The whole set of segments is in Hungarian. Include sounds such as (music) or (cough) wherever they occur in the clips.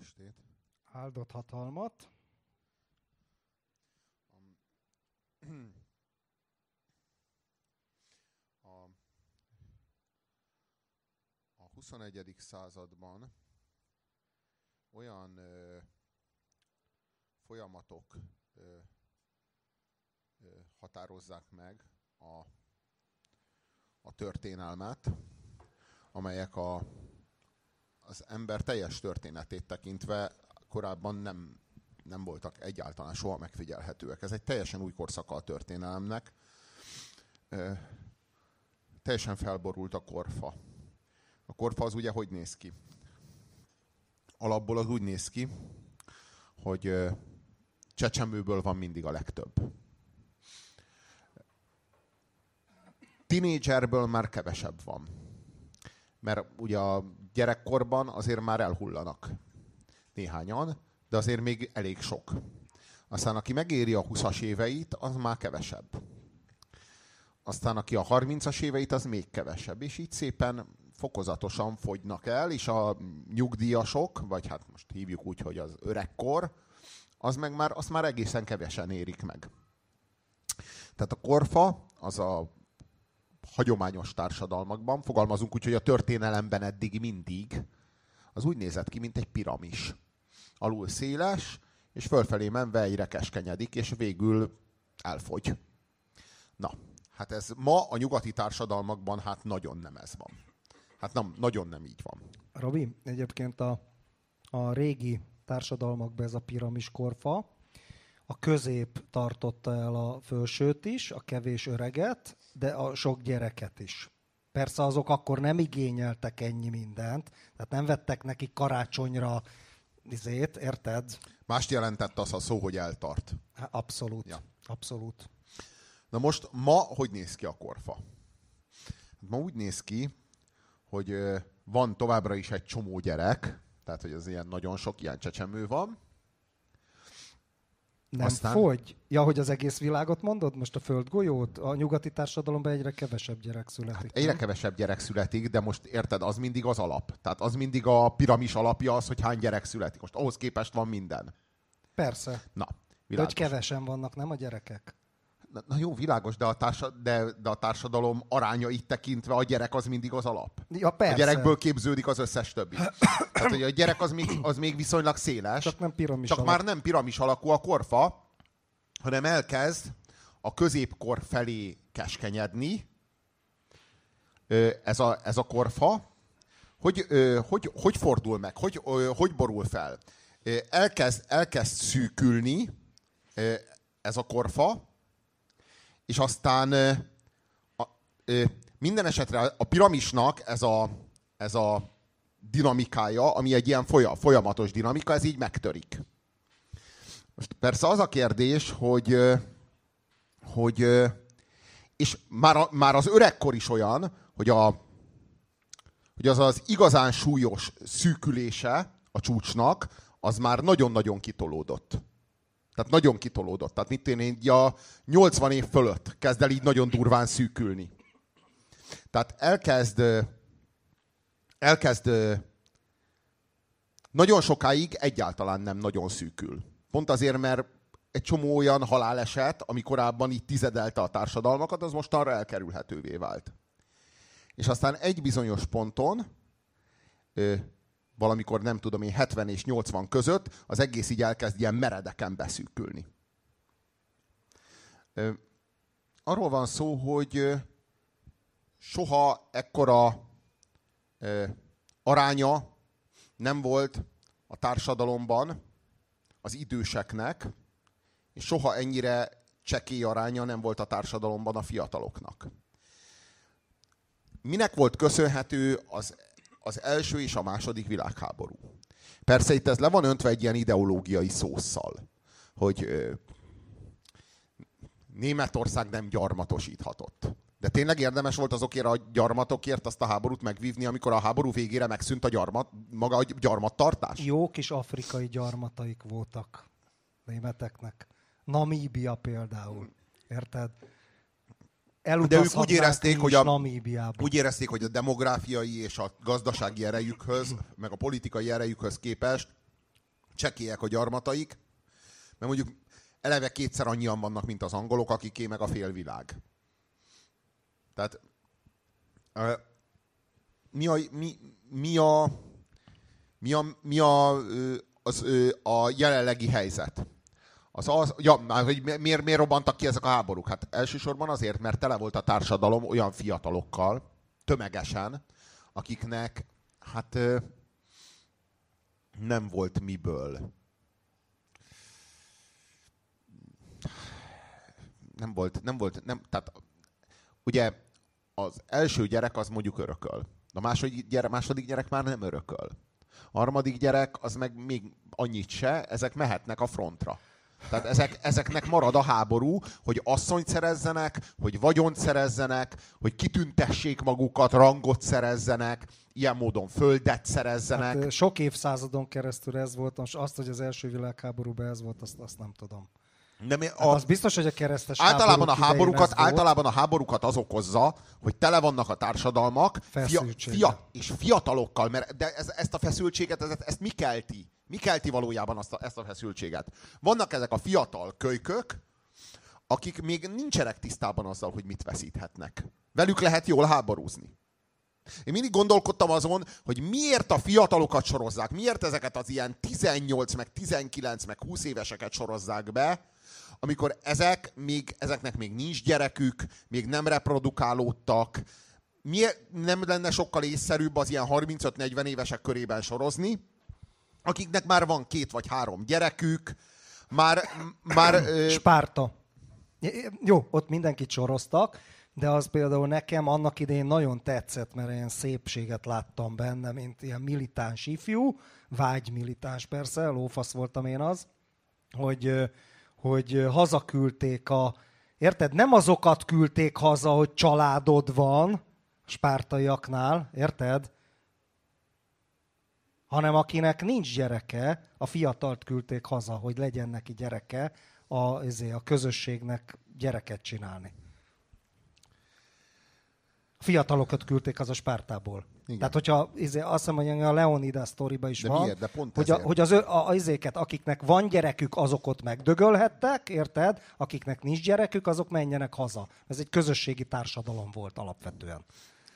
estét! Áldott hatalmat! A, a 21. században olyan ö, folyamatok ö, ö, határozzák meg a, a történelmet, amelyek a, az ember teljes történetét tekintve korábban nem, nem voltak egyáltalán soha megfigyelhetőek. Ez egy teljesen új korszaka a történelemnek. Teljesen felborult a korfa. A korfa az ugye hogy néz ki? Alapból az úgy néz ki, hogy csecsemőből van mindig a legtöbb. Tinédzserből már kevesebb van. Mert ugye a gyerekkorban azért már elhullanak néhányan, de azért még elég sok. Aztán aki megéri a 20-as éveit, az már kevesebb. Aztán aki a 30-as éveit, az még kevesebb. És így szépen fokozatosan fogynak el, és a nyugdíjasok, vagy hát most hívjuk úgy, hogy az öregkor, az meg már, azt már egészen kevesen érik meg. Tehát a korfa az a hagyományos társadalmakban, fogalmazunk úgy, hogy a történelemben eddig mindig, az úgy nézett ki, mint egy piramis. Alul széles, és fölfelé menve egyre keskenyedik, és végül elfogy. Na, hát ez ma a nyugati társadalmakban hát nagyon nem ez van. Hát nem, nagyon nem így van. Robi, egyébként a, a régi társadalmakban ez a piramis korfa, a közép tartotta el a fölsőt is, a kevés öreget, de a sok gyereket is. Persze azok akkor nem igényeltek ennyi mindent, tehát nem vettek neki karácsonyra izét, érted? Mást jelentett az a szó, hogy eltart. Hát abszolút, ja. abszolút. Na most ma hogy néz ki a korfa? Ma úgy néz ki, hogy van továbbra is egy csomó gyerek, tehát hogy az ilyen nagyon sok ilyen csecsemő van, nem Aztán... fogy? Ja, hogy az egész világot mondod? Most a földgolyót? A nyugati társadalomban egyre kevesebb gyerek születik. Hát egyre kevesebb gyerek születik, de most érted, az mindig az alap. Tehát az mindig a piramis alapja az, hogy hány gyerek születik. Most ahhoz képest van minden. Persze. Na, világos. De hogy kevesen vannak, nem a gyerekek? Na, na jó, világos, de a, társa, de, de a társadalom arányait tekintve a gyerek az mindig az alap. Ja, persze. A gyerekből képződik az összes többi. Tehát, hogy a gyerek az még, az még viszonylag széles. Csak nem piramis Csak alak. már nem piramis alakú a korfa, hanem elkezd a középkor felé keskenyedni. Ez a, ez a korfa. Hogy, hogy, hogy fordul meg? Hogy, hogy borul fel? Elkezd, elkezd szűkülni ez a korfa, és aztán a, minden esetre a piramisnak ez a, ez a dinamikája, ami egy ilyen folyamatos dinamika, ez így megtörik. Most persze az a kérdés, hogy, hogy és már, a, már az öregkor is olyan, hogy, a, hogy az az igazán súlyos szűkülése a csúcsnak, az már nagyon-nagyon kitolódott. Tehát nagyon kitolódott. Tehát mit én, így a 80 év fölött kezd el így nagyon durván szűkülni. Tehát elkezd, elkezd nagyon sokáig egyáltalán nem nagyon szűkül. Pont azért, mert egy csomó olyan haláleset, ami korábban itt tizedelte a társadalmakat, az most arra elkerülhetővé vált. És aztán egy bizonyos ponton, valamikor nem tudom én 70 és 80 között az egész így elkezd ilyen meredeken beszűkülni. Arról van szó, hogy soha ekkora aránya nem volt a társadalomban az időseknek, és soha ennyire csekély aránya nem volt a társadalomban a fiataloknak. Minek volt köszönhető az az első és a második világháború. Persze itt ez le van öntve egy ilyen ideológiai szószal, hogy ö, Németország nem gyarmatosíthatott. De tényleg érdemes volt azokért a gyarmatokért azt a háborút megvívni, amikor a háború végére megszűnt a gyarmat, maga a gyarmattartás? Jó kis afrikai gyarmataik voltak németeknek. Namíbia például. Érted? De ők úgy érezték, hogy a, úgy érezték, hogy a demográfiai és a gazdasági erejükhöz, meg a politikai erejükhöz képest csekélyek a gyarmataik, mert mondjuk eleve kétszer annyian vannak, mint az angolok, akiké meg a félvilág. Tehát mi a, mi, mi a, mi a, mi a, az, a jelenlegi helyzet? Az az, ja, hogy miért, miért robbantak ki ezek a háborúk? Hát elsősorban azért, mert tele volt a társadalom olyan fiatalokkal, tömegesen, akiknek hát nem volt miből. Nem volt, nem volt, nem, tehát ugye az első gyerek az mondjuk örököl. A második gyerek, második gyerek már nem örököl. A harmadik gyerek az meg még annyit se, ezek mehetnek a frontra. Tehát ezek, ezeknek marad a háború, hogy asszonyt szerezzenek, hogy vagyont szerezzenek, hogy kitüntessék magukat, rangot szerezzenek, ilyen módon földet szerezzenek. Hát, sok évszázadon keresztül ez volt, most azt, hogy az első világháborúban ez volt, azt, azt nem tudom. De mi, hát a, az biztos, hogy a keresztes általában a háborúkat, általában a háborúkat az okozza, hogy tele vannak a társadalmak fia, fia, és fiatalokkal, mert de ez, ezt a feszültséget, ezt, ezt mi kelti? Mi kelti valójában azt a, ezt a feszültséget? Vannak ezek a fiatal kölykök, akik még nincsenek tisztában azzal, hogy mit veszíthetnek. Velük lehet jól háborúzni. Én mindig gondolkodtam azon, hogy miért a fiatalokat sorozzák, miért ezeket az ilyen 18, meg 19, meg 20 éveseket sorozzák be, amikor ezek még, ezeknek még nincs gyerekük, még nem reprodukálódtak, miért nem lenne sokkal észszerűbb az ilyen 35-40 évesek körében sorozni, akiknek már van két vagy három gyerekük, már... már Spárta. Jó, ott mindenkit soroztak, de az például nekem annak idején nagyon tetszett, mert ilyen szépséget láttam benne, mint ilyen militáns ifjú, vágy militáns persze, lófasz voltam én az, hogy hogy hazaküldték a... Érted? Nem azokat küldték haza, hogy családod van, spártaiaknál, érted? Hanem akinek nincs gyereke, a fiatalt küldték haza, hogy legyen neki gyereke, a, ezért a közösségnek gyereket csinálni. Fiatalokat küldték az a Spártából. Igen. Tehát, hogyha izé, azt hiszem, hogy a Leonidas sztoriba is de van, miért? De pont hogy, a, hogy az, a, a, izéket, akiknek van gyerekük, azok ott megdögölhettek, érted? Akiknek nincs gyerekük, azok menjenek haza. Ez egy közösségi társadalom volt alapvetően.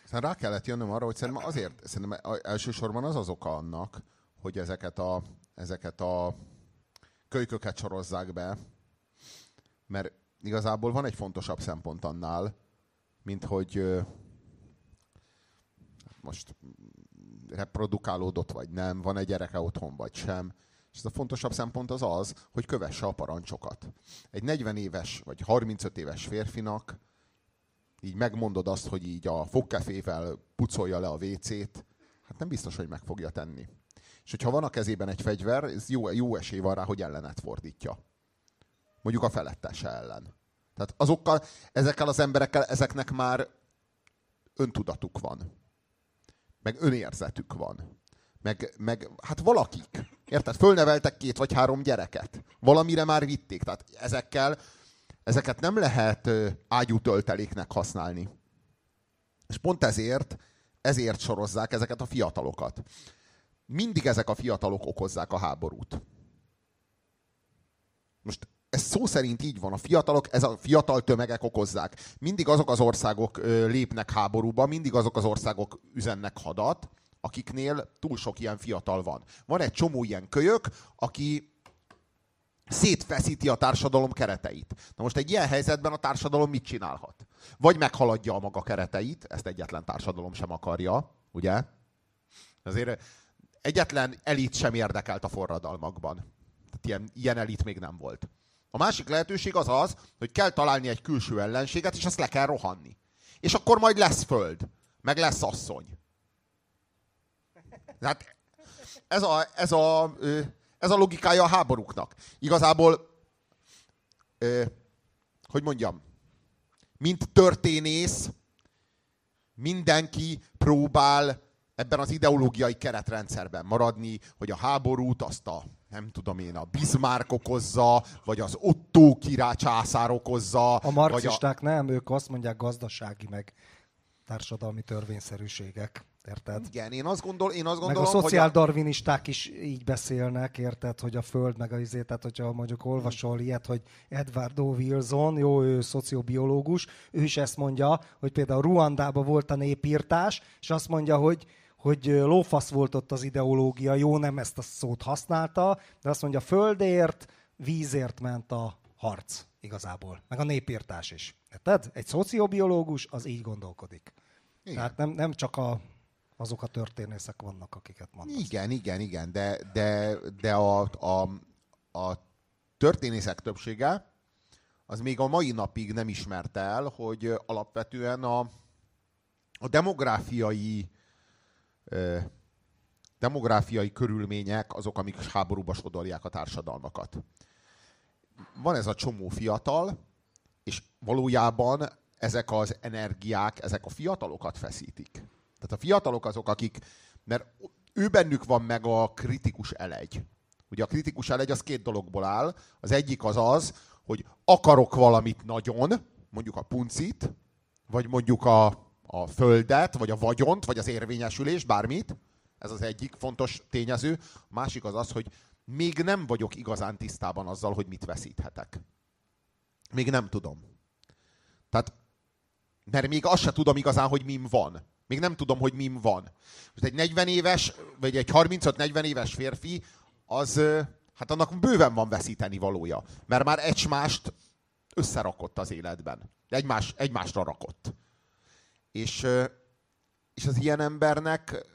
Aztán rá kellett jönnöm arra, hogy szerintem azért, szerintem elsősorban az az oka annak, hogy ezeket a, ezeket a kölyköket sorozzák be, mert igazából van egy fontosabb szempont annál, mint hogy most reprodukálódott vagy nem, van egy gyereke otthon vagy sem. És ez a fontosabb szempont az az, hogy kövesse a parancsokat. Egy 40 éves vagy 35 éves férfinak így megmondod azt, hogy így a fogkefével pucolja le a WC-t, hát nem biztos, hogy meg fogja tenni. És hogyha van a kezében egy fegyver, ez jó, jó esély van rá, hogy ellenet fordítja. Mondjuk a felettese ellen. Tehát azokkal, ezekkel az emberekkel, ezeknek már öntudatuk van meg önérzetük van. Meg, meg hát valakik. Érted? Fölneveltek két vagy három gyereket. Valamire már vitték. Tehát ezekkel, ezeket nem lehet ágyútölteléknek használni. És pont ezért, ezért sorozzák ezeket a fiatalokat. Mindig ezek a fiatalok okozzák a háborút. Most ez szó szerint így van. A fiatalok, ez a fiatal tömegek okozzák. Mindig azok az országok lépnek háborúba, mindig azok az országok üzennek hadat, akiknél túl sok ilyen fiatal van. Van egy csomó ilyen kölyök, aki szétfeszíti a társadalom kereteit. Na most egy ilyen helyzetben a társadalom mit csinálhat? Vagy meghaladja a maga kereteit, ezt egyetlen társadalom sem akarja, ugye? Azért egyetlen elit sem érdekelt a forradalmakban. Tehát ilyen, ilyen elit még nem volt. A másik lehetőség az az, hogy kell találni egy külső ellenséget, és azt le kell rohanni. És akkor majd lesz föld, meg lesz asszony. Hát ez a, ez a, ez a logikája a háborúknak. Igazából, hogy mondjam, mint történész, mindenki próbál ebben az ideológiai keretrendszerben maradni, hogy a háborút azt a nem tudom én, a Bismarck okozza, vagy az Otto király császár okozza. A marxisták a... nem, ők azt mondják gazdasági meg társadalmi törvényszerűségek. Érted? Igen, én azt, gondol, én azt Meg gondolom, a szociáldarvinisták hogy a... is így beszélnek, érted, hogy a föld meg a izé, tehát hogyha mondjuk olvasol ilyet, hogy Edward O. Wilson, jó, ő szociobiológus, ő is ezt mondja, hogy például Ruandában volt a népírtás, és azt mondja, hogy hogy lófasz volt ott az ideológia, jó, nem ezt a szót használta, de azt mondja, földért, vízért ment a harc igazából, meg a népírtás is. Érted? Egy szociobiológus az így gondolkodik. Igen. Tehát nem, nem csak a, azok a történészek vannak, akiket mondasz. Igen, igen, igen, de, de, de a, a, a történészek többsége az még a mai napig nem ismerte el, hogy alapvetően a, a demográfiai demográfiai körülmények azok, amik háborúba sodorják a társadalmakat. Van ez a csomó fiatal, és valójában ezek az energiák, ezek a fiatalokat feszítik. Tehát a fiatalok azok, akik, mert ő bennük van meg a kritikus elegy. Ugye a kritikus elegy az két dologból áll. Az egyik az az, hogy akarok valamit nagyon, mondjuk a puncit, vagy mondjuk a a földet, vagy a vagyont, vagy az érvényesülést, bármit. Ez az egyik fontos tényező. A másik az az, hogy még nem vagyok igazán tisztában azzal, hogy mit veszíthetek. Még nem tudom. Tehát, mert még azt se tudom igazán, hogy mim van. Még nem tudom, hogy mim van. Most egy 40 éves, vagy egy 35-40 éves férfi, az, hát annak bőven van veszíteni valója. Mert már egymást összerakott az életben. Egymás, egymásra rakott. És, és az ilyen embernek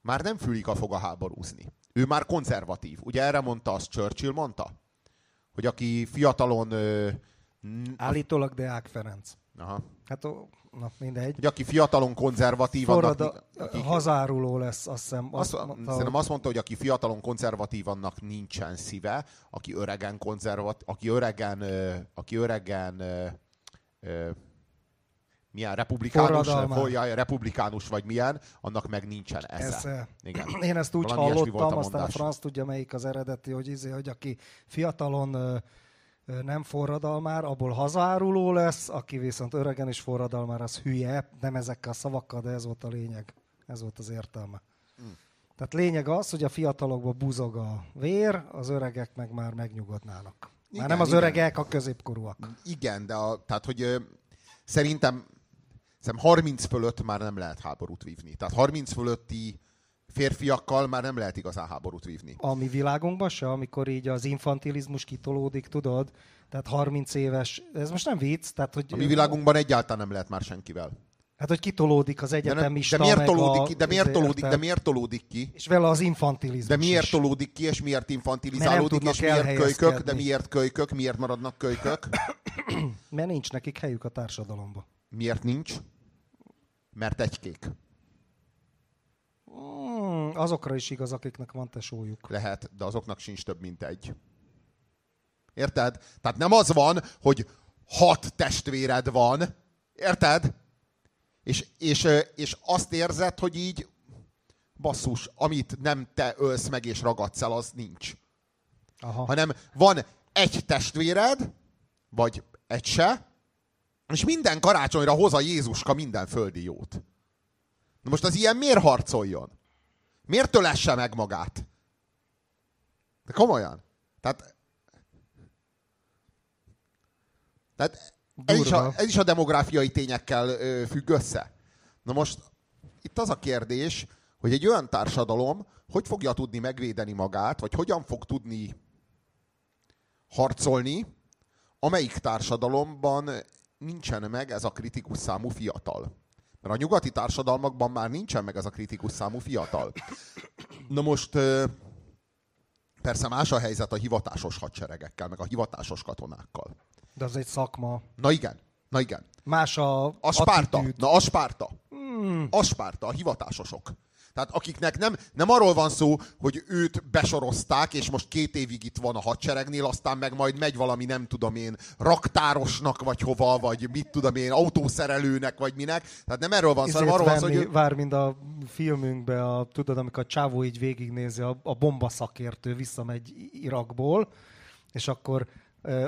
már nem fülik a foga háborúzni. Ő már konzervatív. Ugye erre mondta azt Churchill mondta? Hogy aki fiatalon... Állítólag Deák Ferenc. Aha. Hát na, mindegy. Hogy aki fiatalon konzervatív, Forrad, annak, akik, hazáruló lesz, azt hiszem. Azt, azt mondta, szerintem azt mondta, hogy aki fiatalon konzervatív, annak nincsen szíve, aki öregen konzervatív, aki öregen, aki öregen milyen republikánus, folyja, republikánus vagy milyen, annak meg nincsen esze. esze. Igen. (clears throat) Én ezt úgy Valami hallottam, aztán a franc tudja melyik az eredeti, hogy, izé, hogy aki fiatalon nem forradalmár, abból hazáruló lesz, aki viszont öregen is forradalmár, az hülye, nem ezekkel a szavakkal, de ez volt a lényeg. Ez volt az értelme. Hmm. Tehát lényeg az, hogy a fiatalokban buzog a vér, az öregek meg már megnyugodnának. Már igen, nem az igen. öregek, a középkorúak. Igen, de a, tehát, hogy ö, szerintem Szerintem 30 fölött már nem lehet háborút vívni. Tehát 30 fölötti férfiakkal már nem lehet igazán háborút vívni. A mi világunkban se, amikor így az infantilizmus kitolódik, tudod? Tehát 30 éves, ez most nem vicc, tehát hogy... A mi világunkban egyáltalán nem lehet már senkivel. Hát, hogy kitolódik az egyetemista, de, de miért tolódik ki? De miért tolódik, de miért tolódik ki? És vele az infantilizmus De miért is. tolódik ki, és miért infantilizálódik, és miért kölykök, de miért kölykök, miért maradnak kölykök? (coughs) Mert nincs nekik helyük a társadalomban. Miért nincs? Mert egykék. Hmm, azokra is igaz, akiknek van tesójuk. Lehet, de azoknak sincs több, mint egy. Érted? Tehát nem az van, hogy hat testvéred van. Érted? És, és, és azt érzed, hogy így basszus, amit nem te ölsz meg és ragadsz el, az nincs. Aha. Hanem van egy testvéred, vagy egy se, és minden karácsonyra hoz a Jézuska minden földi jót. Na most az ilyen miért harcoljon? Miért tölesse meg magát? De komolyan. Tehát, tehát ez, is a, ez is a demográfiai tényekkel ö, függ össze. Na most itt az a kérdés, hogy egy olyan társadalom hogy fogja tudni megvédeni magát, vagy hogyan fog tudni harcolni, amelyik társadalomban nincsen meg ez a kritikus számú fiatal. Mert a nyugati társadalmakban már nincsen meg ez a kritikus számú fiatal. Na most persze más a helyzet a hivatásos hadseregekkel, meg a hivatásos katonákkal. De az egy szakma. Na igen, na igen. Más a A Spárta, na a Spárta. Hmm. A Spárta, a hivatásosok. Tehát akiknek nem, nem arról van szó, hogy őt besorozták, és most két évig itt van a hadseregnél, aztán meg majd megy valami, nem tudom én, raktárosnak, vagy hova, vagy mit tudom én, autószerelőnek, vagy minek. Tehát nem erről van szó, hanem arról van szó, hogy... Vár, mint a filmünkben, a, tudod, amikor a csávó így végignézi, a, a bombaszakértő visszamegy Irakból, és akkor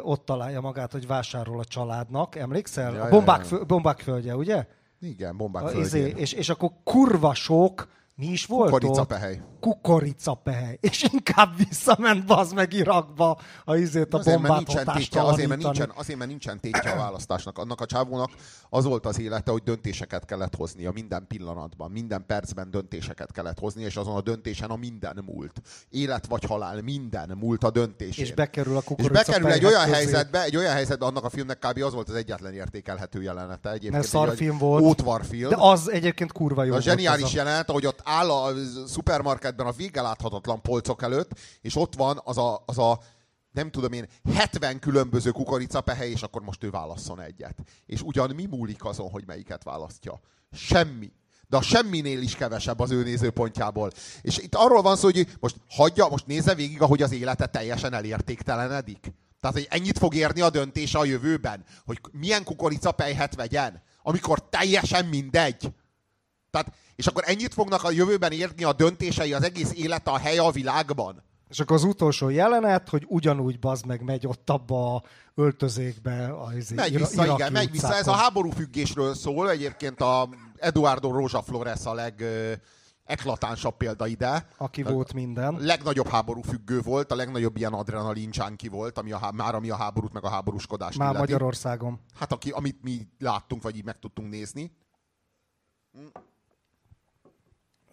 ott találja magát, hogy vásárol a családnak. Emlékszel? Ja, a bombák, ja, ja. Bombák földje, ugye? Igen, bombák A, földjén. izé, és, és akkor kurva sok, mi is volt? Kukorica-pehely. Kukorica-pehely. (laughs) És inkább visszament bazd meg Irakba a izét a Azért, mert bombát nincsen tétje, azért, mert nincsen, azért, mert nincsen tétje a választásnak. Annak a csávónak az volt az élete, hogy döntéseket kellett hoznia minden pillanatban, minden percben döntéseket kellett hozni, és azon a döntésen a minden múlt. Élet vagy halál, minden múlt a döntésén. És bekerül a és bekerül egy olyan közé. helyzetbe, egy olyan helyzetbe, annak a filmnek kb. az volt az egyetlen értékelhető jelenete. Egyébként Mert szarfilm volt. Ótvarfilm. De az egyébként kurva jó A zseniális jelenet, ahogy ott áll a szupermarketben a vége láthatatlan polcok előtt, és ott van az a, az a nem tudom én, 70 különböző kukoricapehely, és akkor most ő válasszon egyet. És ugyan mi múlik azon, hogy melyiket választja? Semmi. De a semminél is kevesebb az ő nézőpontjából. És itt arról van szó, hogy most hagyja, most nézze végig, ahogy az élete teljesen elértéktelenedik. Tehát, hogy ennyit fog érni a döntése a jövőben, hogy milyen kukoricapelyhet vegyen, amikor teljesen mindegy. Tehát, és akkor ennyit fognak a jövőben érni a döntései, az egész élete, a helye a világban. És akkor az utolsó jelenet, hogy ugyanúgy bazd meg megy ott abba a öltözékbe. A izé, Megy vissza, iraki igen, megy vissza. Ez a háború függésről szól. Egyébként a Eduardo Rosa Flores a leg eklatánsabb példa ide. Aki volt minden. legnagyobb háború függő volt, a legnagyobb ilyen adrenalin csánki volt, ami a, már ami a háborút meg a háborúskodást Már illeti. Magyarországon. Hát aki, amit mi láttunk, vagy így meg tudtunk nézni.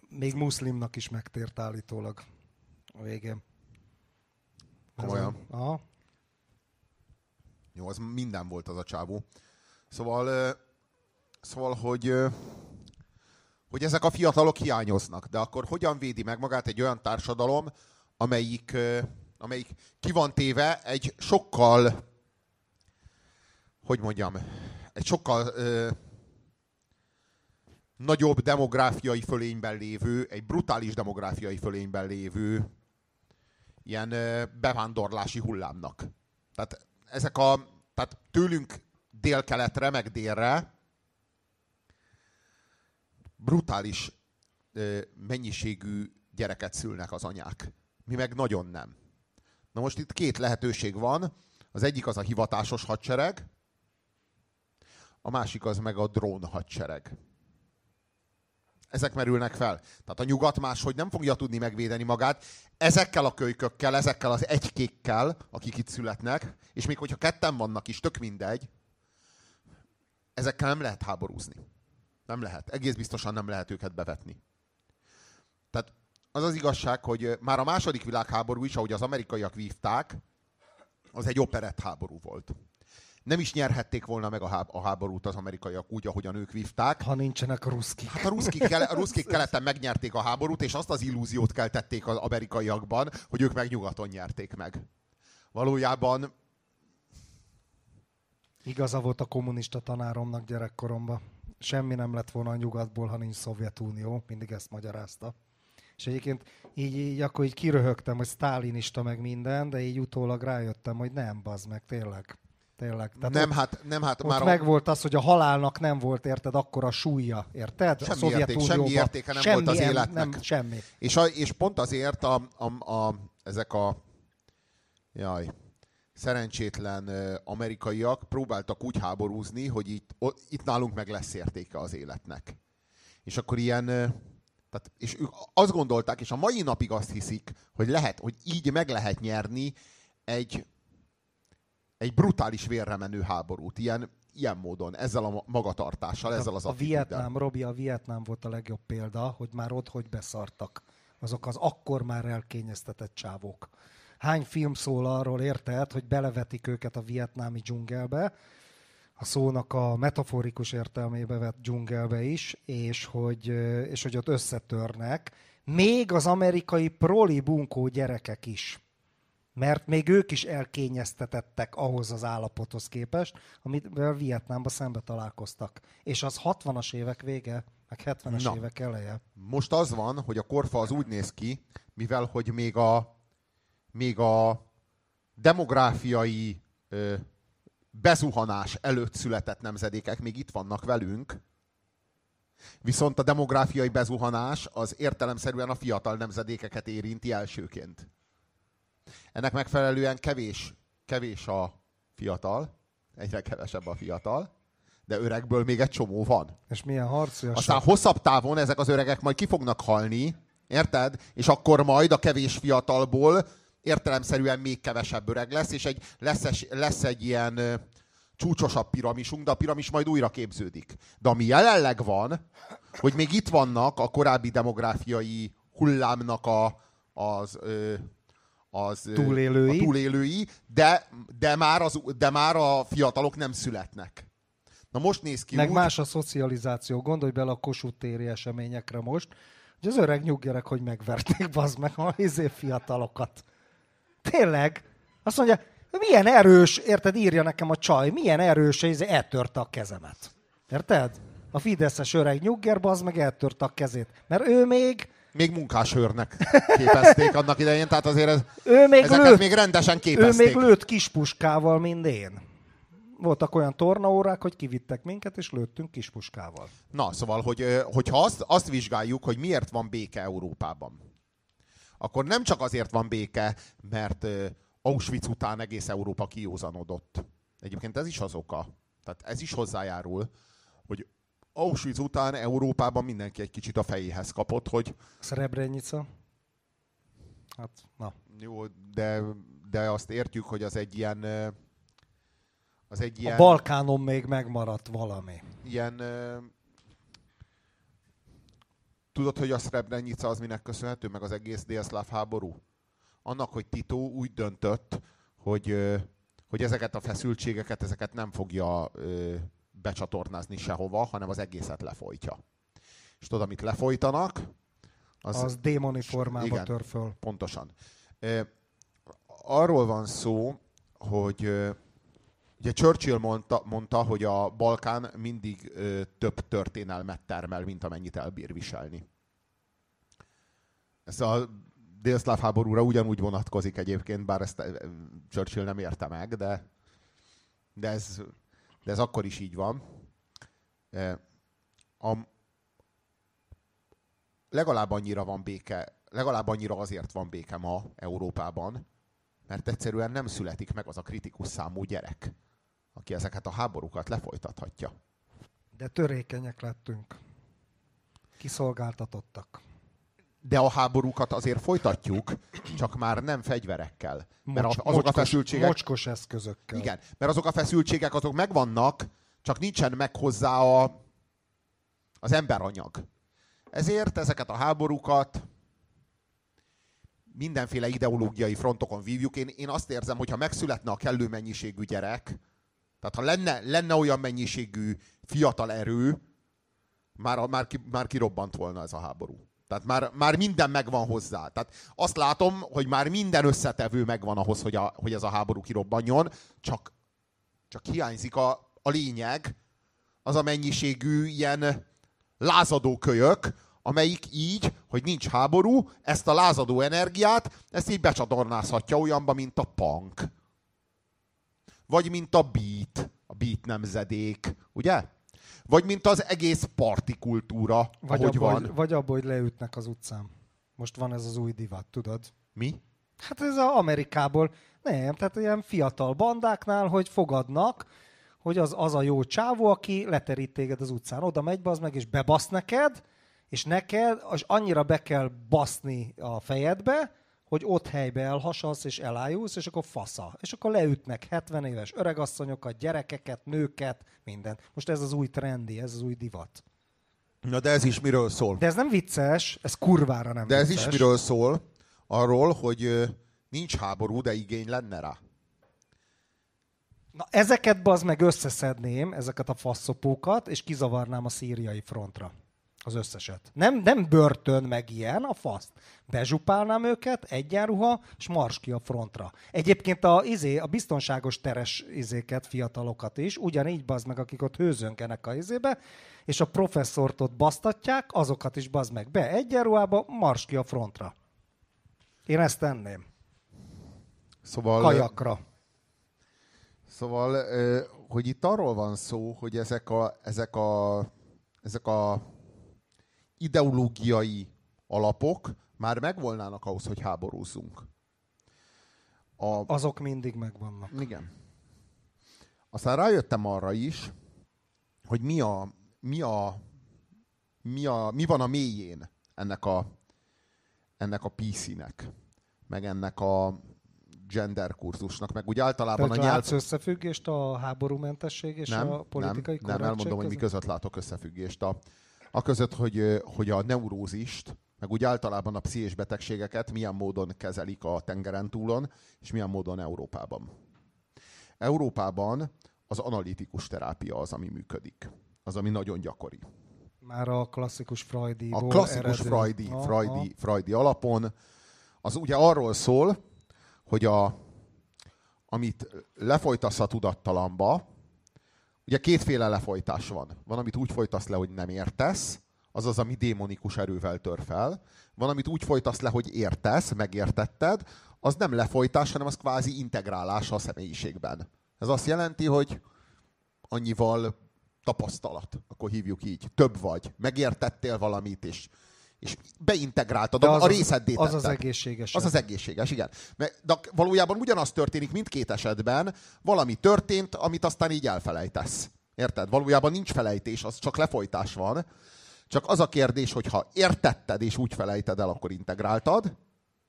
Még muszlimnak is megtért állítólag a végén. Komolyan. a- Aha. Jó, az minden volt az a csávó. Szóval, szóval hogy, hogy ezek a fiatalok hiányoznak, de akkor hogyan védi meg magát egy olyan társadalom, amelyik, amelyik ki van téve egy sokkal, hogy mondjam, egy sokkal nagyobb demográfiai fölényben lévő, egy brutális demográfiai fölényben lévő ilyen bevándorlási hullámnak. Tehát ezek a, tehát tőlünk délkeletre, meg délre brutális mennyiségű gyereket szülnek az anyák. Mi meg nagyon nem. Na most itt két lehetőség van. Az egyik az a hivatásos hadsereg, a másik az meg a drón hadsereg. Ezek merülnek fel. Tehát a nyugat máshogy nem fogja tudni megvédeni magát ezekkel a kölykökkel, ezekkel az egykékkel, akik itt születnek, és még hogyha ketten vannak is, tök mindegy, ezekkel nem lehet háborúzni. Nem lehet. Egész biztosan nem lehet őket bevetni. Tehát az az igazság, hogy már a második világháború is, ahogy az amerikaiak vívták, az egy operett háború volt. Nem is nyerhették volna meg a, há- a háborút az amerikaiak úgy, ahogyan ők vívták. Ha nincsenek ruszki. Hát a ruszkik, kele, a ruszkik keleten megnyerték a háborút, és azt az illúziót keltették az amerikaiakban, hogy ők meg nyugaton nyerték meg. Valójában Igaza volt a kommunista tanáromnak gyerekkoromban. Semmi nem lett volna a nyugatból, ha nincs Szovjetunió. Mindig ezt magyarázta. És egyébként így, így akkor így kiröhögtem, hogy sztálinista meg minden, de így utólag rájöttem, hogy nem, bazd meg, tényleg. Tényleg. Tehát nem, ott, hát, nem, hát ott már meg volt az, hogy a halálnak nem volt, érted, akkor a súlya, érted? Semmi a érték- semmi értéke nem volt az életnek. Nem, semmi. És, a, és pont azért a, a, a, ezek a jaj, szerencsétlen amerikaiak próbáltak úgy háborúzni, hogy itt, o, itt nálunk meg lesz értéke az életnek. És akkor ilyen, tehát, és ők azt gondolták, és a mai napig azt hiszik, hogy lehet, hogy így meg lehet nyerni egy, egy brutális vérre menő háborút. Ilyen, ilyen módon, ezzel a magatartással, ezzel az a attitűddel. Vietnám, Robi, a Vietnám volt a legjobb példa, hogy már ott hogy beszartak. Azok az akkor már elkényeztetett csávók. Hány film szól arról, érted, hogy belevetik őket a vietnámi dzsungelbe, a szónak a metaforikus értelmébe vett dzsungelbe is, és hogy, és hogy ott összetörnek, még az amerikai proli bunkó gyerekek is. Mert még ők is elkényeztetettek ahhoz az állapothoz képest, amivel Vietnámban szembe találkoztak. És az 60-as évek vége, meg 70-es Na. évek eleje. Most az van, hogy a korfa az úgy néz ki, mivel hogy még a, még a demográfiai ö, bezuhanás előtt született nemzedékek még itt vannak velünk, viszont a demográfiai bezuhanás az értelemszerűen a fiatal nemzedékeket érinti elsőként. Ennek megfelelően kevés kevés a fiatal, egyre kevesebb a fiatal, de öregből még egy csomó van. És milyen harcias. Aztán hosszabb távon ezek az öregek majd ki fognak halni, érted? És akkor majd a kevés fiatalból értelemszerűen még kevesebb öreg lesz, és egy, lesz, lesz egy ilyen csúcsosabb piramisunk, de a piramis majd újra képződik. De ami jelenleg van, hogy még itt vannak a korábbi demográfiai hullámnak a, az, az túlélői, a túlélői de, de, már az, de már a fiatalok nem születnek. Na most néz ki Meg úgy, más a szocializáció. Gondolj bele a Kossuth téri eseményekre most, hogy az öreg nyuggerek, hogy megverték bazd meg a izé fiatalokat. Tényleg? Azt mondja, milyen erős, érted, írja nekem a csaj, milyen erős, hogy eltörte a kezemet. Érted? A Fideszes öreg nyugger, bazd meg eltörte a kezét. Mert ő még még munkásőrnek képezték annak idején, tehát azért ez, ő még ezeket lőtt, még rendesen képezték. Ő még lőtt kispuskával, mint én. Voltak olyan tornaórák, hogy kivittek minket, és lőttünk kispuskával. Na, szóval, hogy, hogyha azt, azt vizsgáljuk, hogy miért van béke Európában, akkor nem csak azért van béke, mert Auschwitz után egész Európa kiózanodott. Egyébként ez is az oka. Tehát ez is hozzájárul, hogy Auschwitz után Európában mindenki egy kicsit a fejéhez kapott, hogy... Srebrenica? Hát, na. Jó, de, de azt értjük, hogy az egy ilyen... Az egy ilyen... A Balkánon még megmaradt valami. Ilyen... Tudod, hogy a Srebrenica az minek köszönhető, meg az egész délszláv háború? Annak, hogy Tito úgy döntött, hogy, hogy ezeket a feszültségeket, ezeket nem fogja becsatornázni sehova, hanem az egészet lefolytja. És tudod, amit lefolytanak? Az, az démoni formába igen, tör föl. Pontosan. Arról van szó, hogy ugye Churchill mondta, mondta, hogy a Balkán mindig több történelmet termel, mint amennyit elbír viselni. Ez a délszláv háborúra ugyanúgy vonatkozik egyébként, bár ezt Churchill nem érte meg, de, de ez de ez akkor is így van. E, a, legalább annyira van béke, legalább annyira azért van béke ma Európában, mert egyszerűen nem születik meg az a kritikus számú gyerek, aki ezeket a háborúkat lefolytathatja. De törékenyek lettünk. Kiszolgáltatottak. De a háborúkat azért folytatjuk, csak már nem fegyverekkel. Mert Mocs, azok mocskos, a feszültségek... Mocskos eszközökkel. Igen, mert azok a feszültségek azok megvannak, csak nincsen meg hozzá a, az emberanyag. Ezért ezeket a háborúkat mindenféle ideológiai frontokon vívjuk. Én, én azt érzem, hogy ha megszületne a kellő mennyiségű gyerek, tehát ha lenne, lenne olyan mennyiségű fiatal erő, már, már, ki, már kirobbant volna ez a háború. Tehát már, már minden megvan hozzá. Tehát azt látom, hogy már minden összetevő megvan ahhoz, hogy, a, hogy ez a háború kirobbanjon, csak, csak hiányzik a, a lényeg, az a mennyiségű ilyen lázadó kölyök, amelyik így, hogy nincs háború, ezt a lázadó energiát, ezt így becsatornázhatja olyanba, mint a punk. Vagy mint a beat, a beat nemzedék, ugye? Vagy mint az egész partikultúra, vagy ahogy abba, van. Hogy, vagy abból, hogy leütnek az utcán. Most van ez az új divat, tudod? Mi? Hát ez az Amerikából. Nem, tehát ilyen fiatal bandáknál, hogy fogadnak, hogy az, az a jó csávó, aki leterít téged az utcán. Oda megy az meg, és bebasz neked, és neked és annyira be kell baszni a fejedbe, hogy ott helybe elhasalsz és elájulsz, és akkor fasza. És akkor leütnek 70 éves öregasszonyokat, gyerekeket, nőket, minden. Most ez az új trendi, ez az új divat. Na de ez is miről szól? De ez nem vicces, ez kurvára nem De ez vicces. is miről szól? Arról, hogy nincs háború, de igény lenne rá. Na ezeket az meg összeszedném, ezeket a faszopókat, és kizavarnám a szíriai frontra. Az összeset. Nem, nem börtön meg ilyen, a faszt. Bezsupálnám őket, egyenruha, és mars ki a frontra. Egyébként a, izé, a biztonságos teres izéket, fiatalokat is, ugyanígy bazd meg, akik ott hőzönkenek a izébe, és a professzort ott basztatják, azokat is bazd meg be egyenruhába, mars ki a frontra. Én ezt tenném. Szóval... Kajakra. Szóval, hogy itt arról van szó, hogy ezek a, ezek a, ezek a ideológiai alapok már megvolnának ahhoz, hogy háborúzzunk. a, Azok mindig megvannak. igen. Aztán rájöttem arra is, hogy mi a, mi a, mi a, mi van a mélyén ennek a, ennek a PC-nek, meg ennek a gender kurzusnak, meg úgy általában Tehát a nyelv... összefüggést a háborúmentesség és nem, a politikai nem, nem, elmondom, hogy mi között? között látok összefüggést. A, a között, hogy, hogy a neurózist, meg úgy általában a pszichés betegségeket milyen módon kezelik a tengeren túlon, és milyen módon Európában. Európában az analitikus terápia az, ami működik. Az, ami nagyon gyakori. Már a klasszikus Freudi A klasszikus Freudi, Freudi, Freudi alapon az ugye arról szól, hogy a, amit lefolytasz a tudattalamba, ugye kétféle lefolytás van. Van, amit úgy folytasz le, hogy nem értesz, az az, ami démonikus erővel tör fel. Van, amit úgy folytasz le, hogy értesz, megértetted, az nem lefolytás, hanem az kvázi integrálása a személyiségben. Ez azt jelenti, hogy annyival tapasztalat, akkor hívjuk így. Több vagy, megértettél valamit, és, és beintegráltad, De az a az- részeddé Az az egészséges. Az az egészséges, igen. De valójában ugyanaz történik mindkét esetben, valami történt, amit aztán így elfelejtesz. Érted? Valójában nincs felejtés, az csak lefolytás van. Csak az a kérdés, hogy ha értetted és úgy felejted el, akkor integráltad,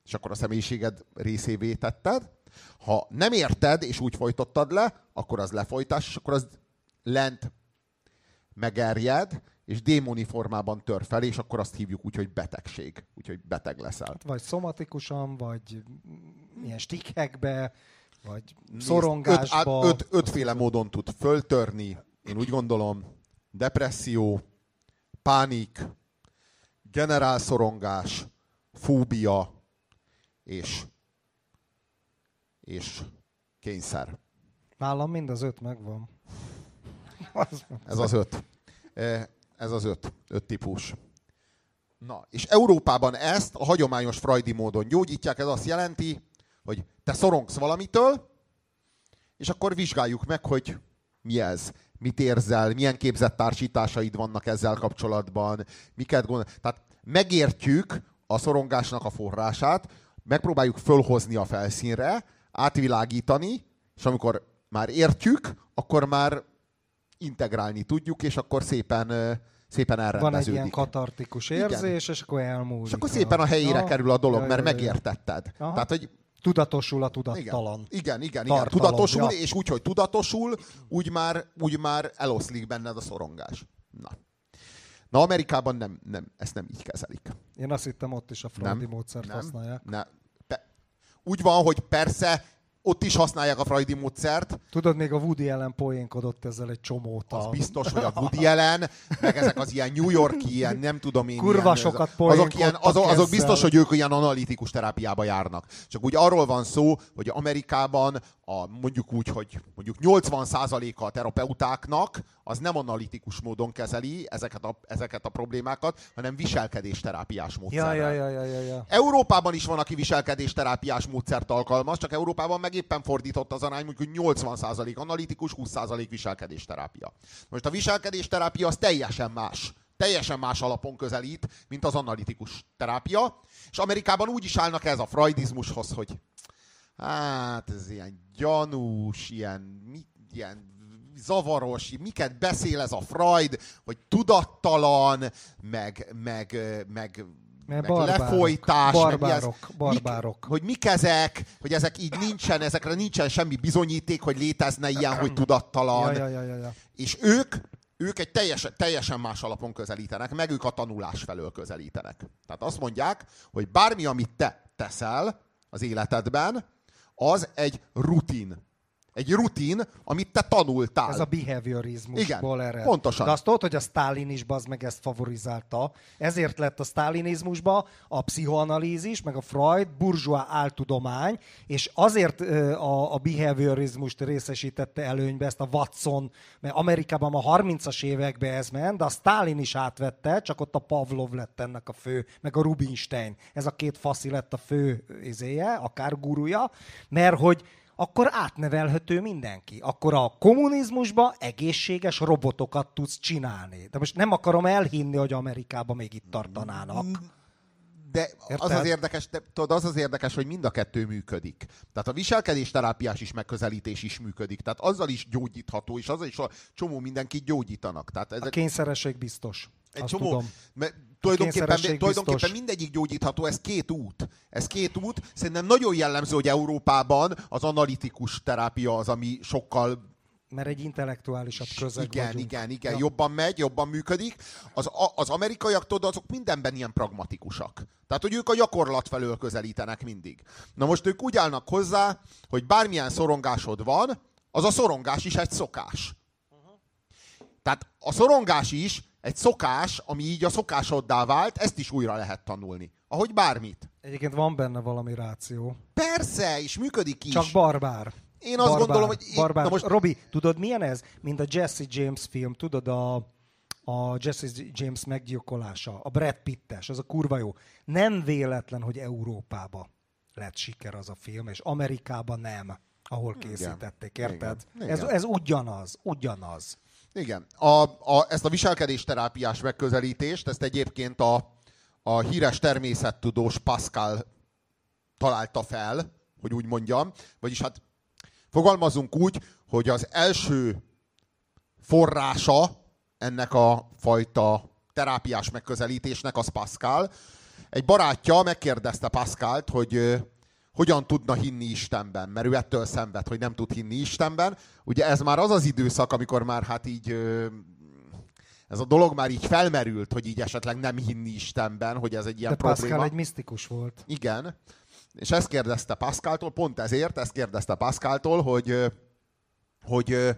és akkor a személyiséged részévé tetted. Ha nem érted és úgy folytottad le, akkor az lefolytás, és akkor az lent megerjed, és démoni formában tör fel, és akkor azt hívjuk úgy, hogy betegség. Úgyhogy beteg leszel. Vagy szomatikusan, vagy milyen stikhekbe, vagy Nézd, szorongásba. Öt, öt, ötféle módon tud föltörni, én úgy gondolom. Depresszió, pánik, generálszorongás, fóbia és, és kényszer. Nálam mind az öt megvan. Ez az öt. (laughs) Ez az öt. Öt típus. Na, és Európában ezt a hagyományos freudi módon gyógyítják. Ez azt jelenti, hogy te szorongsz valamitől, és akkor vizsgáljuk meg, hogy mi ez, mit érzel, milyen képzett társításaid vannak ezzel kapcsolatban, miket gondol. Tehát megértjük a szorongásnak a forrását, megpróbáljuk fölhozni a felszínre, átvilágítani, és amikor már értjük, akkor már integrálni tudjuk, és akkor szépen, szépen van egy elrendeződik. ilyen katartikus Igen. érzés, és akkor elmúlik. és akkor szépen a helyére Ja, kerül a dolog, ja, mert ja, megértetted. Aha. Tehát, hogy Tudatosul a igen, tudattalan. igen, igen, igen. Tartalom, tudatosul, ja. és úgy, hogy tudatosul, úgy már, úgy már eloszlik benned a szorongás. Na. Na, Amerikában nem, nem, ezt nem így kezelik. Én azt hittem, ott is a Freudi Nem, módszert nem, használják. Ne. Pe- úgy van, hogy persze ott is használják a Freudi módszert, Tudod, még a Woody Allen poénkodott ezzel egy csomót. az biztos, hogy a Woody Allen, meg ezek az ilyen New Yorki, ilyen nem tudom én. Kurva sokat azok, ilyen, azok, azok biztos, hogy ők ilyen analitikus terápiába járnak. Csak úgy arról van szó, hogy Amerikában a, mondjuk úgy, hogy mondjuk 80%-a a terapeutáknak az nem analitikus módon kezeli ezeket a, ezeket a problémákat, hanem viselkedésterápiás Ja, módszerrel. ja, ja, ja, ja, ja. Európában is van, aki viselkedésterápiás módszert alkalmaz, csak Európában meg éppen fordított az arány, mondjuk hogy 80% analitikus, 20% viselkedésterápia. Most a viselkedésterápia az teljesen más. Teljesen más alapon közelít, mint az analitikus terápia. És Amerikában úgy is állnak ez a freudizmushoz, hogy hát ez ilyen gyanús, ilyen, mi, ilyen zavaros, miket beszél ez a Freud, hogy tudattalan, meg, meg, meg, Mert meg barbárok, lefolytás, meg mi ez- barbárok, barbárok. Mik, hogy mik ezek, hogy ezek így nincsen, ezekre nincsen semmi bizonyíték, hogy létezne ilyen, hogy tudattalan. Ja, ja, ja, ja, ja. És ők, ők egy teljesen, teljesen más alapon közelítenek, meg ők a tanulás felől közelítenek. Tehát azt mondják, hogy bármi, amit te teszel az életedben, az egy rutin. Egy rutin, amit te tanultál. Ez a behaviorizmusból ered. pontosan. De azt tudod, hogy a sztálinizmusban az meg ezt favorizálta. Ezért lett a sztálinizmusba a pszichoanalízis, meg a Freud burzsóá áltudomány, és azért a, a behaviorizmust részesítette előnybe ezt a Watson, mert Amerikában a 30-as években ez ment, de a Stalin is átvette, csak ott a Pavlov lett ennek a fő, meg a Rubinstein. Ez a két faszi lett a fő izéje, akár gurúja, mert hogy akkor átnevelhető mindenki. Akkor a kommunizmusba egészséges robotokat tudsz csinálni. De most nem akarom elhinni, hogy Amerikában még itt tartanának. De Érted? az az érdekes, de, tudod, az az érdekes, hogy mind a kettő működik. Tehát a viselkedésterápiás is megközelítés is működik. Tehát azzal is gyógyítható, és azzal is a csomó mindenkit gyógyítanak. Tehát A ezek kényszeresség biztos. egy Azt csomó, tudom. Tulajdonképpen, tulajdonképpen mindegyik gyógyítható, ez két út. Ez két út. Szerintem nagyon jellemző, hogy Európában az analitikus terápia az, ami sokkal Mert egy intellektuálisabb közeg igen, vagyunk. igen, igen, Ja. jobban megy, jobban működik. Az, az amerikaiak, tudod, azok mindenben ilyen pragmatikusak. Tehát, hogy ők a gyakorlat felől közelítenek mindig. Na most ők úgy állnak hozzá, hogy bármilyen szorongásod van, az a szorongás is egy szokás. Tehát a szorongás is egy szokás, ami így a szokásoddá vált, ezt is újra lehet tanulni. Ahogy bármit. Egyébként van benne valami ráció. Persze, és működik is. Csak barbár. Én azt barbár, gondolom, hogy... Én, Barbár. na most, Robi, tudod milyen ez? Mint a Jesse James film, tudod a, a Jesse James meggyilkolása, a Brad Pittes, az a kurva jó. Nem véletlen, hogy Európába lett siker az a film, és Amerikában nem, ahol készítették, érted? Igen. Ez, Igen. ez ugyanaz, ugyanaz. Igen. A, a, ezt a viselkedésterápiás megközelítést, ezt egyébként a, a híres természettudós Pascal találta fel, hogy úgy mondjam. Vagyis hát fogalmazunk úgy, hogy az első forrása ennek a fajta terápiás megközelítésnek az Pascal. Egy barátja megkérdezte Pascalt, hogy hogyan tudna hinni Istenben, mert ő ettől szenved, hogy nem tud hinni Istenben. Ugye ez már az az időszak, amikor már hát így ez a dolog már így felmerült, hogy így esetleg nem hinni Istenben, hogy ez egy ilyen De Pascal probléma. egy misztikus volt. Igen. És ezt kérdezte Pascaltól, pont ezért ezt kérdezte Pascaltól, hogy, hogy ö,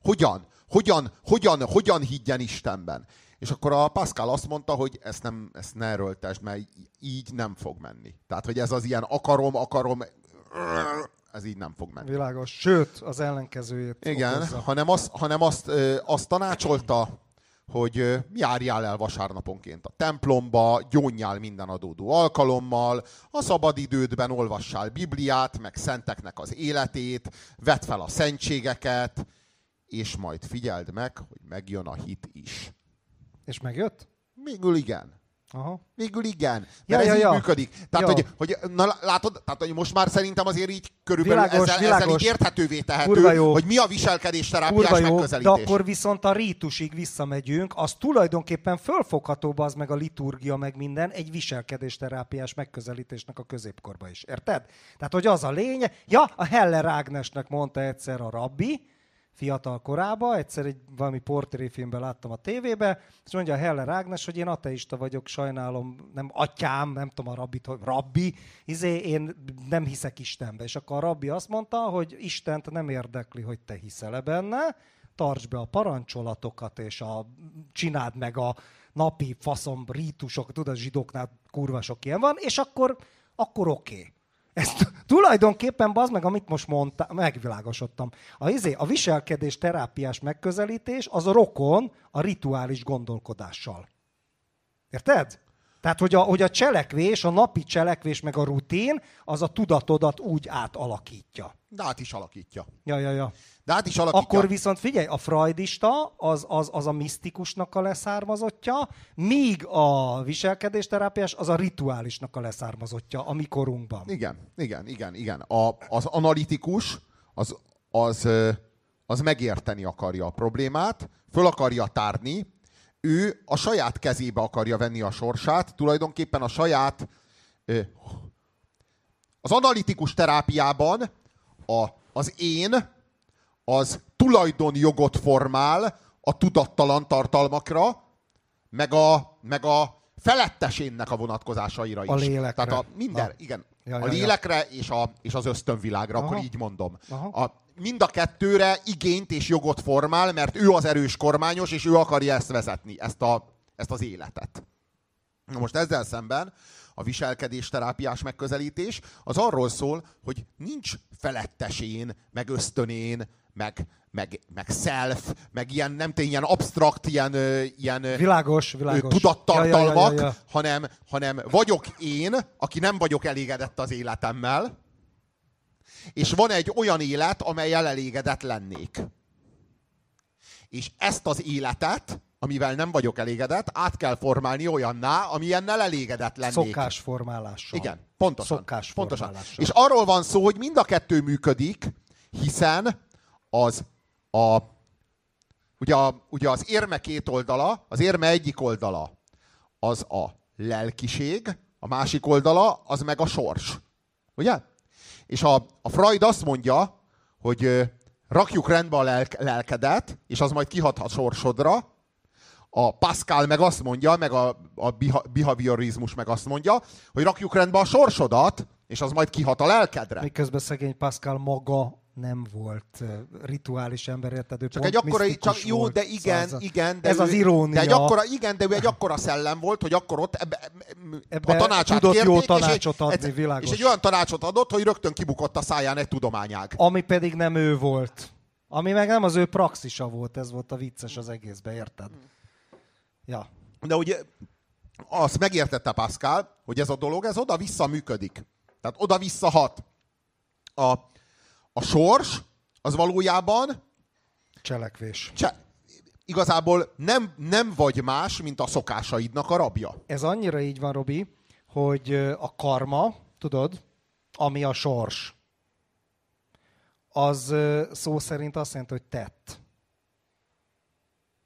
hogyan, hogyan, hogyan, hogyan higgyen Istenben. És akkor a Pascal azt mondta, hogy ezt, nem, ezt ne erőltesd, mert így nem fog menni. Tehát, hogy ez az ilyen akarom, akarom, ez így nem fog menni. Világos. Sőt, az ellenkezőjét Igen, okozza. hanem, azt, hanem azt, azt tanácsolta, hogy járjál el vasárnaponként a templomba, gyónjál minden adódó alkalommal, a szabadidődben olvassál Bibliát, meg szenteknek az életét, vedd fel a szentségeket, és majd figyeld meg, hogy megjön a hit is. És megjött? Végül igen. Aha. Végül igen. Ja, Mert ja, ez így ja. működik. Tehát, Ja. hogy, hogy na, látod, tehát, hogy most már szerintem azért így körülbelül Világos, ezzel, ezzel világos. így érthetővé tehető, jó. hogy mi a viselkedés terápiás jó, de megközelítés. akkor viszont a rítusig visszamegyünk, az tulajdonképpen fölfogható az meg a liturgia, meg minden, egy viselkedésterápiás megközelítésnek a középkorba is. Érted? Tehát, hogy az a lényeg, ja, a Heller Ágnesnek mondta egyszer a rabbi, fiatal korában, egyszer egy valami portréfilmben láttam a tévébe, és mondja a Heller Ágnes, hogy én ateista vagyok, sajnálom, nem atyám, nem tudom a rabbit, hogy rabbi, izé, én nem hiszek Istenbe. És akkor a rabbi azt mondta, hogy Istent nem érdekli, hogy te hiszel benne, tartsd be a parancsolatokat, és a, csináld meg a napi faszom rítusok, tudod, a zsidóknál kurva sok ilyen van, és akkor, akkor oké. Okay. Ez tulajdonképpen, bazd meg, amit most mondta, megvilágosodtam. A, izé, a viselkedés terápiás megközelítés az a rokon a rituális gondolkodással. Érted? Tehát, hogy a, hogy a cselekvés, a napi cselekvés, meg a rutin, az a tudatodat úgy átalakítja. De át is alakítja. Ja, ja, ja. De át is alakítja. Akkor viszont figyelj, a freudista az, az, az a misztikusnak a leszármazottja, míg a viselkedésterápiás az a rituálisnak a leszármazottja a mi korunkban. Igen, igen, igen, igen. A, az analitikus az, az, az megérteni akarja a problémát, föl akarja tárni, ő a saját kezébe akarja venni a sorsát, tulajdonképpen a saját... Az analitikus terápiában a, az én az tulajdonjogot formál a tudattalan tartalmakra, meg a, meg a felettesénnek a vonatkozásaira is. A lélekre. Tehát a minden, Na. igen. Ja, a ja, ja. lélekre és a, és az ösztönvilágra, Aha. akkor így mondom. Aha. A, mind a kettőre igényt és jogot formál, mert ő az erős kormányos, és ő akarja ezt vezetni, ezt, a, ezt az életet. Na most ezzel szemben a viselkedésterápiás megközelítés az arról szól, hogy nincs felettesén, meg ösztönén, meg, meg, meg self, meg ilyen, nem tudom, ilyen abstrakt, ilyen, ilyen Világos, világos. tudattartalmak, ja, ja, ja. Hanem, hanem vagyok én, aki nem vagyok elégedett az életemmel, és van egy olyan élet, amelyel elégedett lennék. És ezt az életet, amivel nem vagyok elégedett, át kell formálni olyanná, amilyennel elégedett lennék. Szokásformálással. Igen, pontosan. Szokásformálással. pontosan. És arról van szó, hogy mind a kettő működik, hiszen az a, ugye, a, ugye az érme két oldala, az érme egyik oldala az a lelkiség, a másik oldala az meg a sors. Ugye? És a, a Freud azt mondja, hogy ö, rakjuk rendbe a lelk, lelkedet, és az majd kihat a sorsodra, a Pascal meg azt mondja, meg a, a behaviorizmus meg azt mondja, hogy rakjuk rendbe a sorsodat, és az majd kihat a lelkedre. Miközben szegény Pascal maga nem volt rituális ember, érted? Ő csak egy akkora, csak jó, de igen, szóval igen. De ez ő, az irónia. De egy akkora, igen, de ő egy akkora szellem volt, hogy akkor ott ebbe, Ebbe a tanácsát tudott kérték, jó és, tanácsot egy, adni, egy, világos. és egy olyan tanácsot adott, hogy rögtön kibukott a száján egy tudományág. Ami pedig nem ő volt. Ami meg nem az ő praxisa volt, ez volt a vicces az egészbe, érted? Ja. De ugye azt megértette Pascal, hogy ez a dolog, ez oda-vissza működik. Tehát oda-vissza hat. A, a sors, az valójában Cselekvés. cse, igazából nem, nem vagy más, mint a szokásaidnak a rabja. Ez annyira így van, Robi, hogy a karma, tudod, ami a sors, az szó szerint azt jelenti, hogy tett.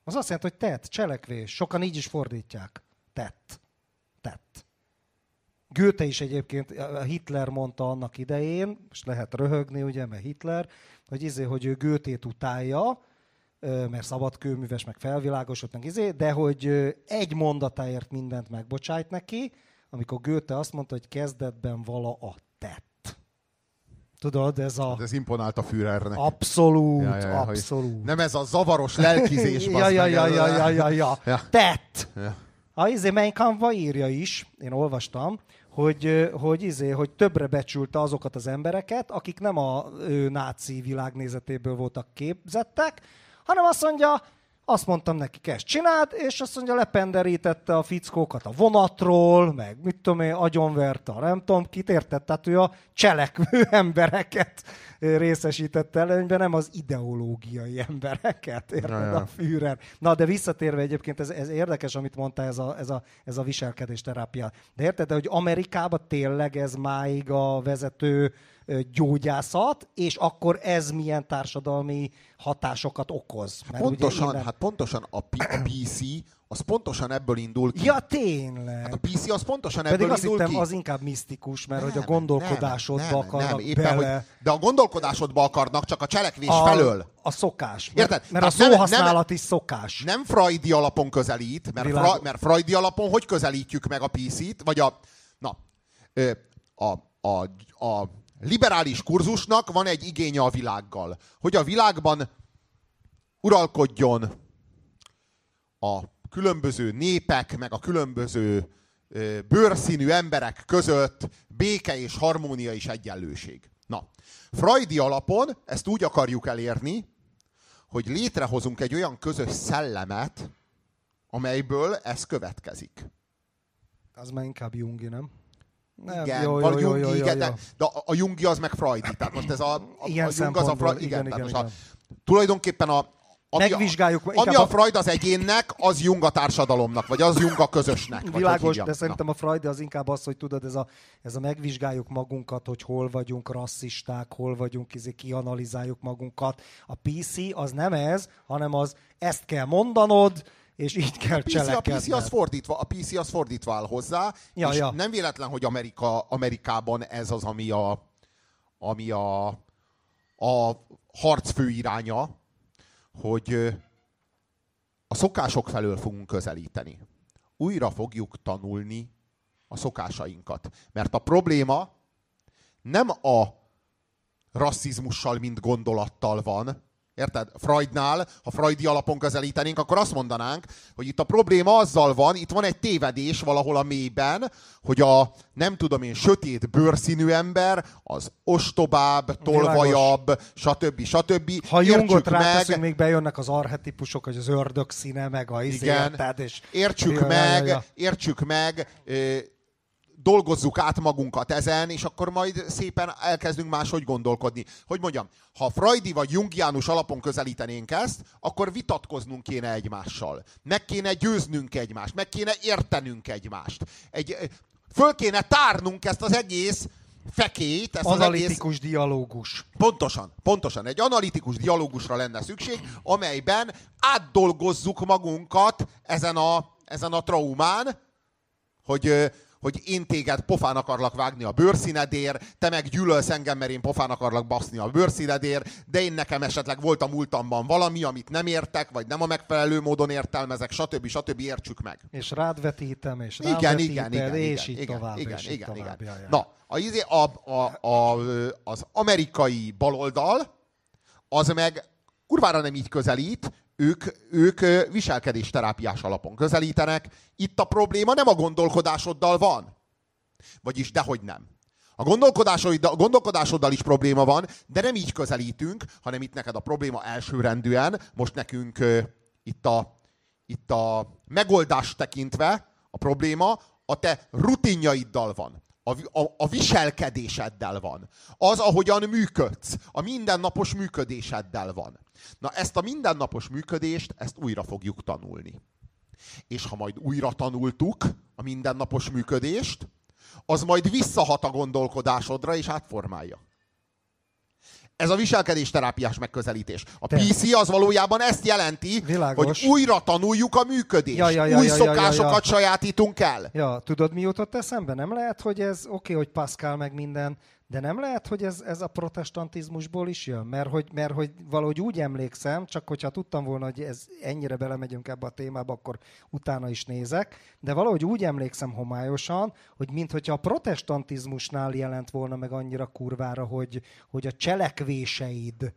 Az azt jelenti, hogy tett, cselekvés. Sokan így is fordítják. Tett. Tett. Goethe is egyébként, Hitler mondta annak idején, és lehet röhögni, ugye, mert Hitler, hogy izé, hogy ő Goethe-t utálja, mert szabadkőműves, meg felvilágosott, meg izé, de hogy egy mondatáért mindent megbocsájt neki, amikor Goethe azt mondta, hogy kezdetben vala a tett. Tudod, ez a... Ez imponált a Führernek. Abszolút, Ja, ja, ja, abszolút. Nem ez a zavaros lelkizés. (laughs) ja, ja, ja, ja, ja, ja, ja. Ja. Tett. Ja. A izé Mein Kampfba írja is, én olvastam, hogy, hogy, izé, hogy többre becsülte azokat az embereket, akik nem a náci világnézetéből voltak képzettek, hanem azt mondja, azt mondtam neki, ezt csináld, és azt mondja, lependerítette a fickókat a vonatról, meg mit tudom én, agyonverte a nem tudom, kit érted? Tehát ő a cselekvő (laughs) embereket részesítette előnyben, nem az ideológiai embereket, érted? A Führer. Na, de visszatérve egyébként, ez, ez érdekes, amit mondta ez a, ez a, ez a viselkedés terápia. De érted, de hogy Amerikában tényleg ez máig a vezető gyógyászat, és akkor ez milyen társadalmi hatásokat okoz. Mert Pontosan, innen- hát pontosan a, P- a PC, az pontosan ebből indul ki. Ja, tényleg. Hát a PC az pontosan Pedig ebből azt indul hittem, ki. az inkább misztikus, mert hogy a Nem, gondolkodásodba nem, nem, akarnak nem, éppen, bele... Hogy, de a gondolkodásodba akarnak, csak a cselekvés a, felől. A szokás. Mert, Érted? mert a nem- szóhasználat is szokás. Nem freudi alapon közelít, mert, fra, mert freudi alapon hogy közelítjük meg a PC-t, vagy a... Na, ö, a, a, a liberális kurzusnak van egy igénye a világgal. Hogy a világban uralkodjon a különböző népek, meg a különböző bőrszínű emberek között béke és harmónia és egyenlőség. Na, Freudi alapon ezt úgy akarjuk elérni, hogy létrehozunk egy olyan közös szellemet, amelyből ez következik. Az már inkább Jungi, nem? Nem, Igen, jó, vagy jó, Jungi, jó, jó, igen, jó. de, de a, Jungi az meg Freudi. Tehát most ez a, a, Ilyen a Jung az a szempontból, Freud, igen, igen, igen, most a, tulajdonképpen a, ami, Megvizsgáljuk a, ami a Freud az egyénnek, az Jung a társadalomnak, vagy az Jung a közösnek. Világos, de szerintem a Freud az inkább az, hogy tudod, ez a, ez a megvizsgáljuk magunkat, hogy hol vagyunk rasszisták, hol vagyunk, izé, kianalizáljuk magunkat. A PC az nem ez, hanem az ezt kell mondanod, és így kell A PC, a cselekedned. PC az fordítva, a PC az fordítva áll hozzá, Ja, és ja. nem véletlen, hogy Amerika, Amerikában ez az, ami a, ami a, a harc fő iránya, hogy a szokások felől fogunk közelíteni. Újra fogjuk tanulni a szokásainkat. Mert a probléma nem a rasszizmussal, mint gondolattal van. Érted? Freudnál, ha Freudi alapon közelítenénk, akkor azt mondanánk, hogy itt a probléma azzal van, itt van egy tévedés valahol a mélyben, hogy a nem tudom én, sötét bőrszínű ember az ostobább, tolvajabb, stb. stb. Ha Értsük Jungot meg, még bejönnek az arhetipusok, hogy az ördög színe, meg a izé, igen, érted, és értsük meg, ja, ja. értsük meg, dolgozzuk át magunkat ezen, és akkor majd szépen elkezdünk máshogy gondolkodni. Hogy mondjam, ha Freudi vagy Jungiánus alapon közelítenénk ezt, akkor vitatkoznunk kéne egymással. Meg kéne győznünk egymást, meg kéne értenünk egymást. Egy, föl kéne tárnunk ezt az egész fekélyt. Ezt analitikus az egész... dialógus. Pontosan, pontosan. Egy analitikus dialógusra lenne szükség, amelyben átdolgozzuk magunkat ezen a, ezen a traumán, hogy hogy én téged pofán akarlak vágni a bőrszínedér, te meg gyűlölsz engem, mert én pofán akarlak baszni a bőrszínedér, de én nekem esetleg volt a múltamban valami, amit nem értek, vagy nem a megfelelő módon értelmezek, stb. stb. értsük meg. És rád vetítem, és rám igen, vetíted, igen, igen, és igen, így igen, tovább, igen, és igen, tovább. igen. Na, a, izé, a, a, a, az amerikai baloldal, az meg kurvára nem így közelít, ők, ők viselkedésterápiás alapon közelítenek. Itt a probléma nem a gondolkodásoddal van. Vagyis dehogy nem. A gondolkodásoddal, gondolkodásoddal is probléma van, de nem így közelítünk, hanem itt neked a probléma elsőrendűen, most nekünk itt, a, itt a megoldás tekintve a probléma a te rutinjaiddal van. A, a, a viselkedéseddel van. Az, ahogyan működsz. A mindennapos működéseddel van. Na ezt a mindennapos működést, ezt újra fogjuk tanulni. És ha majd újra tanultuk a mindennapos működést, az majd visszahat a gondolkodásodra és átformálja. Ez a viselkedésterápiás megközelítés. A Te. PC az valójában ezt jelenti, Világos. hogy újra tanuljuk a működést. Ja, ja, ja, Új ja, szokásokat ja, ja. sajátítunk el. Ja, tudod mi jutott eszembe? Nem lehet, hogy ez oké, okay, hogy Pascal meg minden de nem lehet, hogy ez, ez a protestantizmusból is jön? Mert hogy, mert hogy valahogy úgy emlékszem, csak hogyha tudtam volna, hogy ez ennyire belemegyünk ebbe a témába, akkor utána is nézek, de valahogy úgy emlékszem homályosan, hogy mintha a protestantizmusnál jelent volna meg annyira kurvára, hogy, hogy a cselekvéseid,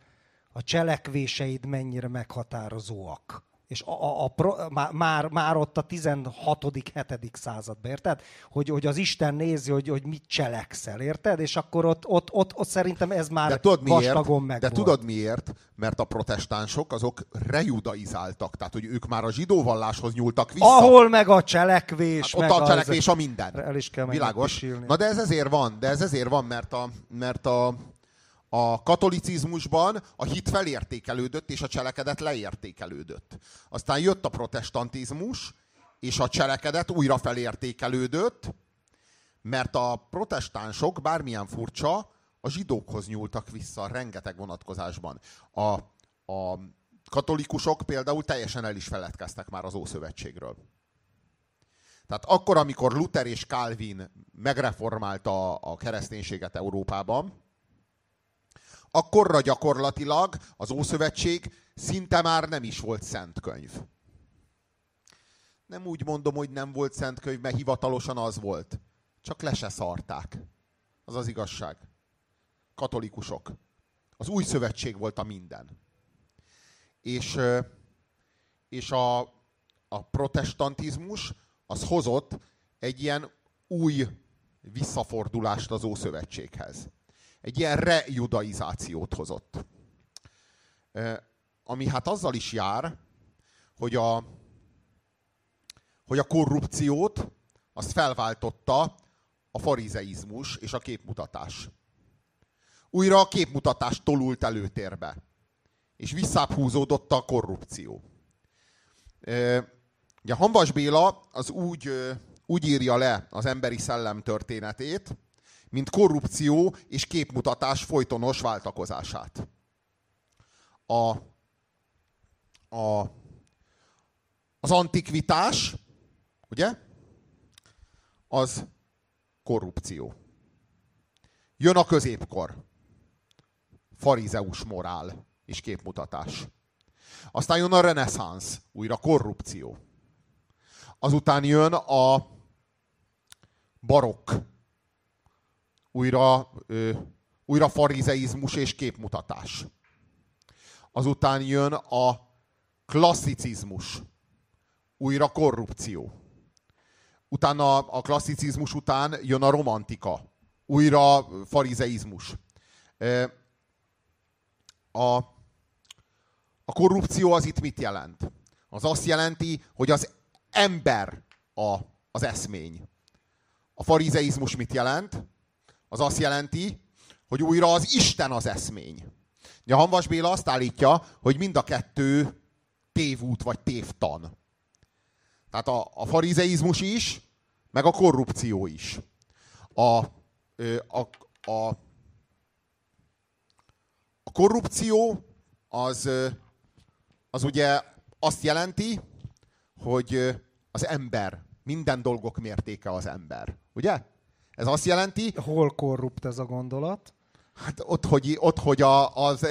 a cselekvéseid mennyire meghatározóak és a, a, a pro, már, már ott a 16 7 században, érted? Hogy, hogy az Isten nézi, hogy, hogy mit cselekszel, érted? És akkor ott, ott, ott, ott szerintem ez már De tudod vastagon meg De volt. tudod miért? Mert a protestánsok azok rejudaizáltak, tehát hogy ők már a zsidó valláshoz nyúltak vissza. Ahol meg a cselekvés. Hát, ott a cselekvés az... a minden. El is kell Világos. Na de ez ezért van, de ez ezért van, mert a, mert a a katolicizmusban a hit felértékelődött, és a cselekedet leértékelődött. Aztán jött a protestantizmus, és a cselekedet újra felértékelődött, mert a protestánsok, bármilyen furcsa, a zsidókhoz nyúltak vissza rengeteg vonatkozásban. A, a katolikusok például teljesen el is feledkeztek már az Ószövetségről. Tehát akkor, amikor Luther és Calvin megreformálta a kereszténységet Európában, akkorra gyakorlatilag az Ószövetség szinte már nem is volt szent könyv. Nem úgy mondom, hogy nem volt szent könyv, mert hivatalosan az volt. Csak le se szarták. Az az igazság. Katolikusok. Az új szövetség volt a minden. És, és a, a protestantizmus az hozott egy ilyen új visszafordulást az Ószövetséghez egy ilyen rejudaizációt hozott. Ami hát azzal is jár, hogy a, hogy a korrupciót azt felváltotta a farizeizmus és a képmutatás. Újra a képmutatás tolult előtérbe, és visszább húzódott a korrupció. Ugye Hanvas Béla az úgy, úgy írja le az emberi szellem történetét, mint korrupció és képmutatás folytonos váltakozását. A, a, az antikvitás, ugye? Az korrupció. Jön a középkor. Farizeus morál és képmutatás. Aztán jön a reneszánsz, újra korrupció. Azután jön a barokk újra, ö, újra farizeizmus és képmutatás. Azután jön a klasszicizmus, újra korrupció. Utána a klasszicizmus után jön a romantika, újra farizeizmus. A, a korrupció az itt mit jelent? Az azt jelenti, hogy az ember a, az eszmény a farizeizmus mit jelent? Az azt jelenti, hogy újra az Isten az eszmény. A Hanvas Béla azt állítja, hogy mind a kettő tévút vagy tévtan. Tehát a, a farizeizmus is, meg a korrupció is. A, a, a, a korrupció az, az ugye azt jelenti, hogy az ember, minden dolgok mértéke az ember. Ugye? Ez azt jelenti... Hol korrupt ez a gondolat? Hát ott, hogy, ott, hogy a, az,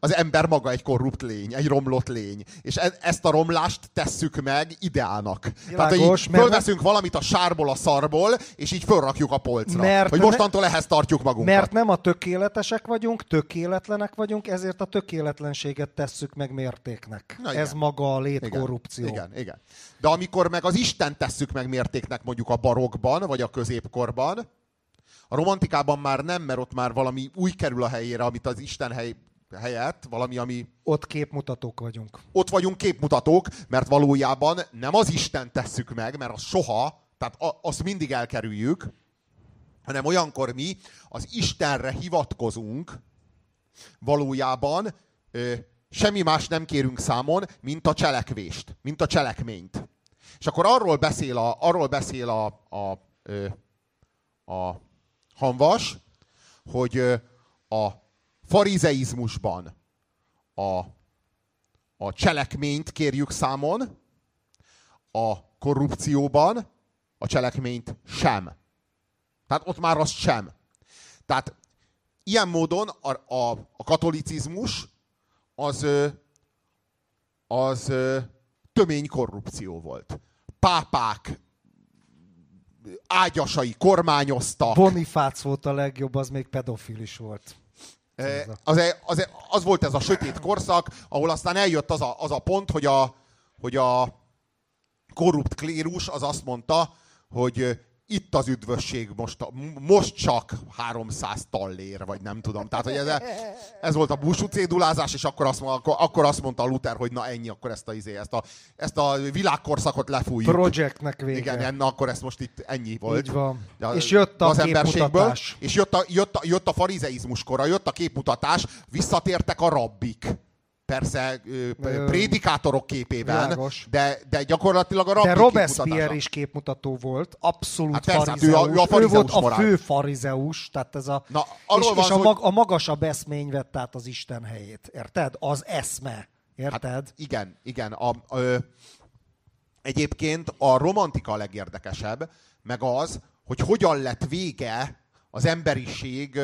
az ember maga egy korrupt lény, egy romlott lény. És e, ezt a romlást tesszük meg ideának. Világos, Tehát, hogy fölveszünk nem... valamit a sárból, a szarból, és így fölrakjuk a polcra. Mert hogy mostantól ne... ehhez tartjuk magunkat. Mert nem a tökéletesek vagyunk, tökéletlenek vagyunk, ezért a tökéletlenséget tesszük meg mértéknek. Na, Ez maga a létkorrupció. Igen, igen, igen. De amikor meg az Isten tesszük meg mértéknek mondjuk a barokban, vagy a középkorban, a romantikában már nem, mert ott már valami új kerül a helyére, amit az Isten hely, helyett, valami, ami... Ott képmutatók vagyunk. Ott vagyunk képmutatók, mert valójában nem az Isten tesszük meg, mert az soha, tehát azt mindig elkerüljük, hanem olyankor mi az Istenre hivatkozunk, valójában ö, semmi más nem kérünk számon, mint a cselekvést, mint a cselekményt. És akkor arról beszél a, arról beszél a, a, a, a Hanvas, hogy a farizeizmusban a, a cselekményt kérjük számon, a korrupcióban a cselekményt sem. Tehát ott már az sem. Tehát ilyen módon a, a, a katolicizmus az, az tömény korrupció volt. Pápák ágyasai kormányoztak. Bonifác volt a legjobb, az még pedofil is volt. Az, az, az, az volt ez a sötét korszak, ahol aztán eljött az a, az a pont, hogy a, hogy a korrupt klérus az azt mondta, hogy itt az üdvösség most, most csak 300 tallér, vagy nem tudom. Tehát, hogy ez, ez volt a búsú cédulázás, és akkor azt, akkor, akkor azt mondta Luther, hogy na ennyi, akkor ezt a, izé, ezt a, ezt a világkorszakot lefújjuk. Projektnek vége. Igen, enna, akkor ezt most itt ennyi volt. Így van. A, és jött a az képmutatás. És jött a, jött, a, jött a farizeizmus kora, jött a képmutatás, visszatértek a rabbik persze prédikátorok képében, de, de gyakorlatilag a rabbi De Robespierre is képmutató volt, abszolút hát persze, farizeus. Hát ő, a, ő, a ő volt morál. a fő farizeus, tehát ez a, Na, és, van, és a, mag, a magasabb eszmény vett át az Isten helyét, érted? Az eszme, érted? Hát igen, igen. A, a, a, egyébként a romantika a legérdekesebb, meg az, hogy hogyan lett vége az emberiség,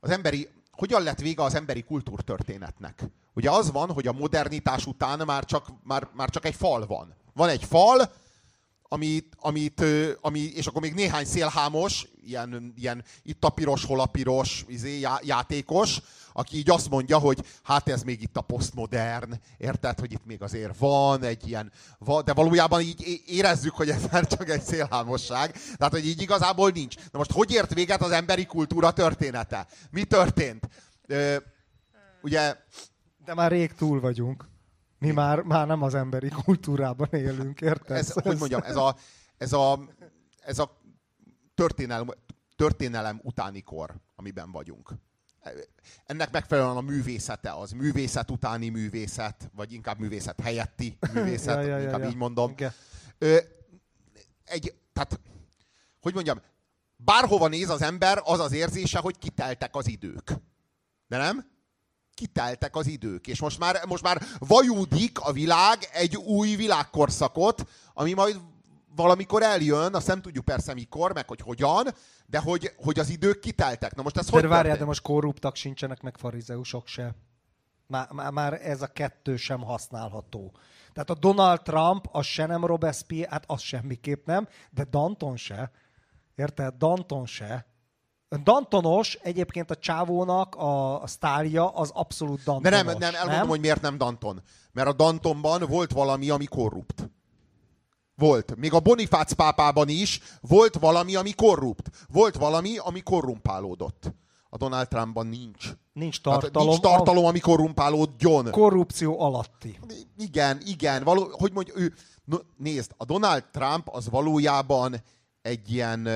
az emberi, hogyan lett vége az emberi kultúrtörténetnek? Ugye az van, hogy a modernitás után már csak, már, már csak egy fal van. Van egy fal, amit, amit, ami, és akkor még néhány szélhámos, ilyen, ilyen itt a piros, hol a piros izé, já, játékos, aki így azt mondja, hogy hát ez még itt a posztmodern, érted, hogy itt még azért van egy ilyen, de valójában így érezzük, hogy ez már csak egy szélhámosság, tehát hogy így igazából nincs. Na most hogy ért véget az emberi kultúra története? Mi történt? Ö, ugye... De már rég túl vagyunk. Mi már, már nem az emberi kultúrában élünk, érted? Ez, hogy mondjam, ez a, ez a, ez a történelem, történelem utáni kor, amiben vagyunk ennek megfelelően a művészete az művészet utáni művészet, vagy inkább művészet helyetti (laughs) művészet, ja, ja, ja, inkább ja. így mondom. Ö, egy, tehát, hogy mondjam, bárhova néz az ember, az az érzése, hogy kiteltek az idők. De nem? Kiteltek az idők, és most már, most már vajúdik a világ egy új világkorszakot, ami majd valamikor eljön, azt nem tudjuk persze mikor, meg hogy hogyan, de hogy, hogy az idők kiteltek. Na most ez de hogy várjál, de most korruptak sincsenek, meg farizeusok se. Már, már, már ez a kettő sem használható. Tehát a Donald Trump, az se nem Robespierre, hát az semmiképp nem, de Danton se. Érted? Danton se. Dantonos egyébként a csávónak a, a sztálja az abszolút Dantonos. De nem, nem, elmondom, nem? hogy miért nem Danton. Mert a Dantonban volt valami, ami korrupt. Volt. Még a Bonifác pápában is volt valami, ami korrupt. Volt valami, ami korrumpálódott. A Donald Trumpban nincs. Nincs tartalom. nincs tartalom, ami korrumpálódjon. Korrupció alatti. Igen, igen. Való, hogy mondja, ő, no, nézd, a Donald Trump az valójában egy ilyen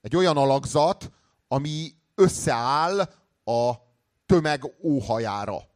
egy olyan alakzat, ami összeáll a tömeg óhajára.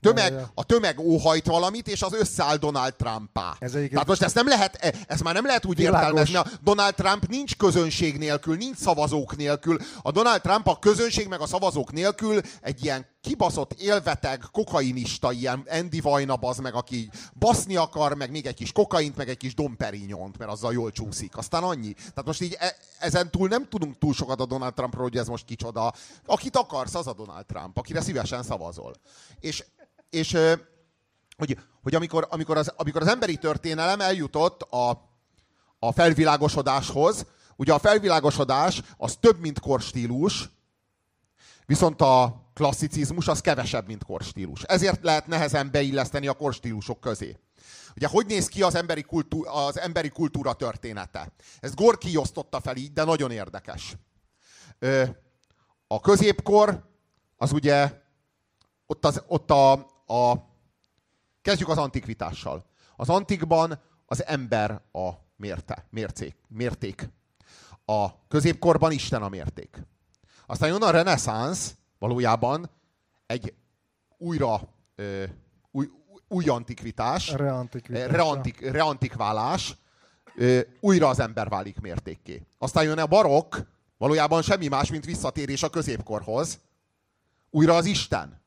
Tömeg, a tömeg óhajt valamit, és az összeáll Donald Trumpá. Ez. Tehát most ezt nem lehet, e, ezt már nem lehet úgy Világos. értelmezni. A Donald Trump nincs közönség nélkül, nincs szavazók nélkül. A Donald Trump a közönség meg a szavazók nélkül egy ilyen kibaszott élveteg, kokainista, ilyen Andy Vajna az meg, aki baszni akar, meg még egy kis kokaint, meg egy kis domperinyont, mert azzal jól csúszik. Aztán annyi. Tehát most így e, ezen túl nem tudunk túl sokat a Donald Trumpról, hogy ez most kicsoda. Akit akarsz, az a Donald Trump, akire szívesen szavazol. És és hogy, hogy amikor, amikor, az, amikor az emberi történelem eljutott a, a felvilágosodáshoz, ugye a felvilágosodás az több, mint korstílus, viszont a klasszicizmus az kevesebb, mint korstílus. Ezért lehet nehezen beilleszteni a korstílusok közé. Ugye hogy néz ki az emberi, kultú, az emberi kultúra története? Ezt Gorki osztotta fel így, de nagyon érdekes. A középkor az ugye ott, az, ott a, a... Kezdjük az antikvitással. Az antikban az ember a mérte, mércék, mérték. A középkorban Isten a mérték. Aztán jön a reneszánsz, valójában egy újra ö, új, új antikvitás, reantikvitás, reantik, reantikválás, ö, újra az ember válik mértékké. Aztán jön a barokk, valójában semmi más, mint visszatérés a középkorhoz, újra az Isten.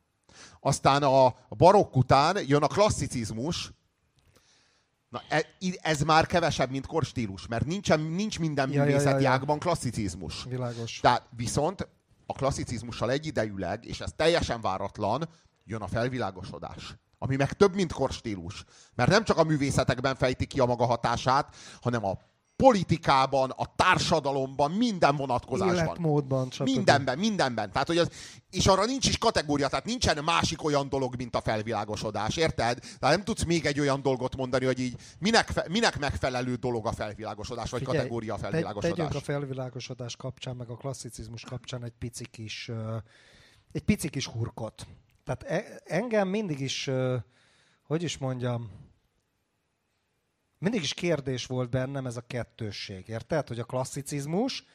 Aztán a barokk után jön a klasszicizmus, Na, e, ez már kevesebb, mint korstílus, mert nincsen, nincs minden művészeti ja, ja, ja. klasszicizmus. Világos. Tehát viszont a klasszicizmussal egyidejűleg, és ez teljesen váratlan, jön a felvilágosodás. Ami meg több, mint korstílus. Mert nem csak a művészetekben fejti ki a maga hatását, hanem a politikában, a társadalomban, minden vonatkozásban. Életmódban. Stb. Mindenben, mindenben. Tehát, hogy az, és arra nincs is kategória, tehát nincsen másik olyan dolog, mint a felvilágosodás, érted? Tehát nem tudsz még egy olyan dolgot mondani, hogy így minek, minek megfelelő dolog a felvilágosodás, vagy Figyelj, kategória a felvilágosodás. Tegyünk a felvilágosodás kapcsán, meg a klasszicizmus kapcsán egy pici kis, egy pici kis hurkot. Tehát e, engem mindig is, hogy is mondjam, mindig is kérdés volt bennem ez a kettősség, érted? Hogy a klasszicizmus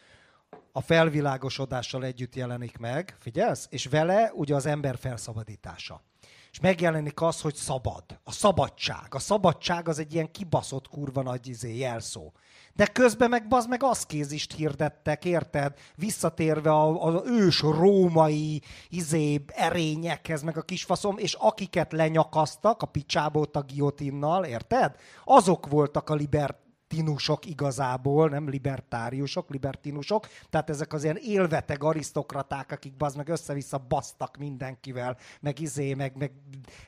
a felvilágosodással együtt jelenik meg, figyelsz? És vele ugye az ember felszabadítása. És megjelenik az, hogy szabad. A szabadság. A szabadság az egy ilyen kibaszott kurva nagy izé, jelszó. De közben meg bazd meg aszkézist hirdettek, érted? Visszatérve az ős római izé, erényekhez, meg a kisfaszom, és akiket lenyakasztak a picsából a giotinnal, érted? Azok voltak a libert tinusok igazából, nem libertáriusok, libertinusok, tehát ezek az ilyen élveteg arisztokraták, akik az meg össze-vissza basztak mindenkivel, meg izé, meg, meg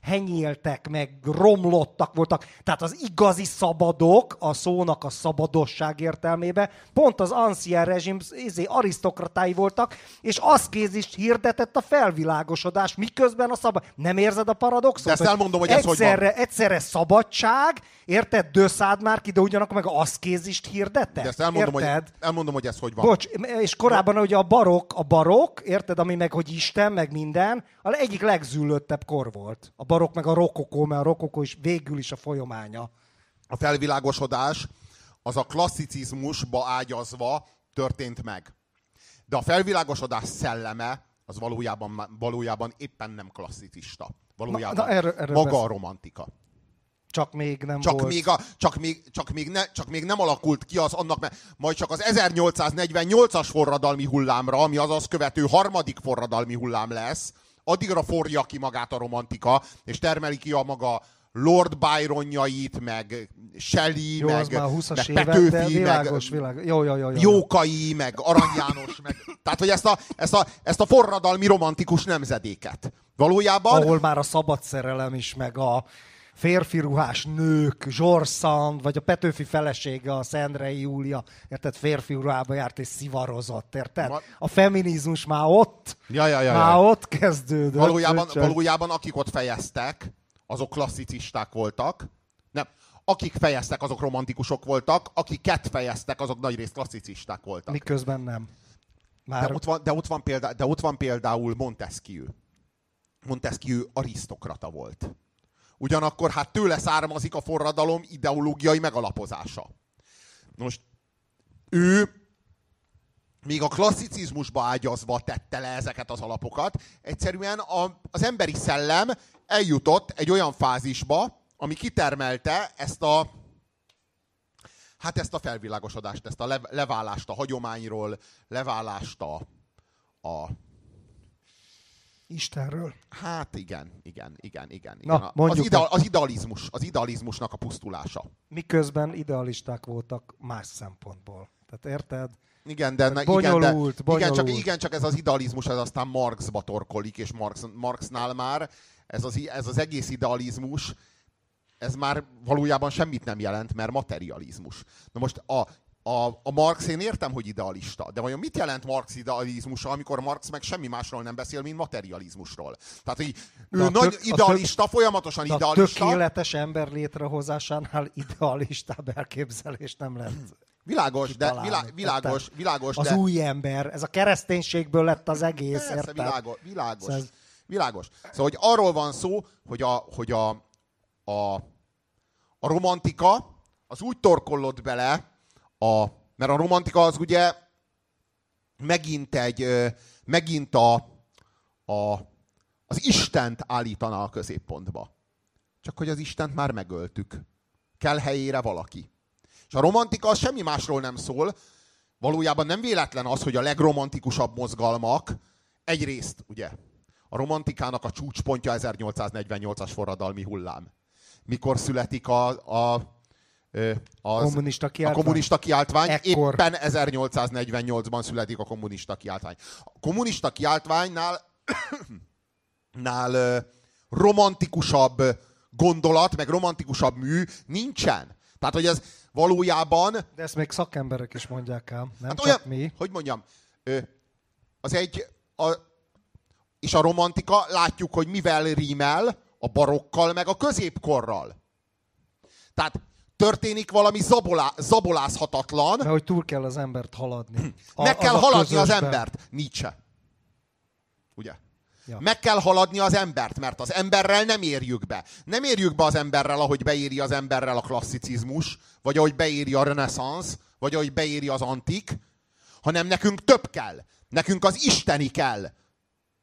henyéltek, meg romlottak voltak. Tehát az igazi szabadok, a szónak a szabadosság értelmébe, pont az ancien rezsim izé, arisztokratái voltak, és aszkézist hirdetett a felvilágosodás, miközben a szabad... Nem érzed a paradoxot? De ezt elmondom, hogy ez egyszerre, hogy van. Egyszerre szabadság, érted? Döszád már ki, de ugyanakkor meg aszkézist hirdettek? De ezt elmondom, érted? hogy, elmondom, hogy ez hogy van. Bocs, és korábban ugye a barok, a barok, érted, ami meg, hogy Isten, meg minden, a egyik legzüllöttebb kor volt. A barok meg a rokokó, mert a rokokó is végül is a folyománya. A felvilágosodás az a klasszicizmusba ágyazva történt meg. De a felvilágosodás szelleme az valójában, valójában éppen nem klasszicista. Valójában na, na erről, erről maga besz... a romantika. Csak még nem csak volt. Még a, csak, még, csak, még ne, csak még nem alakult ki az annak, mert majd csak az 1848-as forradalmi hullámra, ami az azt követő harmadik forradalmi hullám lesz, addigra forja ki magát a romantika, és termeli ki a maga Lord Byronjait, meg Shelley, jó, meg, már 20 meg évet, Petőfi, világos, meg világos. Jó, jó, jó, jó. Jókai, meg Arany János, meg... Tehát, hogy ezt a, ezt, a, ezt a forradalmi romantikus nemzedéket. Valójában... Ahol már a szabad szerelem is, meg a férfi ruhás nők, Zsorszand, vagy a Petőfi felesége, a Szendrei Júlia, érted, férfi ruhába járt és szivarozott, érted? A feminizmus már ott, ja, ja, ja, már ja. ott kezdődött. Valójában, valójában akik ott fejeztek, azok klasszicisták voltak, nem, akik fejeztek, azok romantikusok voltak, akiket fejeztek, azok nagyrészt klasszicisták voltak. Miközben nem. Már... De, ott van, de, ott van példa, de ott van például Montesquieu. Montesquieu arisztokrata volt. Ugyanakkor hát tőle származik a forradalom ideológiai megalapozása. Most ő még a klasszicizmusba ágyazva tette le ezeket az alapokat. Egyszerűen a, az emberi szellem eljutott egy olyan fázisba, ami kitermelte ezt a hát ezt a felvilágosodást, ezt a le, leválást a hagyományról, leválást a, a Istenről. Hát igen, igen, igen, igen. Na, igen. mondjuk az, ideal, az idealizmus, az idealizmusnak a pusztulása. Miközben idealisták voltak más szempontból. Tehát érted? Igen, de, ne, bonyolult, igen, de bonyolult. Igen, csak, igen, csak ez az idealizmus, ez aztán Marxba torkolik, és Marx, Marxnál már ez az, ez az egész idealizmus, ez már valójában semmit nem jelent, mert materializmus. Na most a, a, a Marx én értem, hogy idealista, de vajon mit jelent Marx idealizmusa, amikor Marx meg semmi másról nem beszél, mint materializmusról? Tehát, hogy ő a nagy tök- a idealista, folyamatosan De a idealista. tökéletes ember létrehozásánál idealistább elképzelés nem lett. Világos, de vilá, világos, Érted? világos, Az de... új ember, ez a kereszténységből lett az egész, Persze, érted? világos, világos, Szóval világos. Szóval, hogy arról van szó, hogy a, hogy a, a, a romantika az úgy torkollott bele, a, mert a romantika az ugye megint egy, megint a, a, az Istent állítaná a középpontba. Csak hogy az Istent már megöltük. Kell helyére valaki. És a romantika az semmi másról nem szól, valójában nem véletlen az, hogy a legromantikusabb mozgalmak egyrészt, ugye, a romantikának a csúcspontja 1848-as forradalmi hullám. Mikor születik a, a, az, Kommunista a kiáltvány? kommunista kiáltvány? Ekkor. Éppen 1848-ban születik a kommunista kiáltvány. A kommunista kiáltványnál (coughs) nál, romantikusabb gondolat, meg romantikusabb mű nincsen. Tehát, hogy ez valójában De ezt még szakemberek is mondják el, nem Hát csak olyan, mi. hogy mondjam, az egy, a, és a romantika, látjuk, hogy mivel rímel a barokkal, meg a középkorral. Tehát történik valami zabolá, zabolázhatatlan, Mert hogy túl kell az embert haladni. A, meg kell az haladni az közösben. embert. Nietzsche. Ugye? Ja. Meg kell haladni az embert, mert az emberrel nem érjük be. Nem érjük be az emberrel, ahogy beéri az emberrel a klasszicizmus, vagy ahogy beéri a reneszánsz, vagy ahogy beéri az antik, hanem nekünk több kell. Nekünk az isteni kell.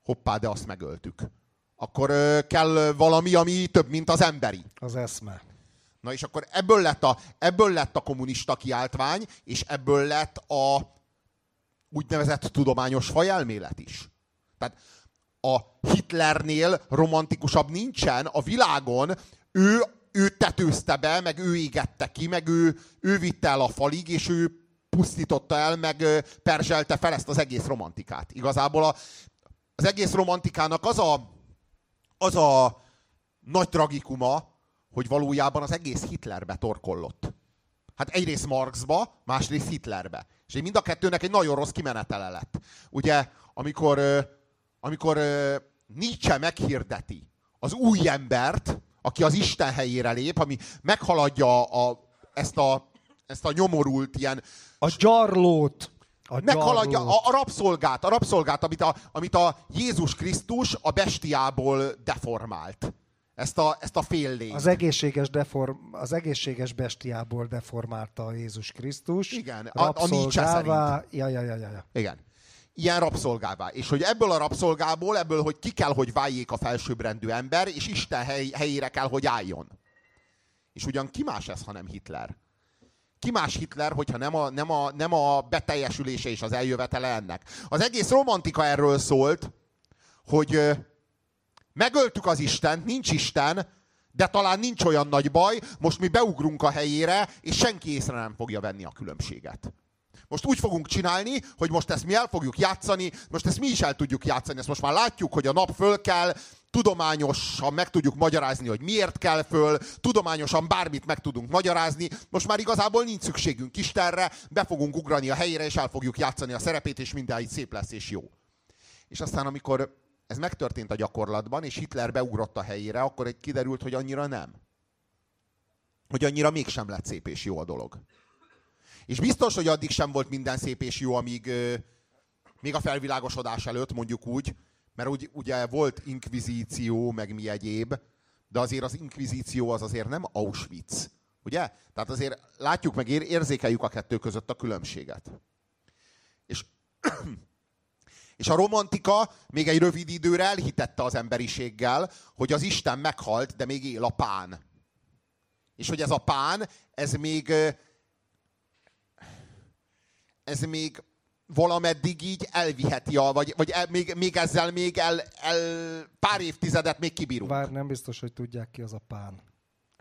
Hoppá, de azt megöltük. Akkor ö, kell valami, ami több, mint az emberi. Az eszme. Na és akkor ebből lett a, ebből lett a kommunista kiáltvány, és ebből lett a úgynevezett tudományos fajelmélet is. Tehát a Hitlernél romantikusabb nincsen a világon, ő, ő tetőzte be, meg ő égette ki, meg ő, ő vitte el a falig, és ő pusztította el, meg perzselte fel ezt az egész romantikát. Igazából a, az egész romantikának az a, az a nagy tragikuma, hogy valójában az egész Hitlerbe torkollott. Hát egyrészt Marxba, másrészt Hitlerbe. És mind a kettőnek egy nagyon rossz kimenetele lett. Ugye, amikor, amikor Nietzsche meghirdeti az új embert, aki az Isten helyére lép, ami meghaladja a, ezt, a, ezt a nyomorult ilyen A gyarlót. A meghaladja gyarlót. a, a rabszolgát, a rabszolgát, amit a, amit a Jézus Krisztus a bestiából deformált. Ezt a, ezt a fél lényt. Az egészséges, deform, az egészséges bestiából deformálta Jézus Krisztus. Igen, a- a Nietzsche rabszolgává- Ja, ja, ja, ja, ja. Igen. Ilyen rabszolgává. És hogy ebből a rabszolgából, ebből, hogy ki kell, hogy váljék a felsőbbrendű ember, és Isten hely, helyére kell, hogy álljon. És ugyan ki más ez, hanem Hitler? Ki más Hitler, hogyha nem a, nem, a, nem a beteljesülése és az eljövetele ennek? Az egész romantika erről szólt, hogy megöltük az Istent, nincs Isten, de talán nincs olyan nagy baj, most mi beugrunk a helyére, és senki észre nem fogja venni a különbséget. Most úgy fogunk csinálni, hogy most ezt mi el fogjuk játszani, most ezt mi is el tudjuk játszani, ezt most már látjuk, hogy a nap föl kell, tudományosan meg tudjuk magyarázni, hogy miért kell föl, tudományosan bármit meg tudunk magyarázni, most már igazából nincs szükségünk Istenre, be fogunk ugrani a helyére, és el fogjuk játszani a szerepét, és minden így szép lesz és jó. És aztán, amikor ez megtörtént a gyakorlatban, és Hitler beugrott a helyére, akkor egy kiderült, hogy annyira nem. Hogy annyira mégsem lett szép és jó a dolog. És biztos, hogy addig sem volt minden szép és jó, amíg még a felvilágosodás előtt, mondjuk úgy, mert úgy, ugye volt inkvizíció, meg mi egyéb, de azért az inkvizíció az azért nem Auschwitz, Ugye? Tehát azért látjuk meg, érzékeljük a kettő között a különbséget. És, és a romantika még egy rövid időre elhitette az emberiséggel, hogy az Isten meghalt, de még él a pán. És hogy ez a pán, ez még ez még valameddig így elviheti, a, vagy, vagy el, még, még ezzel még el, el pár évtizedet még kibírunk. Bár nem biztos, hogy tudják ki az a pán.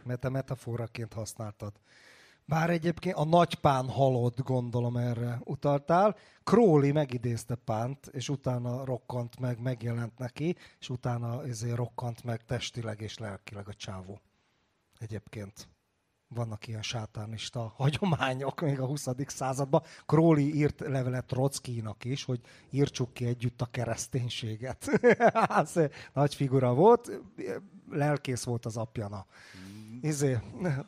Mert te metaforaként használtad. Bár egyébként a nagypán halott, gondolom erre utaltál. Crowley megidézte pánt, és utána rokkant meg, megjelent neki, és utána ezért rokkant meg testileg és lelkileg a csávó. Egyébként vannak ilyen sátánista (laughs) hagyományok még a 20. században. Crowley írt levelet Trotskynak is, hogy írtsuk ki együtt a kereszténységet. (laughs) Nagy figura volt, lelkész volt az apjana. Izé,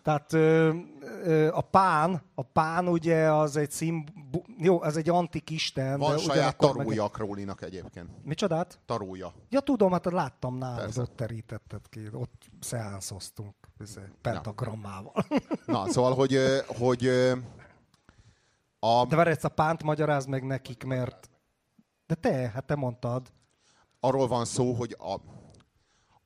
tehát ö, ö, a pán, a pán ugye az egy szimbu... Jó, az egy antik isten. Van de saját tarója meg... Crowley-nak egyébként. Micsodát? Tarója. Ja, tudom, hát láttam nálad, Persze. ott terítetted ki, ott szeánszoztunk izé, pentagrammával. Na, szóval, hogy, hogy a... De várj, ezt a pánt magyaráz meg nekik, mert... De te, hát te mondtad. Arról van szó, hogy a,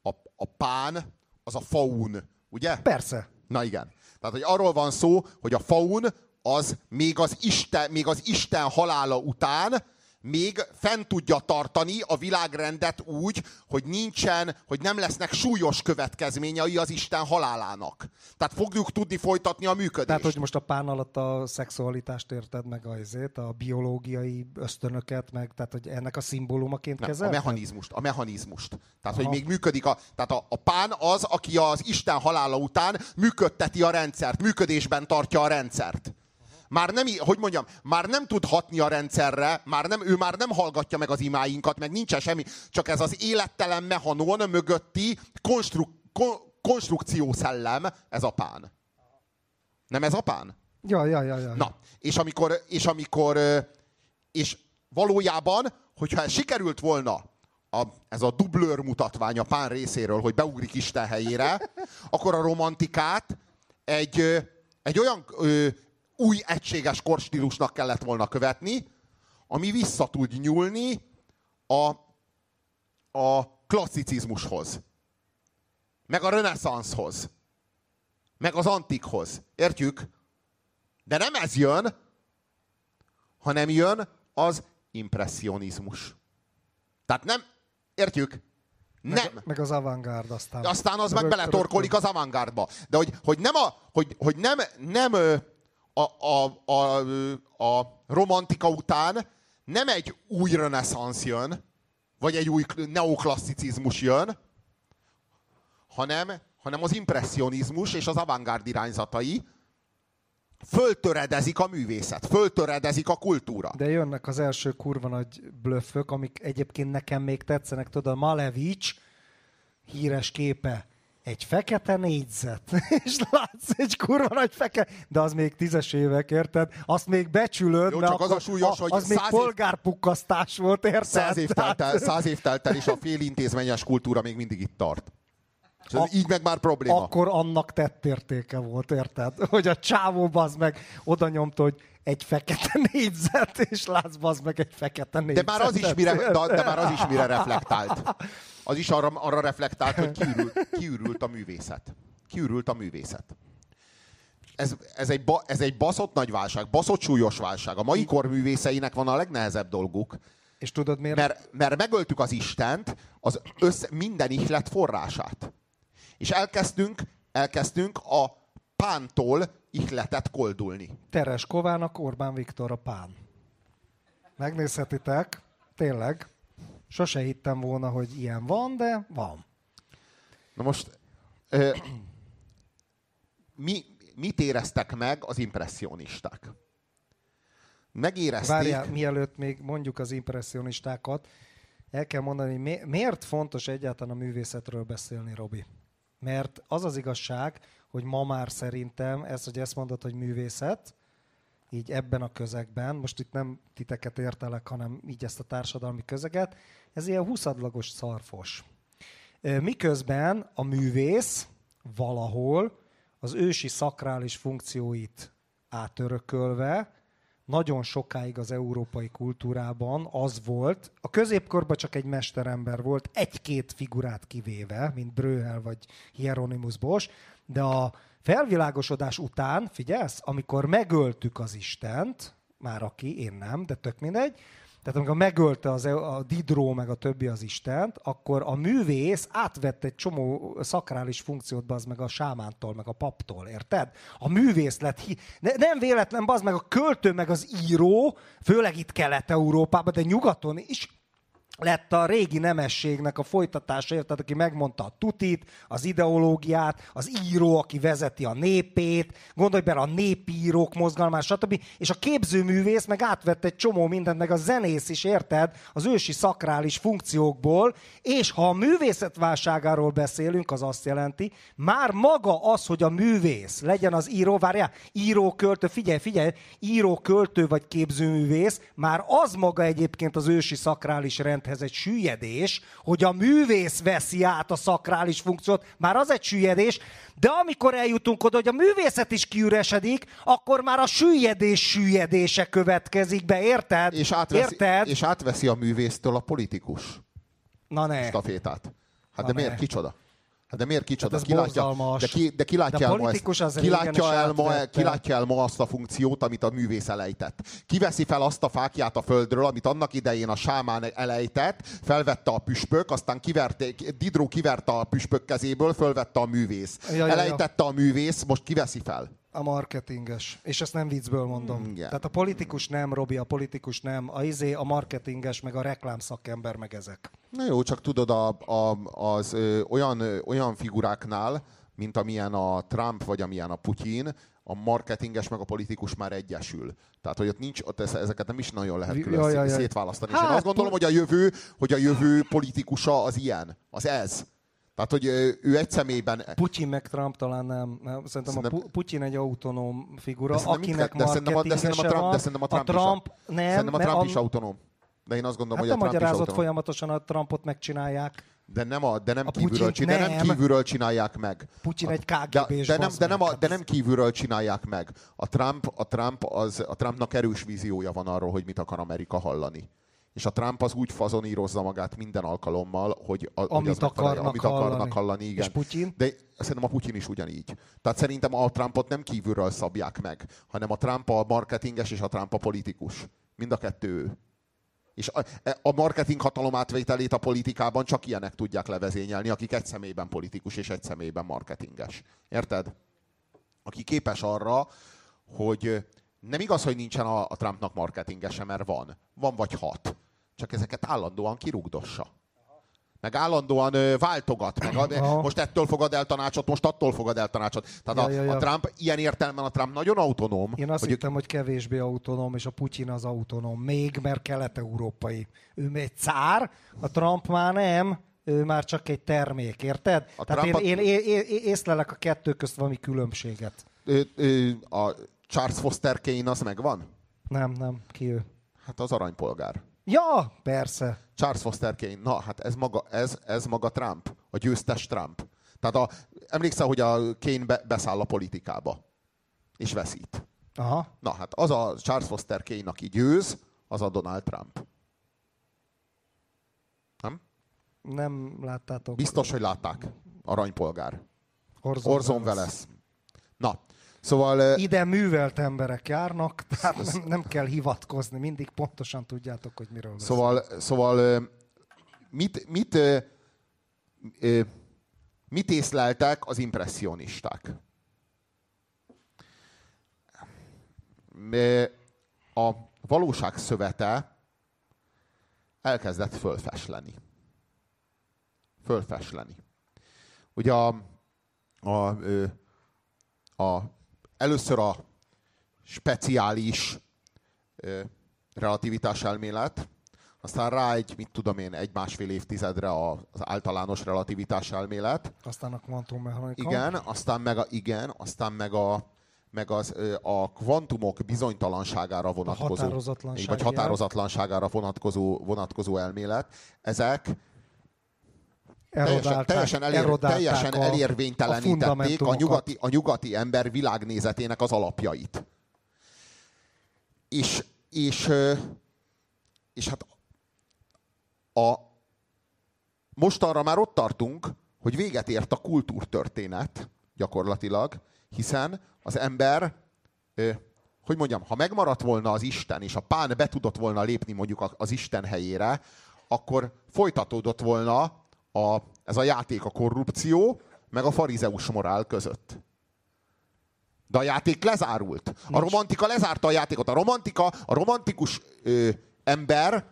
a, a pán az a faun Ugye? Persze. Na igen. Tehát, hogy arról van szó, hogy a faun az még az Isten, még az Isten halála után még fent tudja tartani a világrendet úgy, hogy nincsen, hogy nem lesznek súlyos következményei az Isten halálának. Tehát fogjuk tudni folytatni a működést. Tehát, hogy most a pán alatt a szexualitást érted meg azért, a biológiai ösztönöket, meg, tehát, hogy ennek a szimbólumaként kezel? A mechanizmust, a mechanizmust. Tehát, Aha. hogy még működik a, tehát a, a pán az, aki az Isten halála után működteti a rendszert, működésben tartja a rendszert már nem, hogy mondjam, már nem tud hatni a rendszerre, már nem, ő már nem hallgatja meg az imáinkat, meg nincsen semmi, csak ez az élettelen mehanon mögötti konstruk, kon, konstrukciószellem, ez a pán. Nem ez a pán? Ja, ja, ja, ja. Na, és amikor, és amikor, és valójában, hogyha ez sikerült volna, a, ez a dublőr mutatvány a pán részéről, hogy beugrik Isten helyére, akkor a romantikát egy, egy olyan ö, új egységes korstílusnak kellett volna követni, ami vissza tud nyúlni a, a klasszicizmushoz, meg a reneszánszhoz, meg az antikhoz. Értjük? De nem ez jön, hanem jön az impressionizmus. Tehát nem, értjük? Nem. Meg, meg az avantgárd aztán. Aztán az meg beletorkolik az avantgárdba. De hogy, hogy nem, a, hogy, hogy nem, nem a, a, a, a romantika után nem egy új reneszánsz jön, vagy egy új neoklasszicizmus jön, hanem, hanem az impressionizmus és az avantgárd irányzatai föltöredezik a művészet, föltöredezik a kultúra. De jönnek az első kurva nagy blöffök, amik egyébként nekem még tetszenek. Tudod, Malevics híres képe egy fekete négyzet, (laughs) és látsz egy kurva nagy fekete, de az még tízes évek, érted? Azt még becsülöd, Jó, mert csak az a súlyos, hogy az még év... polgárpukkasztás volt, érted? Száz év, telt el, száz év telt el, és a (laughs) félintézményes kultúra még mindig itt tart. És ez így meg már probléma. Akkor annak tettértéke volt, érted? Hogy a csávó az meg oda nyomta, hogy egy fekete négyzet, és látsz az meg egy fekete négyzet. De már az is mire, de, de már az is mire reflektált az is arra, arra reflektált, hogy kiürült, kiürült a művészet. Kiürült a művészet. Ez, ez, egy, ba, ez egy baszott nagy válság, baszott súlyos válság. A mai kor művészeinek van a legnehezebb dolguk. És tudod miért? Mert, mert megöltük az Istent, az össze, minden ihlet forrását. És elkezdtünk, elkezdtünk a pántól ihletet koldulni. Teres Kovának Orbán Viktor a pán. Megnézhetitek, tényleg. Sose hittem volna, hogy ilyen van, de van. Na most, ö, mi, mit éreztek meg az impressionisták? Megérezték... Várjál, mielőtt még mondjuk az impressionistákat, el kell mondani, mi, miért fontos egyáltalán a művészetről beszélni, Robi? Mert az az igazság, hogy ma már szerintem, ez, hogy ezt mondod, hogy művészet, így ebben a közegben, most itt nem titeket értelek, hanem így ezt a társadalmi közeget, ez ilyen huszadlagos szarfos. Miközben a művész valahol az ősi szakrális funkcióit átörökölve, nagyon sokáig az európai kultúrában az volt, a középkorban csak egy mesterember volt, egy-két figurát kivéve, mint Bröhel vagy Hieronymus Bosch, de a felvilágosodás után, figyelsz, amikor megöltük az Istent, már aki, én nem, de tök mindegy, tehát amikor megölte az, e- a Didró meg a többi az Istent, akkor a művész átvette egy csomó szakrális funkciót az meg a sámántól, meg a paptól, érted? A művész lett, hi- ne, nem véletlen az meg a költő, meg az író, főleg itt Kelet-Európában, de nyugaton is, lett a régi nemességnek a folytatása, érted, aki megmondta a tutit, az ideológiát, az író, aki vezeti a népét, gondolj bele a népírók mozgalmát, stb. És a képzőművész meg átvette egy csomó mindent, meg a zenész is, érted, az ősi szakrális funkciókból, és ha a művészetválságáról beszélünk, az azt jelenti, már maga az, hogy a művész legyen az író, várjál, író, költő, figyelj, figyelj, író, költő vagy képzőművész, már az maga egyébként az ősi szakrális rend ez egy süllyedés, hogy a művész veszi át a szakrális funkciót, már az egy süllyedés, de amikor eljutunk oda, hogy a művészet is kiüresedik, akkor már a süllyedés süllyedése következik be, érted? És átveszi, érted? és átveszi a művésztől a politikus Na ne. stafétát. Hát Na de miért ne. kicsoda? Hát de miért kicsoda? Hát ki látja, de, ki, de ki látja, De el ma, ezt, ki látja, el ma, ki látja el ma azt a funkciót, amit a művész elejtett? Kiveszi fel azt a fákját a földről, amit annak idején a sámán elejtett, felvette a püspök, aztán kiverte, Didró kiverte a püspök kezéből, fölvette a művész. Ja, ja, ja. A művész, most kiveszi fel. A marketinges. És ezt nem viccből mondom. Mm, igen. Tehát a politikus nem, Robi, a politikus nem, a izé, a marketinges, meg a reklámszakember, meg ezek. Na jó, csak tudod, a, a, az ö, olyan, ö, olyan figuráknál, mint amilyen a Trump, vagy amilyen a Putyin, a marketinges meg a politikus már egyesül. Tehát, hogy ott nincs, ott ez- ezeket nem is nagyon lehet külön jaj, jaj, szétválasztani. És én Hát, azt gondolom, hogy a jövő, hogy a jövő politikusa az ilyen, az ez. Tehát, hogy ő egy személyben... Putyin meg Trump talán nem. nem. Szerintem a Szerintem- Pu- Putyin egy autonóm figura, De akinek de szerintem a- de szerintem a Trump- van. de szerintem a Trump is a- Trump nem, Szerintem a Trump is autonóm. De én azt gondolom, Hát hogy nem a Trump is autonóm. folyamatosan, a Trumpot megcsinálják. De nem, a, de nem, A kívülről, Putyint de nem nem. kívülről csinálják meg. Putyin A- egy de, KGB-s de, nem, de, nem, a, de nem kívülről csinálják meg. A Trump, a Trump, az, a Trumpnak erős víziója van arról, hogy mit akar Amerika hallani. És a Trump az úgy fazonírozza magát minden alkalommal, hogy, a, hogy Amit megfelelje, akarnak amit akarnak hallani. hallani. Igen. És Putyin? De szerintem a Putyin is ugyanígy. Tehát szerintem a Trumpot nem kívülről szabják meg, hanem a Trump a marketinges és a Trump a politikus. Mind a kettő ő. És a, a marketing hatalom átvételét a politikában csak ilyenek tudják levezényelni, akik egy személyben politikus és egy személyben marketinges. Érted? Aki képes arra, hogy nem igaz, hogy nincsen a, a Trumpnak marketingese, mert van. Van vagy hat. Csak ezeket állandóan kirugdossa. Meg állandóan ö, váltogat. Meg a, Aha. most ettől fogad el tanácsot, most attól fogad el tanácsot. Tehát Ja, a, ja, ja. a Trump, ilyen értelemben a Trump nagyon autonóm. Én azt hogy ő- hittem, hogy kevésbé autonóm, és a Putyin az autonóm. Még, mert kelet-európai. Ő egy cár, a Trump már nem, ő már csak egy termék, érted? A Tehát én, Trumpot- én, én, én, én észlelek a kettő közt valami különbséget. ö, ö, a Charles Foster Kane az megvan? Nem, nem, ki ő? Hát az aranypolgár. Ja, persze. Charles Foster Kane, na hát ez maga, ez, ez maga Trump, a győztes Trump. Tehát a, emlékszel, hogy a Kane be, beszáll a politikába, és veszít. Aha. Na hát az a Charles Foster Kane, aki győz, az a Donald Trump. Nem? Nem láttátok. Biztos, hogy látták. Aranypolgár. Orson Welles. Welles. Na, szóval... Ide művelt emberek járnak, tehát nem, nem kell hivatkozni, mindig pontosan tudjátok, hogy miről beszél. Szóval, szóval mit, mit, mit észleltek az impressionisták? A valóság szövete elkezdett fölfesleni. Fölfesleni. Ugye a, a, a, először a speciális ö, relativitás elmélet, aztán rá egy, mit tudom én, egy-másfél évtizedre a- az általános relativitás elmélet. Aztán a kvantummechanika. Igen, aztán meg a, igen, aztán meg a, meg az, a kvantumok bizonytalanságára vonatkozó, határozatlanság, vagy határozatlanságára vonatkozó, vonatkozó elmélet. Ezek Teljesen, teljesen, elér, teljesen a, elérvénytelenítették a, a, nyugati, a nyugati ember világnézetének az alapjait. És, és, és hát a, most arra már ott tartunk, hogy véget ért a kultúrtörténet gyakorlatilag, hiszen az ember, hogy mondjam, ha megmaradt volna az Isten, és a pán be tudott volna lépni mondjuk az Isten helyére, akkor folytatódott volna a, ez a játék a korrupció, meg a farizeus morál között. De a játék lezárult. A romantika lezárta a játékot. A romantika, a romantikus ö, ember,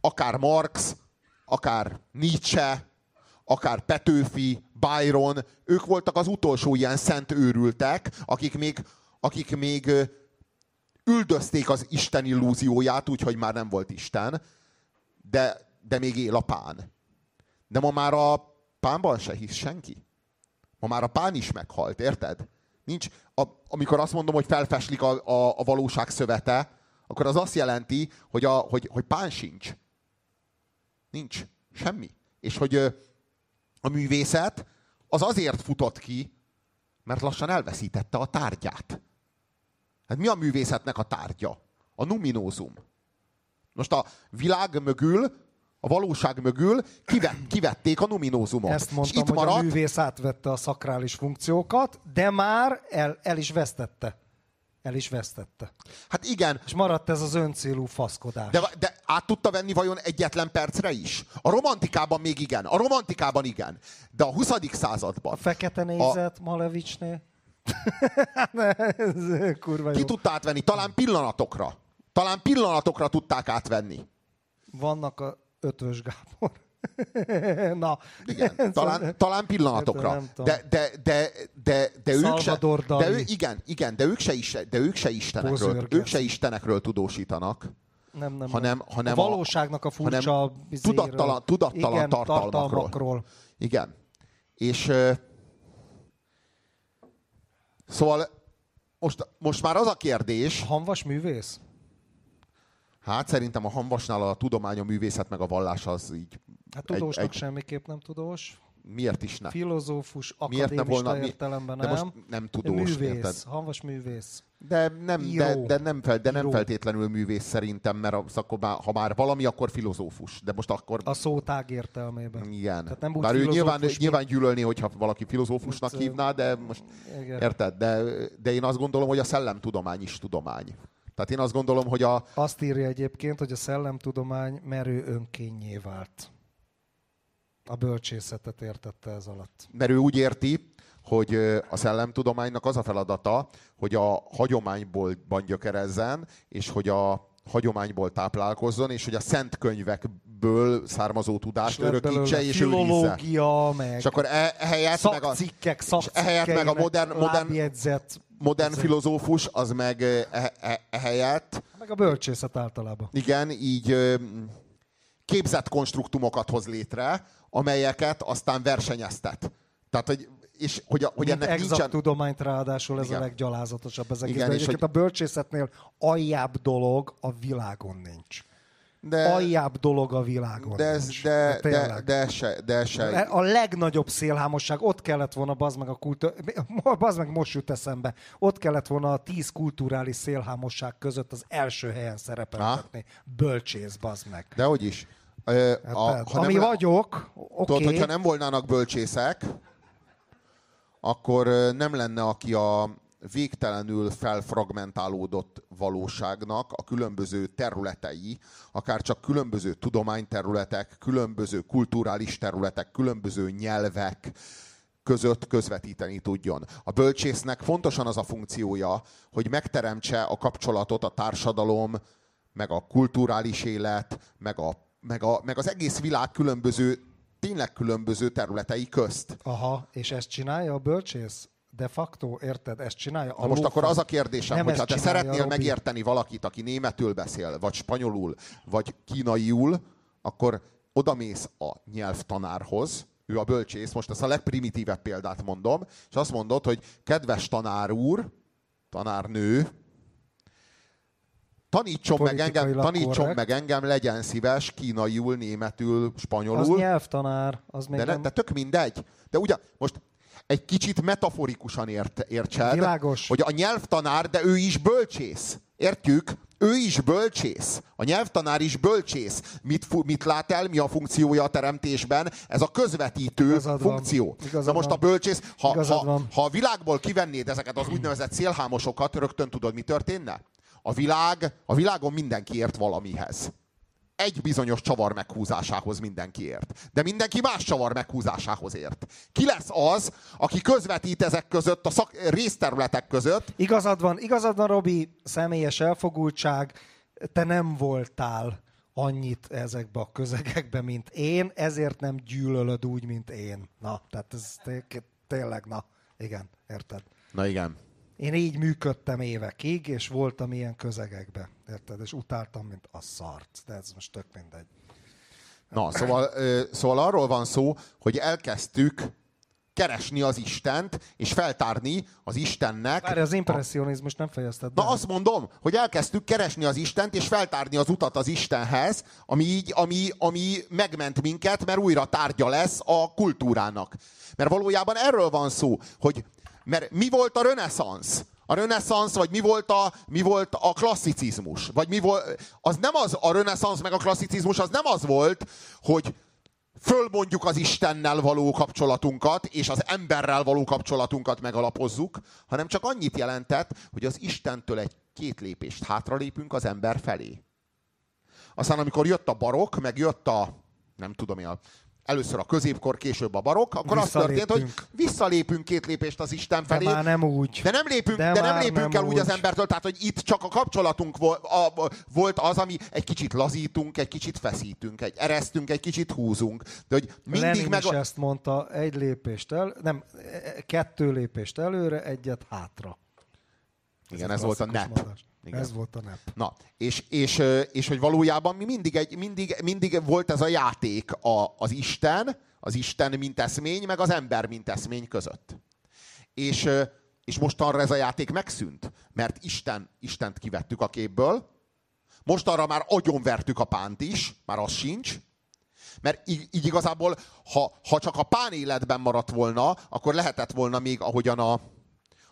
akár Marx, akár Nietzsche, akár Petőfi, Byron, ők voltak az utolsó ilyen szent őrültek, akik még, akik még üldözték az Isten illúzióját, úgyhogy már nem volt Isten, de, de még él a pán. De ma már a pánban se hisz senki. Ma már a pán is meghalt, érted? Nincs, a, amikor azt mondom, hogy felfeslik a, a, a valóság szövete, akkor az azt jelenti, hogy, a, hogy, hogy pán sincs. Nincs. Semmi. És hogy a művészet az azért futott ki, mert lassan elveszítette a tárgyát. Hát mi a művészetnek a tárgya? A numinózum. Most a világ mögül, a valóság mögül kivett, kivették a numinózumot. Ezt mondtam, itt hogy maradt... a művész átvette a szakrális funkciókat, de már el, el is vesztette. El is vesztette. Hát igen. És maradt ez az öncélú faszkodás. De, de át tudta venni vajon egyetlen percre is? A romantikában még igen. A romantikában igen. De a 20. században... A fekete nézet a... Malevicsnél? (laughs) ez kurva jó. Ki tudta átvenni? Talán pillanatokra. Talán pillanatokra tudták átvenni. Vannak a ötvös Gábor. (laughs) Na. Igen, talán, talán pillanatokra. De, de, de, de, de ők se, de ő, igen, igen, de ők se, is, de ők se istenekről, ők se istenekről tudósítanak. Nem, nem, hanem, hanem a valóságnak a furcsa hanem tudattalan, tudattalan igen, tartalmakról. tartalmakról. Igen. És Szóval most, most már az a kérdés... Hanvas művész? Hát szerintem a Hanvasnál a tudomány, a művészet meg a vallás az így... Hát tudósnak egy, egy... semmiképp nem tudós. Miért is ne? Filozófus, akadémista Miért ne volna, értelemben nem. De most nem tudós, művész, érted? Hanvas művész. De nem, de, de, nem, fel, de nem feltétlenül művész szerintem, mert a, akkor már, ha már valami, akkor filozófus. De most akkor... A szótág értelmében. Igen. Tehát nem Bár ő nyilván, mint... nyilván gyűlölni, hogyha valaki filozófusnak mint, hívná, de most igen. érted? De, de én azt gondolom, hogy a szellemtudomány is tudomány. Tehát én azt gondolom, hogy a... Azt írja egyébként, hogy a szellemtudomány merő önkényé vált. A bölcsészetet értette ez alatt. Mert ő úgy érti, hogy a szellemtudománynak az a feladata, hogy a hagyományból gyökerezzen, és hogy a hagyományból táplálkozzon, és hogy a szent könyvekből származó tudást és örökítse és őrizze. meg és akkor e, ehelyett meg a, szakcikkek, ehelyett meg a modern, modern, modern filozófus, az meg e, e, ehelyett... Meg a bölcsészet általában. Igen, így képzett konstruktumokat hoz létre, amelyeket aztán versenyeztet. Tehát, hogy és hogy, a, hogy ennek nincsen... tudományt ráadásul ez Igen. a leggyalázatosabb az egész. És hogy... a bölcsészetnél aljább dolog a világon nincs. De, aljább dolog a világon. De, ez, de, de, de, de, se, de se. A legnagyobb szélhámosság, ott kellett volna, bazd meg a kultúra, (laughs) bazd meg most jut eszembe, ott kellett volna a tíz kulturális szélhámosság között az első helyen szerepeltetni. Bölcsész, bazd meg. De hogy is. A, a, ha Ami nem, vagyok, oké. Okay. Tudod, hogyha nem volnának bölcsészek, akkor nem lenne, aki a végtelenül felfragmentálódott valóságnak a különböző területei, akár csak különböző tudományterületek, különböző kulturális területek, különböző nyelvek között közvetíteni tudjon. A bölcsésznek fontosan az a funkciója, hogy megteremtse a kapcsolatot a társadalom, meg a kulturális élet, meg, a, meg, a, meg az egész világ különböző tényleg különböző területei közt. Aha, és ezt csinálja a bölcsész? De facto, érted, ezt csinálja? A Na most akkor az a kérdésem, hogy ha te szeretnél megérteni valakit, aki németül beszél, vagy spanyolul, vagy kínaiul, akkor odamész a nyelvtanárhoz, ő a bölcsész, most ezt a legprimitívebb példát mondom, és azt mondod, hogy kedves tanár úr, tanárnő, Tanítson meg, engem, tanítson korrekt. meg engem, legyen szíves, kínaiul, németül, Az spanyolul. nyelvtanár, az még De, ne, nem... de tök mindegy. De ugye, most egy kicsit metaforikusan ért, értsed, Világos. hogy a nyelvtanár, de ő is bölcsész. Értjük? Ő is bölcsész. A nyelvtanár is bölcsész. Mit, mit lát el, mi a funkciója a teremtésben? Ez a közvetítő Igazad funkció. Igazad Na most van. a bölcsész, ha, Igazad ha, van. ha a világból kivennéd ezeket az úgynevezett szélhámosokat, rögtön tudod, mi történne? A világ, a világon mindenki ért valamihez egy bizonyos csavar meghúzásához mindenki ért. De mindenki más csavar meghúzásához ért. Ki lesz az, aki közvetít ezek között, a szak, részterületek között? Igazad van, igazad van, Robi, személyes elfogultság, te nem voltál annyit ezekbe a közegekbe, mint én, ezért nem gyűlölöd úgy, mint én. Na, tehát ez té- tényleg, na, igen, érted. Na igen. Én így működtem évekig, és voltam ilyen közegekbe, érted? És utáltam, mint a szart. De ez most tök mindegy. Na, szóval, szóval arról van szó, hogy elkezdtük keresni az Istent, és feltárni az Istennek... Várj, az impressionizmus nem fejezted be. Na azt mondom, hogy elkezdtük keresni az Istent, és feltárni az utat az Istenhez, ami, így, ami, ami megment minket, mert újra tárgya lesz a kultúrának. Mert valójában erről van szó, hogy mert mi volt a reneszánsz? A reneszánsz, vagy mi volt a, mi volt a klasszicizmus? Vagy mi volt, az nem az, a reneszánsz meg a klasszicizmus, az nem az volt, hogy fölmondjuk az Istennel való kapcsolatunkat, és az emberrel való kapcsolatunkat megalapozzuk, hanem csak annyit jelentett, hogy az Istentől egy két lépést hátralépünk az ember felé. Aztán amikor jött a barok, meg jött a, nem tudom én, a- először a középkor, később a barok, akkor az történt, hogy visszalépünk két lépést az Isten De felé, már nem úgy. de nem lépünk, De de, de nem lépünk nem el úgy az embertől, tehát hogy itt csak a kapcsolatunk volt, a, a, volt az, ami egy kicsit lazítunk, egy kicsit feszítünk, egy eresztünk, egy kicsit húzunk. De hogy mindig Lenin meg... is ezt mondta, egy lépést el, nem, kettő lépést előre, egyet hátra. Igen, egy ez volt a nep. mondás. Igen. Ez volt a nep. Na, és, és, és hogy valójában mi mindig, egy, mindig, mindig volt ez a játék a, az Isten, az Isten mint eszmény, meg az ember mint eszmény között. És, és mostanra ez a játék megszűnt, mert Isten, Istent kivettük a képből, mostanra már agyonvertük a pánt is, már az sincs, mert így, így igazából, ha, ha csak a pán életben maradt volna, akkor lehetett volna még, ahogyan a,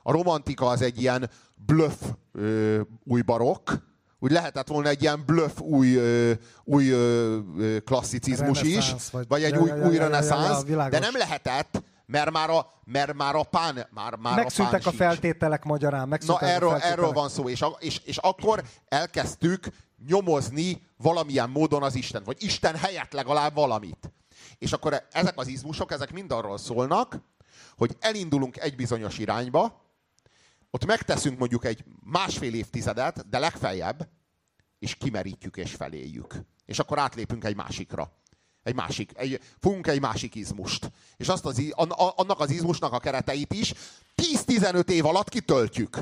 a romantika az egy ilyen bluff ö, új barokk, úgy lehetett volna egy ilyen bluff új, ö, új ö, klasszicizmus is, Reneszánsz, vagy- vagy egy ja, új, ja, ja, új ja, ja, ja, reneszánsz, világos. de nem lehetett, mert már a, mert már a pán, már, már Megszűntek a, a pán sincs. feltételek magyarán. Na a erről, erről van szó, és, a, és, és akkor elkezdtük nyomozni valamilyen módon az Isten, vagy Isten helyett legalább valamit. És akkor ezek az izmusok, ezek mind arról szólnak, hogy elindulunk egy bizonyos irányba, ott megteszünk mondjuk egy másfél évtizedet, de legfeljebb, és kimerítjük és feléljük. És akkor átlépünk egy másikra. Egy másik, egy, fogunk egy másik izmust. És azt az, annak az izmusnak a kereteit is 10-15 év alatt kitöltjük.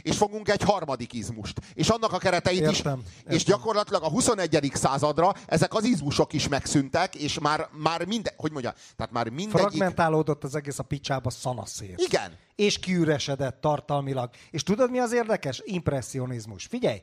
És fogunk egy harmadik izmust. És annak a kereteit Értem, is. értem. És gyakorlatilag a 21. századra ezek az izmusok is megszűntek, és már, már minden, hogy mondja, tehát már mindegyik... Fragmentálódott az egész a picsába szanaszét. Igen. És kiüresedett tartalmilag. És tudod, mi az érdekes? Impressionizmus. Figyelj,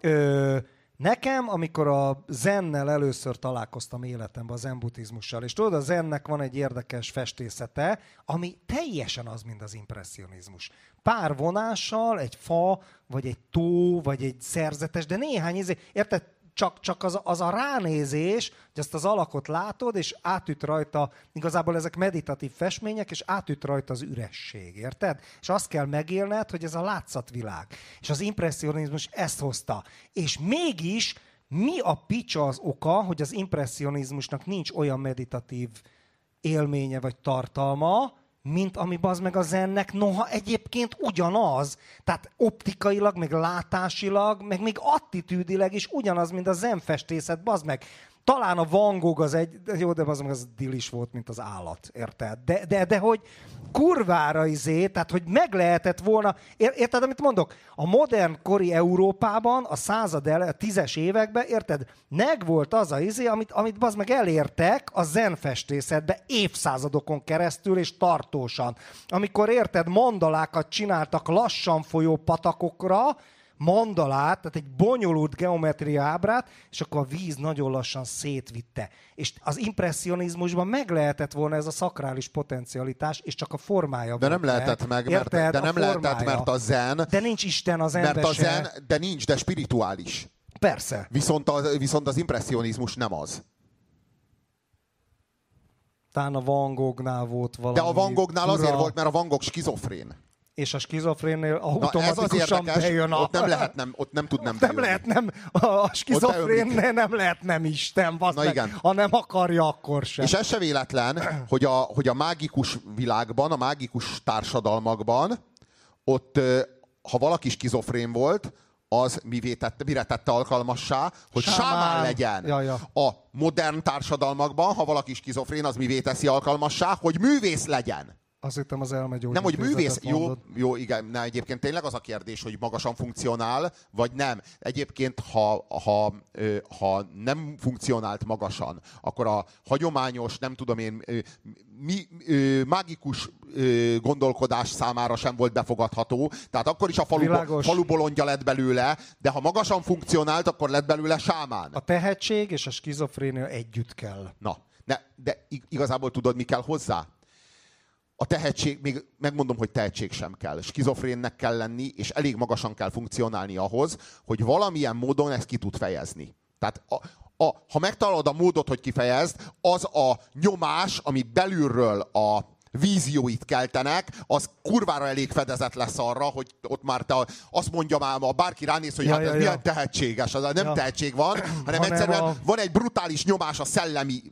ö, nekem, amikor a zennel először találkoztam életemben, a zen buddhizmussal, és tudod, a zennek van egy érdekes festészete, ami teljesen az, mint az impressionizmus. Pár vonással, egy fa, vagy egy tó, vagy egy szerzetes, de néhány, izé, érted? Csak, csak az, az a ránézés, hogy ezt az alakot látod, és átüt rajta, igazából ezek meditatív festmények, és átüt rajta az üresség, érted? És azt kell megélned, hogy ez a látszatvilág. És az impressionizmus ezt hozta. És mégis mi a picsa az oka, hogy az impressionizmusnak nincs olyan meditatív élménye vagy tartalma, mint ami az meg a zennek, noha egyébként ugyanaz. Tehát optikailag, meg látásilag, meg még attitűdileg is ugyanaz, mint a zenfestészet, bazd meg. Talán a Van Gogh az egy, de jó, de az meg az dilis volt, mint az állat, érted? De, de, de hogy kurvára izé, tehát hogy meg lehetett volna, ér- érted, amit mondok? A modern kori Európában, a század ele, a tízes években, érted? Megvolt az a izé, amit, amit bazd meg elértek a zenfestészetbe évszázadokon keresztül és tartósan. Amikor érted, mandalákat csináltak lassan folyó patakokra, mandalát, tehát egy bonyolult geometria ábrát, és akkor a víz nagyon lassan szétvitte. És az impressionizmusban meg lehetett volna ez a szakrális potencialitás, és csak a formája De nem lehetett meg, mert, Érted? de A nem lehetett, mert a zen, De nincs Isten az mert ember a se. zen, de nincs, de spirituális. Persze. Viszont az, viszont az impressionizmus nem az. Talán a Van Gognál volt valami. De a Van Gognál azért volt, mert a Van Gogh skizofrén. És a skizofrénnél Na automatikusan érdekes, bejön a... ott nem lehet nem, ott nem tud nem (laughs) nem bejönni. lehet nem, a skizofrénnél nem lehet nem Isten, Na meg. igen. Ha nem akarja, akkor sem. És ez se véletlen, hogy a, hogy a mágikus világban, a mágikus társadalmakban, ott, ha valaki skizofrén volt, az mivé tette, mire tette alkalmassá, hogy Sámán. sámán legyen. Ja, ja. A modern társadalmakban, ha valaki skizofrén, az mivé teszi alkalmassá, hogy művész legyen. Azt hittem az elmegyógyintézetet Nem, hogy művész, jó, jó, igen, ne, egyébként tényleg az a kérdés, hogy magasan funkcionál, vagy nem. Egyébként, ha, ha, ha nem funkcionált magasan, akkor a hagyományos, nem tudom én, mi, mágikus gondolkodás számára sem volt befogadható. Tehát akkor is a falu, Világos. falu bolondja lett belőle, de ha magasan funkcionált, akkor lett belőle sámán. A tehetség és a skizofrénia együtt kell. Na, ne, de ig- igazából tudod, mi kell hozzá? A tehetség, még megmondom, hogy tehetség sem kell. Skizofrénnek kell lenni, és elég magasan kell funkcionálni ahhoz, hogy valamilyen módon ezt ki tud fejezni. Tehát a, a, ha megtalálod a módot, hogy kifejezd, az a nyomás, ami belülről a vízióit keltenek, az kurvára elég fedezet lesz arra, hogy ott már te azt mondja már, ha bárki ránéz, hogy Ja, hát ez ja, ja, ja. milyen tehetséges, az nem Ja. tehetség van, hanem, Hanem egyszerűen a- van egy brutális nyomás a szellemi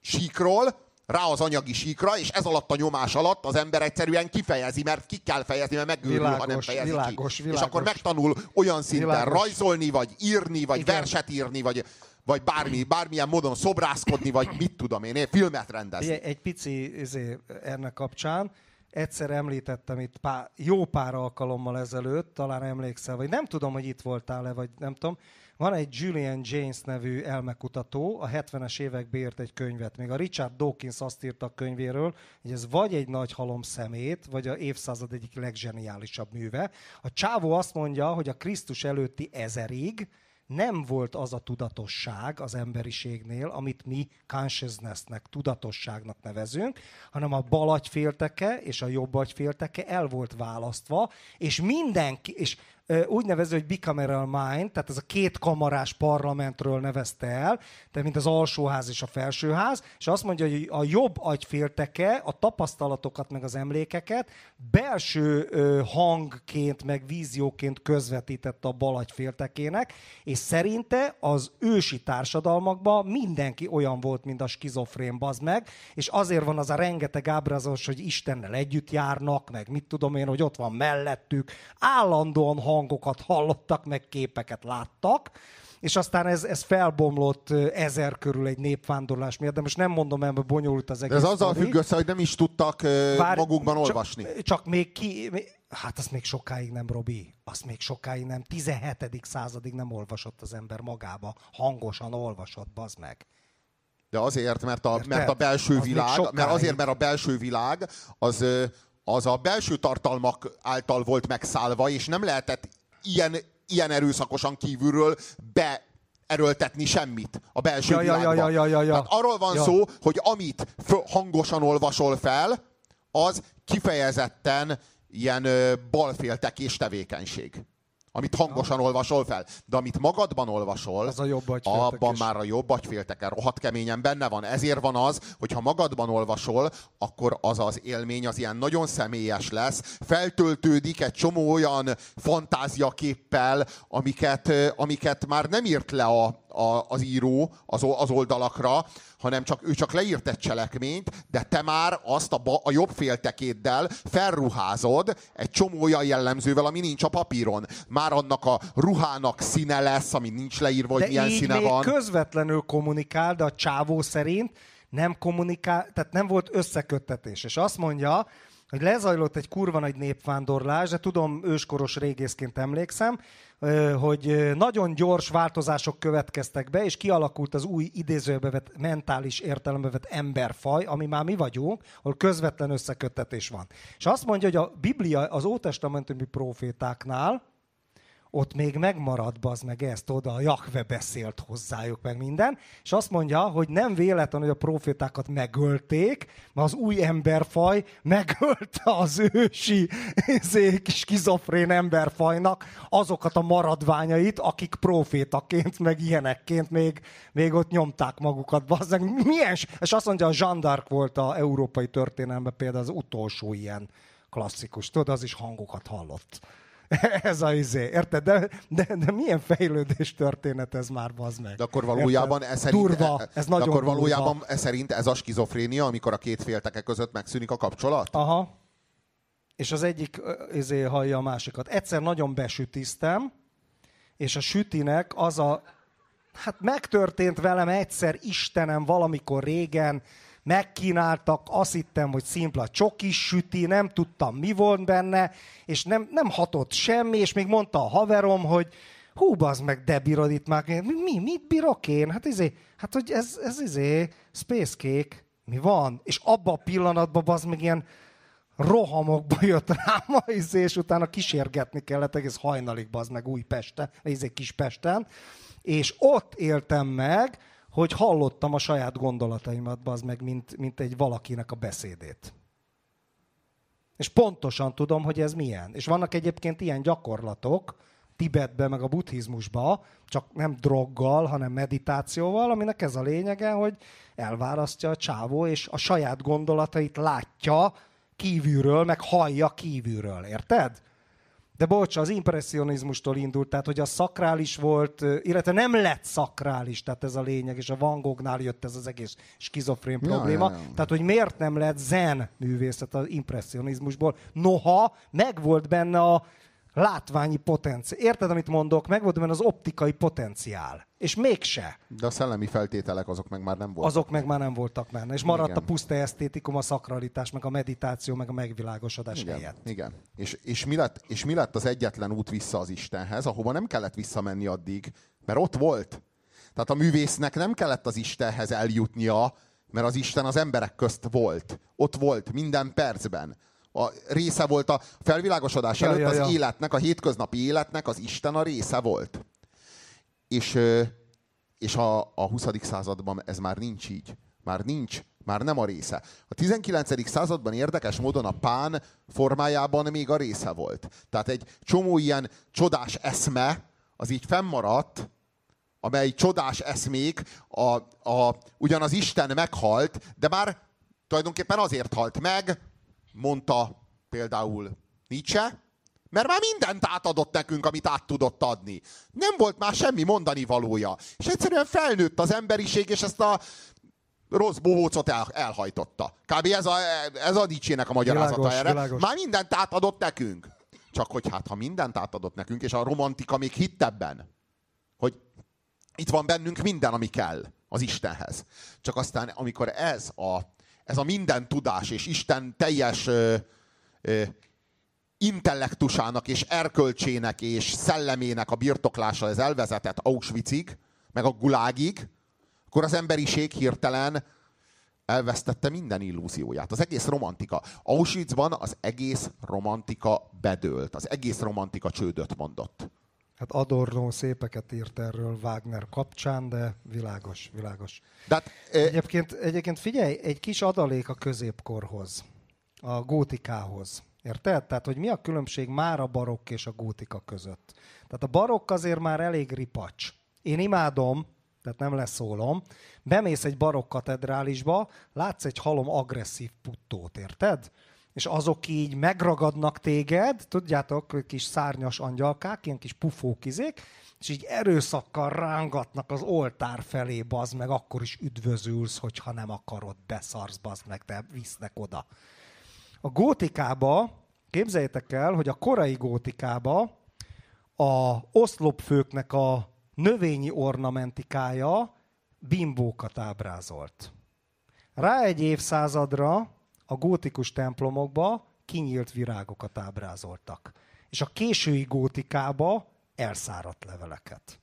síkról, rá az anyagi síkra, és ez alatt a nyomás alatt az ember egyszerűen kifejezi, mert ki kell fejezni, mert megőrül, ha nem Világos, fejezi világos, ki. világos. És akkor megtanul olyan szinten Világos. rajzolni, vagy írni, vagy Igen. verset írni, vagy, vagy bármi, bármilyen módon szobrászkodni, vagy mit tudom én, én filmet rendezni. Ugye, egy pici izé, ennek kapcsán, egyszer említettem itt pár, jó pár alkalommal ezelőtt, talán emlékszel, vagy nem tudom, hogy itt voltál-e, vagy nem tudom. Van egy Julian James nevű elmekutató, a 70-es években írt egy könyvet. Még a Richard Dawkins azt írta a könyvéről, hogy ez vagy egy nagy halom szemét, vagy a évszázad egyik legzseniálisabb műve. A csávó azt mondja, hogy a Krisztus előtti ezerig nem volt az a tudatosság az emberiségnél, amit mi consciousnessnek, tudatosságnak nevezünk, hanem a bal agyfélteke és a jobb agyfélteke el volt választva, és mindenki, és úgy nevező, hogy bicameral mind, tehát ez a két kamarás parlamentről nevezte el, tehát mint az alsóház és a felsőház, és azt mondja, hogy a jobb agyfélteke a tapasztalatokat meg az emlékeket belső hangként meg vízióként közvetítette a bal agyféltekének, és szerinte az ősi társadalmakban mindenki olyan volt, mint a skizofrén bazd meg, és azért van az a rengeteg ábrázolás, hogy Istennel együtt járnak, meg mit tudom én, hogy ott van mellettük, állandóan hangokat hallottak, meg képeket láttak, és aztán ez, ez felbomlott ezer körül egy népvándorlás miatt, de most nem mondom el, mert bonyolult az De egész ez azzal függ össze, hogy nem is tudtak ö, Várj, magukban csak, olvasni. Csak még ki... Hát azt még sokáig nem, Robi. Azt még sokáig nem. 17. századig nem olvasott az ember magába. Hangosan olvasott, bazd meg. De azért, mert a, Érted? mert a belső Az világ, mert azért, mert a belső világ az, az a belső tartalmak által volt megszállva, és nem lehetett ilyen, ilyen erőszakosan kívülről be erőltetni semmit a belső Ja, ja, ja, világba. ja, ja, ja, ja. Tehát arról van Ja. szó, hogy amit hangosan olvasol fel, az kifejezetten ilyen ö, balféltekés tevékenység. Amit hangosan olvasol fel. De amit magadban olvasol, Az a jobb abban már a jobb agyfélteke rohadt keményen benne van. Ezért van az, hogy ha magadban olvasol, akkor az az élmény az ilyen nagyon személyes lesz, feltöltődik egy csomó olyan fantáziaképpel, amiket, ö, amiket már nem írt le a, a, az író az, az oldalakra, hanem csak ő csak leírt egy cselekményt, de te már azt a, ba, a jobb féltekéddel felruházod egy csomó olyan jellemzővel, ami nincs a papíron. Már annak a ruhának színe lesz, ami nincs leírva, hogy De milyen így színe még van. közvetlenül kommunikál, de a csávó szerint nem kommunikál, tehát nem volt összeköttetés. És azt mondja, hogy lezajlott egy kurva nagy népvándorlás, de tudom, őskoros régészként emlékszem, hogy nagyon gyors változások következtek be, és kialakult az új idézőbe vett, mentális értelembe vett emberfaj, ami már mi vagyunk, ahol közvetlen összeköttetés van. És azt mondja, hogy a Biblia az ótestamentumi profétáknál, ott még megmarad az meg ezt oda, a Jahve beszélt hozzájuk meg minden, és azt mondja, hogy nem véletlen, hogy a profétákat megölték, mert az új emberfaj megölte az ősi skizofrén emberfajnak azokat a maradványait, akik profétaként, meg ilyenekként még, még ott nyomták magukat. Bazdmeg, milyen? És azt mondja, a Jean d'Arc volt a európai történelemben például az utolsó ilyen klasszikus. Tudod, az is hangokat hallott. (laughs) ez a izé, érted? De, de, de milyen fejlődés történet ez már, az meg. De akkor valójában ez szerint, durva, ez de nagyon akkor valójában durva. ez szerint ez a skizofrénia, amikor a két félteke között megszűnik a kapcsolat? Aha. És az egyik izé hallja a másikat. Egyszer nagyon besütiztem, és a sütinek az a... Hát megtörtént velem egyszer, Istenem, valamikor régen, megkínáltak, azt hittem, hogy szimpla csokis süti, nem tudtam, mi volt benne, és nem, nem hatott semmi, és még mondta a haverom, hogy hú, bazd meg, de bírod itt már. Mi, mi mit bírok én? Hát izé, hát hogy ez, ez izé, Space Cake, mi van? És abban a pillanatban, bazd meg ilyen rohamokba (laughs) jött rám izé, és utána kísérgetni kellett egész hajnalig, bazd meg Újpesten, izé Kispesten, és ott éltem meg, hogy hallottam a saját gondolataimat, az meg, mint, mint egy valakinek a beszédét. És pontosan tudom, hogy ez milyen. És vannak egyébként ilyen gyakorlatok, Tibetben, meg a buddhizmusban, csak nem droggal, hanem meditációval, aminek ez a lényege, hogy elválasztja a csávó, és a saját gondolatait látja kívülről, meg hallja kívülről. Érted? De bocs, az impressionizmustól indult, tehát hogy a szakrális volt, illetve nem lett szakrális, tehát ez a lényeg, és a Van Gognál jött ez az egész skizofrén probléma. Ja, ja, ja. Tehát, hogy miért nem lett zen művészet az impressionizmusból. Noha megvolt benne a látványi potenciál. Érted, amit mondok? Megvolt benne az optikai potenciál. És mégse. De a szellemi feltételek azok meg már nem voltak. Azok meg már nem voltak benne. És maradt Igen. a puszta esztétikum, a szakralitás, meg a meditáció, meg a megvilágosodás Igen. helyett. Igen. És, és, mi lett, és mi lett az egyetlen út vissza az Istenhez, ahova nem kellett visszamenni addig, mert ott volt. Tehát a művésznek nem kellett az Istenhez eljutnia, mert az Isten az emberek közt volt. Ott volt minden percben a része volt a felvilágosodás előtt ja, ja, ja. az életnek, a hétköznapi életnek az Isten a része volt. És, és a, a 20. században ez már nincs így. Már nincs, már nem a része. A 19. században érdekes módon a pán formájában még a része volt. Tehát egy csomó ilyen csodás eszme, az így fennmaradt, amely csodás eszmék, a, a, ugyan az Isten meghalt, de már tulajdonképpen azért halt meg, mondta például Nietzsche, mert már mindent átadott nekünk, amit át tudott adni. Nem volt már semmi mondani valója. És egyszerűen felnőtt az emberiség, és ezt a rossz bohócot el, elhajtotta. Kb. ez a, ez a Nietzsének a magyarázata világos, erre. Világos. Már mindent átadott nekünk. Csak hogy hát, ha mindent átadott nekünk, és a romantika még hitt ebben, hogy itt van bennünk minden, ami kell az Istenhez. Csak aztán, amikor ez a ez a minden tudás és Isten teljes ö, ö, intellektusának és erkölcsének és szellemének a birtoklása ez elvezetett Auschwitzig, meg a Gulágig, akkor az emberiség hirtelen elvesztette minden illúzióját. Az egész romantika. Auschwitzban az egész romantika bedőlt. Az egész romantika csődöt mondott. Hát Adorno szépeket írt erről Wagner kapcsán, de világos, világos. De hát, egyébként, egyébként figyelj, egy kis adalék a középkorhoz, a gótikához. Érted? Tehát, hogy mi a különbség már a barokk és a gótika között. Tehát a barokk azért már elég ripacs. Én imádom, tehát nem leszólom, bemész egy barokk katedrálisba, látsz egy halom agresszív puttót, érted? és azok így megragadnak téged, tudjátok, kis szárnyas angyalkák, ilyen kis pufók izék, és így erőszakkal rángatnak az oltár felé, bazd meg, akkor is üdvözülsz, hogyha nem akarod, beszarsz, bazd meg, de visznek oda. A gótikába, képzeljétek el, hogy a korai gótikába a oszlopfőknek a növényi ornamentikája bimbókat ábrázolt. Rá egy évszázadra a gótikus templomokba kinyílt virágokat ábrázoltak. És a késői gótikába elszáradt leveleket.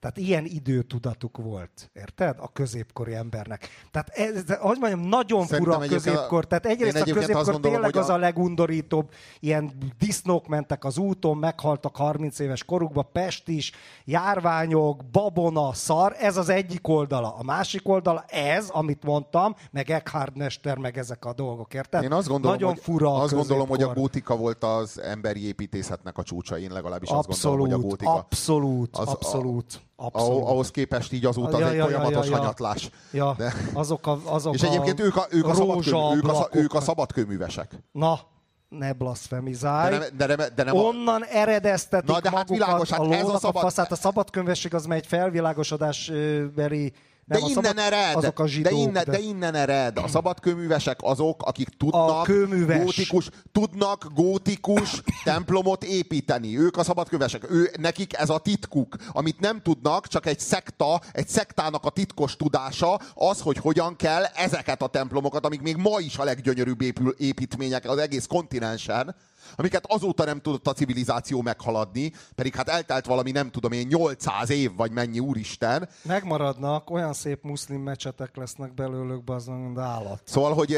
Tehát ilyen időtudatuk volt, érted? A középkori embernek. Tehát ez, hogy mondjam, nagyon Szerintem fura a középkor. Tehát egyrészt a középkor gondolom, tényleg az a... a legundorítóbb, ilyen disznók mentek az úton, meghaltak 30 éves korukba, Pest is, járványok, babona, szar, ez az egyik oldala. A másik oldala ez, amit mondtam, meg Eckhard Nester, meg ezek a dolgok, érted? Én azt gondolom, nagyon hogy, fura azt gondolom, hogy a gótika volt az emberi építészetnek a csúcsa, én legalábbis abszolút, azt gondolom, hogy a gótika. Abszolút, az abszolút. A Abszolút. ahhoz képest így azóta ja, egy ja, folyamatos ja, ja, hanyatlás. Ja, De... azok a, azok És egyébként ők a, ők a, ők a, ők a szabadkőművesek. Na, ne blaszfemizálj. De nem, de nem, de nem Onnan a... eredeztetik Na, de hát világos, hát a lónak ez a, szabad... a faszát. A szabadkönyvesség az egy felvilágosodásbeli de nem, innen szabad, ered, azok a zsidók, de, innen, de... de innen ered. A szabadkőművesek azok, akik tudnak gótikus, tudnak gótikus templomot építeni. Ők a szabadkőművesek. Ő, nekik ez a titkuk. Amit nem tudnak, csak egy szekta, egy szektának a titkos tudása az, hogy hogyan kell ezeket a templomokat, amik még ma is a leggyönyörűbb épül, építmények az egész kontinensen, amiket azóta nem tudott a civilizáció meghaladni, pedig hát eltelt valami, nem tudom én, 800 év, vagy mennyi, úristen. Megmaradnak, olyan szép muszlim mecsetek lesznek belőlük, az mint állat. Szóval hogy,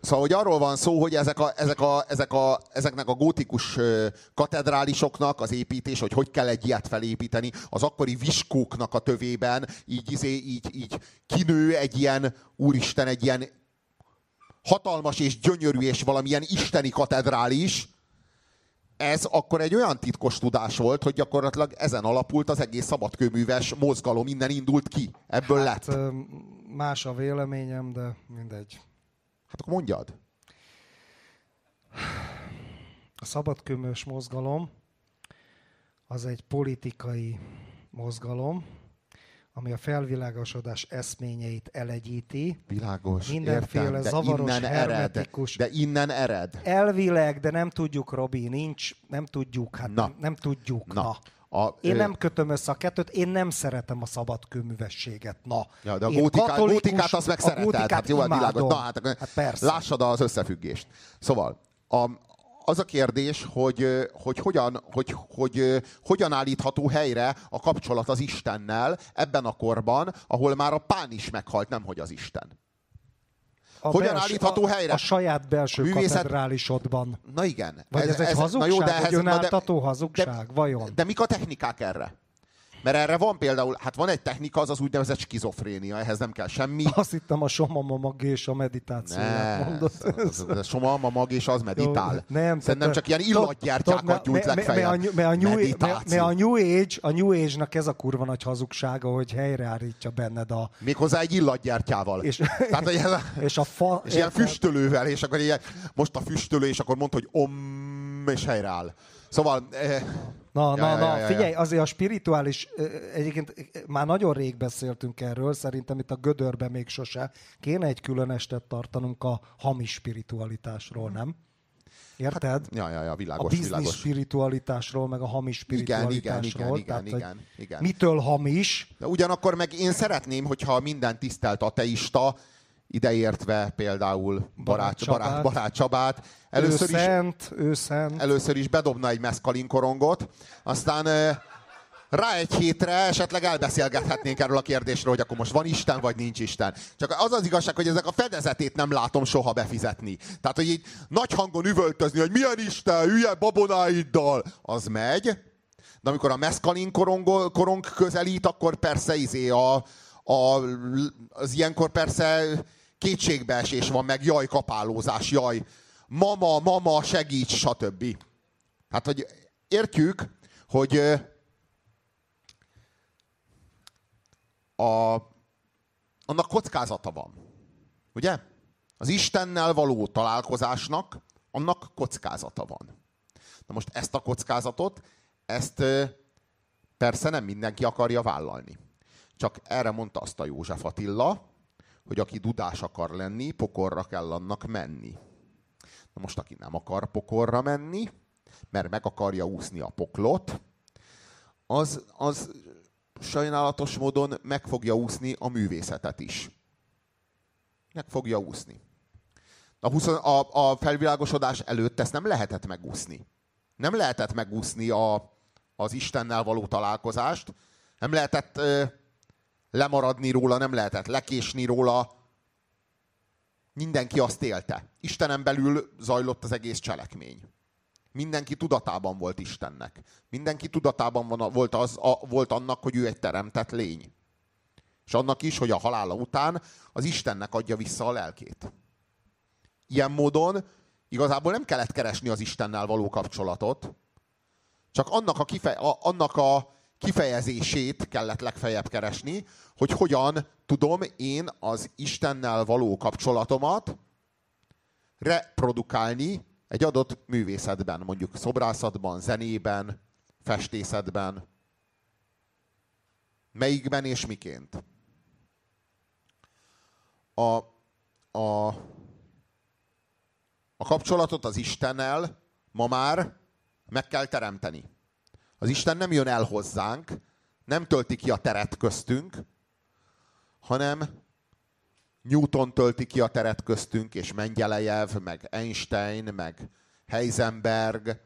szóval, hogy arról van szó, hogy ezek a, ezek a, ezek a, ezeknek a gótikus katedrálisoknak az építés, hogy hogy kell egy ilyet felépíteni, az akkori viskóknak a tövében így, izé, így, így kinő egy ilyen, úristen, egy ilyen hatalmas és gyönyörű és valamilyen isteni katedrális, ez akkor egy olyan titkos tudás volt, hogy gyakorlatilag ezen alapult az egész szabadkőműves mozgalom, innen indult ki. Ebből hát, lett. Más a véleményem, de mindegy. Hát akkor mondjad. A szabadkőműves mozgalom az egy politikai mozgalom, ami a felvilágosodás eszményeit elegyíti. Világos, Mindenféle értem, de zavaros, innen hermetikus. Ered, de innen ered. Elvileg, de nem tudjuk, Robi, nincs, nem tudjuk, hát na. Nem, tudjuk, na. na. A, én nem kötöm össze a kettőt, én nem szeretem a szabadkőművességet. Na. Ja, de a gótikát, gótikát azt meg szereted. Hát jó, hát világos. Na, hát, hát persze. lássad az összefüggést. Szóval, a, az a kérdés, hogy, hogy, hogyan, hogy, hogy hogyan állítható helyre a kapcsolat az Istennel ebben a korban, ahol már a pán is meghalt, nem hogy az Isten. A hogyan belső, állítható helyre? A, a saját belső a művészet... katedrálisodban. Na igen. Vagy ez, ez egy ez, hazugság? Na jó, de ehhez, önáltató de, hazugság? De, vajon? De mik a technikák erre? Mert erre van például, hát van egy technika, az az úgynevezett skizofrénia, ehhez nem kell semmi. Azt hittem a somama mag és a meditációját mondod. Az, az, a somama mag és az meditál. Jó, nem, Szerintem csak ilyen illatgyártyákat gyújt legfeljebb. Mert a, New Age, a New Age-nak ez a kurva nagy hazugsága, hogy helyreállítja benned a... Méghozzá egy illatgyártyával. És, Tehát, a, (laughs) és, a fa, és ilyen füstölővel, és akkor ilyen, most a füstölő, és akkor mondta, hogy om, és helyreáll. Szóval... Eh, Na, ja, na, ja, na, ja, figyelj, ja. azért a spirituális, egyébként már nagyon rég beszéltünk erről, szerintem itt a gödörben még sose. Kéne egy külön estet tartanunk a hamis spiritualitásról, nem? Érted? Hát, ja, ja, ja, világos, a biznisz világos. spiritualitásról, meg a hamis spiritualitásról. Igen, igen, igen, igen, igen. Mitől hamis? De ugyanakkor meg én szeretném, hogyha minden tisztelt ateista ideértve például barát, Csabát, barát, barát Csabát. Először ő is, szent, ő szent. Először is bedobna egy meszkalinkorongot, aztán rá egy hétre esetleg elbeszélgethetnénk erről a kérdésről, hogy akkor most van Isten, vagy nincs Isten. Csak az az igazság, hogy ezek a fedezetét nem látom soha befizetni. Tehát, hogy így nagy hangon üvöltözni, hogy milyen Isten, hülye babonáiddal, az megy. De amikor a meszkalin korong, korong közelít, akkor persze izé a, a, az ilyenkor persze kétségbeesés van, meg jaj, kapálózás, jaj, mama, mama, segíts, stb. Hát, hogy értjük, hogy a, annak kockázata van. Ugye? Az Istennel való találkozásnak annak kockázata van. Na most ezt a kockázatot, ezt persze nem mindenki akarja vállalni. Csak erre mondta azt a József Attila, hogy aki dudás akar lenni, pokorra kell annak menni. Na most, aki nem akar pokorra menni, mert meg akarja úszni a poklot, az, az sajnálatos módon meg fogja úszni a művészetet is. Meg fogja úszni. A, 20, a, a felvilágosodás előtt ezt nem lehetett megúszni. Nem lehetett megúszni a, az Istennel való találkozást, Nem lehetett lemaradni róla, nem lehetett lekésni róla. Mindenki azt élte. Istenem belül zajlott az egész cselekmény. Mindenki tudatában volt Istennek. Mindenki tudatában van, volt, az, a, volt annak, hogy ő egy teremtett lény. És annak is, hogy a halála után az Istennek adja vissza a lelkét. Ilyen módon igazából nem kellett keresni az Istennel való kapcsolatot, csak annak a, kife- a, annak a kifejezését kellett legfeljebb keresni, hogy hogyan tudom én az Istennel való kapcsolatomat reprodukálni egy adott művészetben, mondjuk szobrászatban, zenében, festészetben. Melyikben és miként? A, a, a kapcsolatot az Istennel ma már meg kell teremteni. Az Isten nem jön el hozzánk, nem tölti ki a teret köztünk, hanem Newton tölti ki a teret köztünk, és Mengyelejev, meg Einstein, meg Heisenberg,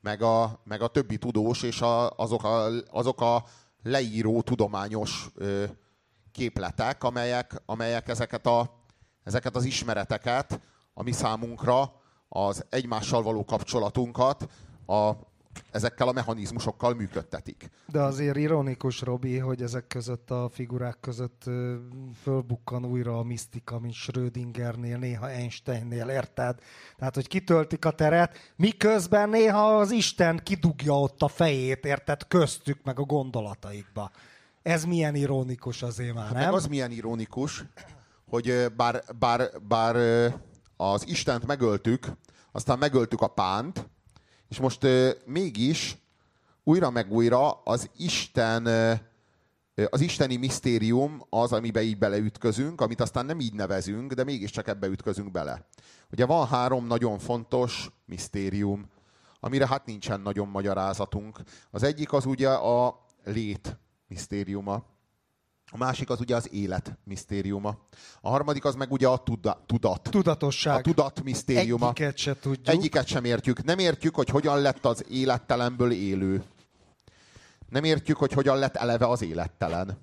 meg a, meg a többi tudós, és a, azok, a, azok a leíró tudományos ö, képletek, amelyek, amelyek ezeket, a, ezeket az ismereteket, ami számunkra az egymással való kapcsolatunkat a, ezekkel a mechanizmusokkal működtetik. De azért ironikus, Robi, hogy ezek között a figurák között fölbukkan újra a misztika, mint Schrödingernél, néha Einsteinnél, érted? Tehát, hogy kitöltik a teret, miközben néha az Isten kidugja ott a fejét, érted? Köztük, meg a gondolataikba. Ez milyen ironikus azért már, nem? Meg az milyen ironikus, hogy bár, bár, bár az Istent megöltük, aztán megöltük a pánt, és most mégis újra meg újra az Isten, az isteni misztérium az, amiben így beleütközünk, amit aztán nem így nevezünk, de mégiscsak ebbe ütközünk bele. Ugye van három nagyon fontos misztérium, amire hát nincsen nagyon magyarázatunk. Az egyik az ugye a lét misztériuma. A másik az ugye az élet misztériuma. A harmadik az meg ugye a tuda, tudat. Tudatosság. A tudat misztériuma. Egyiket se tudjuk. Egyiket sem értjük. Nem értjük, hogy hogyan lett az élettelenből élő. Nem értjük, hogy hogyan lett eleve az élettelen.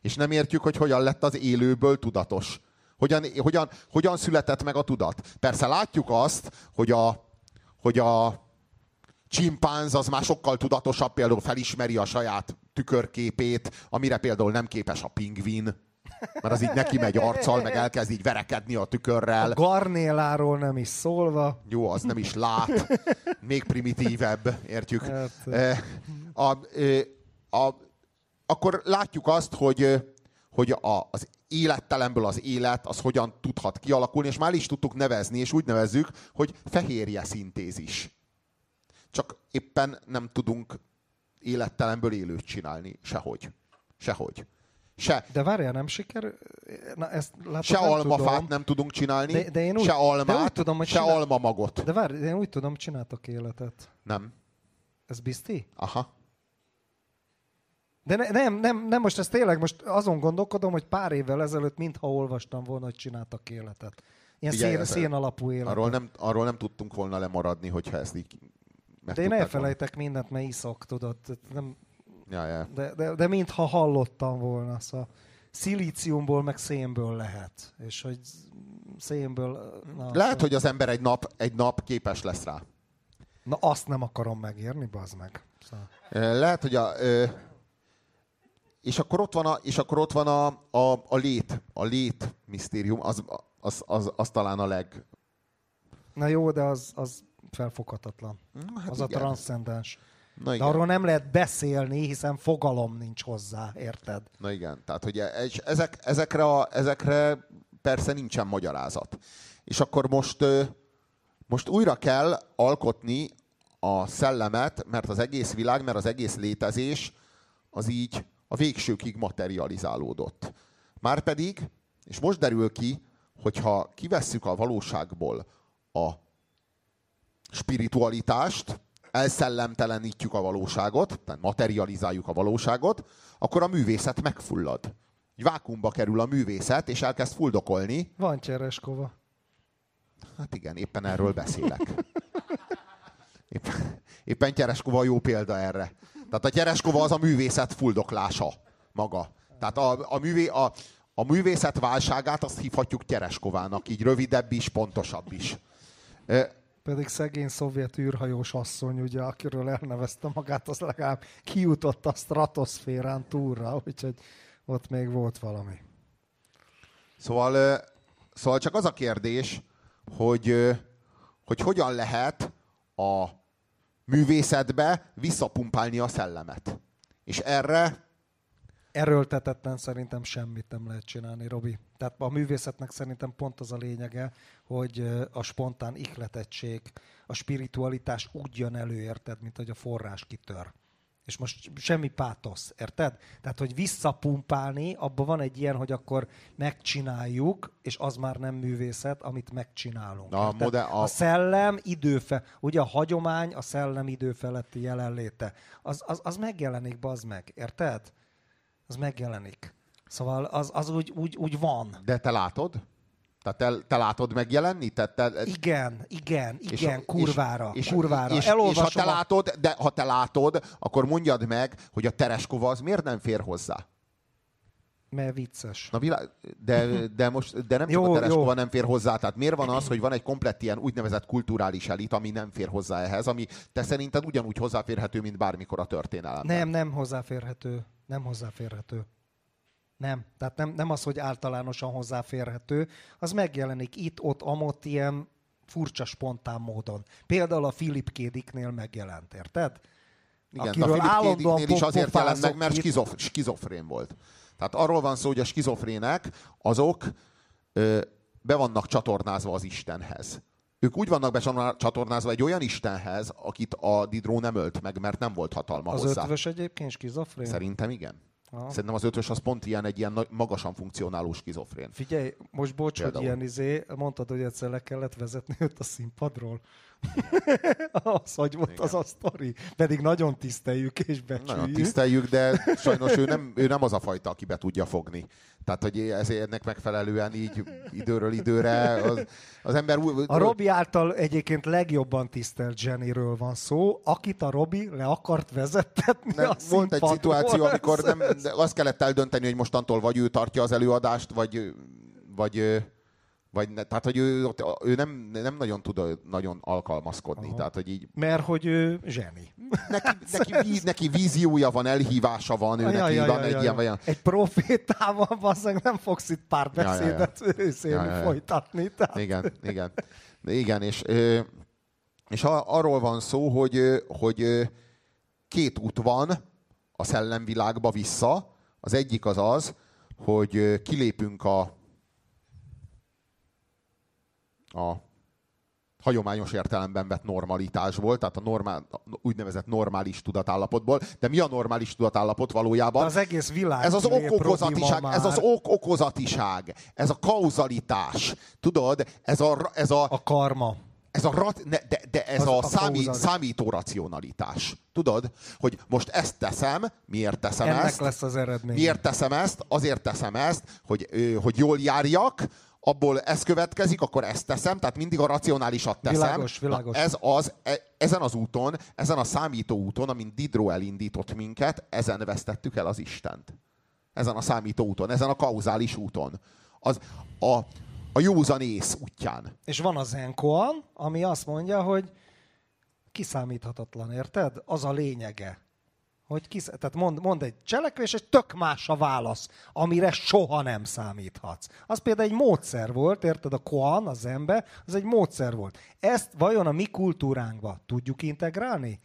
És nem értjük, hogy hogyan lett az élőből tudatos. Hogyan, hogyan, hogyan született meg a tudat. Persze látjuk azt, hogy a, hogy a csimpánz az már sokkal tudatosabb, például felismeri a saját tükörképét, amire például nem képes a pingvin. Mert az így neki megy arccal, meg elkezd így verekedni a tükörrel. A garnéláról nem is szólva. Jó, az nem is lát. Még primitívebb, értjük. Hát, a, a, a, akkor látjuk azt, hogy, hogy a, az élettelenből az élet, az hogyan tudhat kialakulni, és már is tudtuk nevezni, és úgy nevezzük, hogy fehérje szintézis. Csak éppen nem tudunk élettelenből élőt csinálni. Sehogy. Sehogy. Se, de várjál, nem siker... Na, ezt látod, se nem almafát tudom. nem tudunk csinálni, de, de én úgy, se almát, de úgy tudom, hogy se csinál... almamagot. De várj, én úgy tudom, csináltak életet. Nem. Ez bizti? Aha. De ne, nem, nem, nem, most ez tényleg, most azon gondolkodom, hogy pár évvel ezelőtt mintha olvastam volna, hogy csináltak életet. Ilyen Figyelj, szén, szén alapú életet. Arról nem, arról nem tudtunk volna lemaradni, hogyha ezt így meg de én elfelejtek mindent, mert iszok, tudod. Nem, volna. Ja, ja. de, de, de mintha hallottam volna. Szóval szilíciumból, meg szénből lehet. És hogy szénből... Na, Lehet, szóval, hogy az ember egy nap, egy nap képes lesz rá. Na azt nem akarom megírni, bazd meg. Szóval. Lehet, hogy a... Ö, és akkor ott van a, és akkor ott van a, a, a lét, a lét misztérium, az, az, az, az talán a leg... Na jó, de az, az felfoghatatlan. Hát az a igen. transzcendens. Na De igen. arról nem lehet beszélni, hiszen fogalom nincs hozzá, érted? Na igen, tehát hogy ezek, ezekre, a, ezekre persze nincsen magyarázat. És akkor most, most újra kell alkotni a szellemet, mert az egész világ, mert az egész létezés az így a végsőkig materializálódott. Márpedig, és most derül ki, hogyha kivesszük a valóságból a spiritualitást, elszellemtelenítjük a valóságot, tehát materializáljuk a valóságot, akkor a művészet megfullad. Egy vákumba kerül a művészet, és elkezd fuldokolni. Van Csereskova. Hát igen, éppen erről beszélek. (laughs) Éppen, éppen Tyereskova jó példa erre. Tehát a Gyereskova az a művészet fuldoklása maga. Tehát a, a, művé, a, a művészet válságát azt hívhatjuk Gyereskovának, így rövidebb is, pontosabb is. Pedig szegény szovjet űrhajós asszony, ugye, akiről elnevezte magát, az legalább kijutott a stratoszférán túlra, úgyhogy ott még volt valami. Szóval, szóval csak az a kérdés, hogy, hogy hogyan lehet a művészetbe visszapumpálni a szellemet. És erre... Erőltetetlen szerintem semmit nem lehet csinálni, Robi. Tehát a művészetnek szerintem pont az a lényege, hogy a spontán ihletettség, a spiritualitás úgy jön elő, érted, mint hogy a forrás kitör. És most semmi pátosz, érted? Tehát, hogy visszapumpálni, abban van egy ilyen, hogy akkor megcsináljuk, és az már nem művészet, amit megcsinálunk. A, modern, a... a szellem időfe, ugye a hagyomány, a szellem időfeletti jelenléte, az, az, az megjelenik, bazd meg, érted? Az megjelenik. Szóval az, az úgy, úgy, úgy van. De te látod? Tehát te, te látod megjelenni? Te, te, igen, igen, igen, és, kurvára, és, kurvára. És, és, és ha te látod, de ha te látod, akkor mondjad meg, hogy a Tereskova az miért nem fér hozzá? Mert vicces. Na, vilá... de, de, most, de nem csak jó, a Tereskova nem fér hozzá. Tehát miért van az, hogy van egy komplett ilyen úgynevezett kulturális elit, ami nem fér hozzá ehhez, ami te szerinted ugyanúgy hozzáférhető, mint bármikor a történelem? Nem, nem hozzáférhető. Nem hozzáférhető. Nem. Tehát nem, nem az, hogy általánosan hozzáférhető, az megjelenik itt, ott, amott ilyen furcsa, spontán módon. Például a Philip Kédiknél megjelent, érted? Igen, Akiről a Philip Kédiknél is azért jelent meg, mert skizof, skizofrén volt. Tehát arról van szó, hogy a skizofrének azok ö, be vannak csatornázva az Istenhez. Ők úgy vannak becsatornázva egy olyan Istenhez, akit a Didró nem ölt meg, mert nem volt hatalma az hozzá. Az ötvös egyébként skizofrén? Szerintem igen. Aha. Szerintem az ötös az pont ilyen egy ilyen magasan funkcionáló skizofrén. Figyelj, most bocs, Például. hogy ilyen izé, mondtad, hogy egyszer le kellett vezetni őt a színpadról. (laughs) az, hogy volt Igen. az a sztori. Pedig nagyon tiszteljük és becsüljük. Nagyon tiszteljük, de sajnos ő nem, ő nem az a fajta, aki be tudja fogni. Tehát, hogy ezért ennek megfelelően így időről időre az, az ember... A Robi által egyébként legjobban tisztelt Jennyről van szó, akit a Robi le akart vezettetni nem, a Volt egy szituáció, amikor nem, (laughs) azt kellett eldönteni, hogy mostantól vagy ő tartja az előadást, vagy, vagy vagy ne, tehát, hogy ő, ő nem, nem nagyon tud nagyon alkalmazkodni. Aha. Tehát, hogy így... Mert hogy ő zseni. Neki, (laughs) neki, ví, neki víziója van, elhívása van, ő neki ja, van ja, egy ja, ilyen... Olyan... Egy profétával bazzag nem fogsz itt pár beszédet ja, ja, ja. ja, ja. folytatni. Tehát... Igen, igen. Igen, és, és arról van szó, hogy, hogy két út van a szellemvilágba vissza. Az egyik az az, hogy kilépünk a a hagyományos értelemben vett normalitásból, tehát a normál, úgynevezett normális tudatállapotból. De mi a normális tudatállapot valójában? De az egész világ. Ez az okokozatiság, ez az ok-okozatiság, ez a kauzalitás. Tudod, ez a... Ez a, a karma. Ez a rat, ne, de, de ez az, a, a számi, számító racionalitás. Tudod, hogy most ezt teszem, miért teszem Ennek ezt? lesz az eredmény. Miért teszem ezt? Azért teszem ezt, hogy, hogy jól járjak, abból ez következik, akkor ezt teszem, tehát mindig a racionálisat teszem. Világos, világos. Na ez az, e, ezen az úton, ezen a számító úton, amint Didro elindított minket, ezen vesztettük el az Istent. Ezen a számító úton, ezen a kauzális úton. Az a, a józan ész útján. És van az Enkoan, ami azt mondja, hogy kiszámíthatatlan, érted? Az a lényege. Hogy kis, tehát mond, mond egy cselekvés, és tök más a válasz, amire soha nem számíthatsz. Az például egy módszer volt, érted? A koan, az ember, az egy módszer volt. Ezt vajon a mi kultúránkba tudjuk integrálni?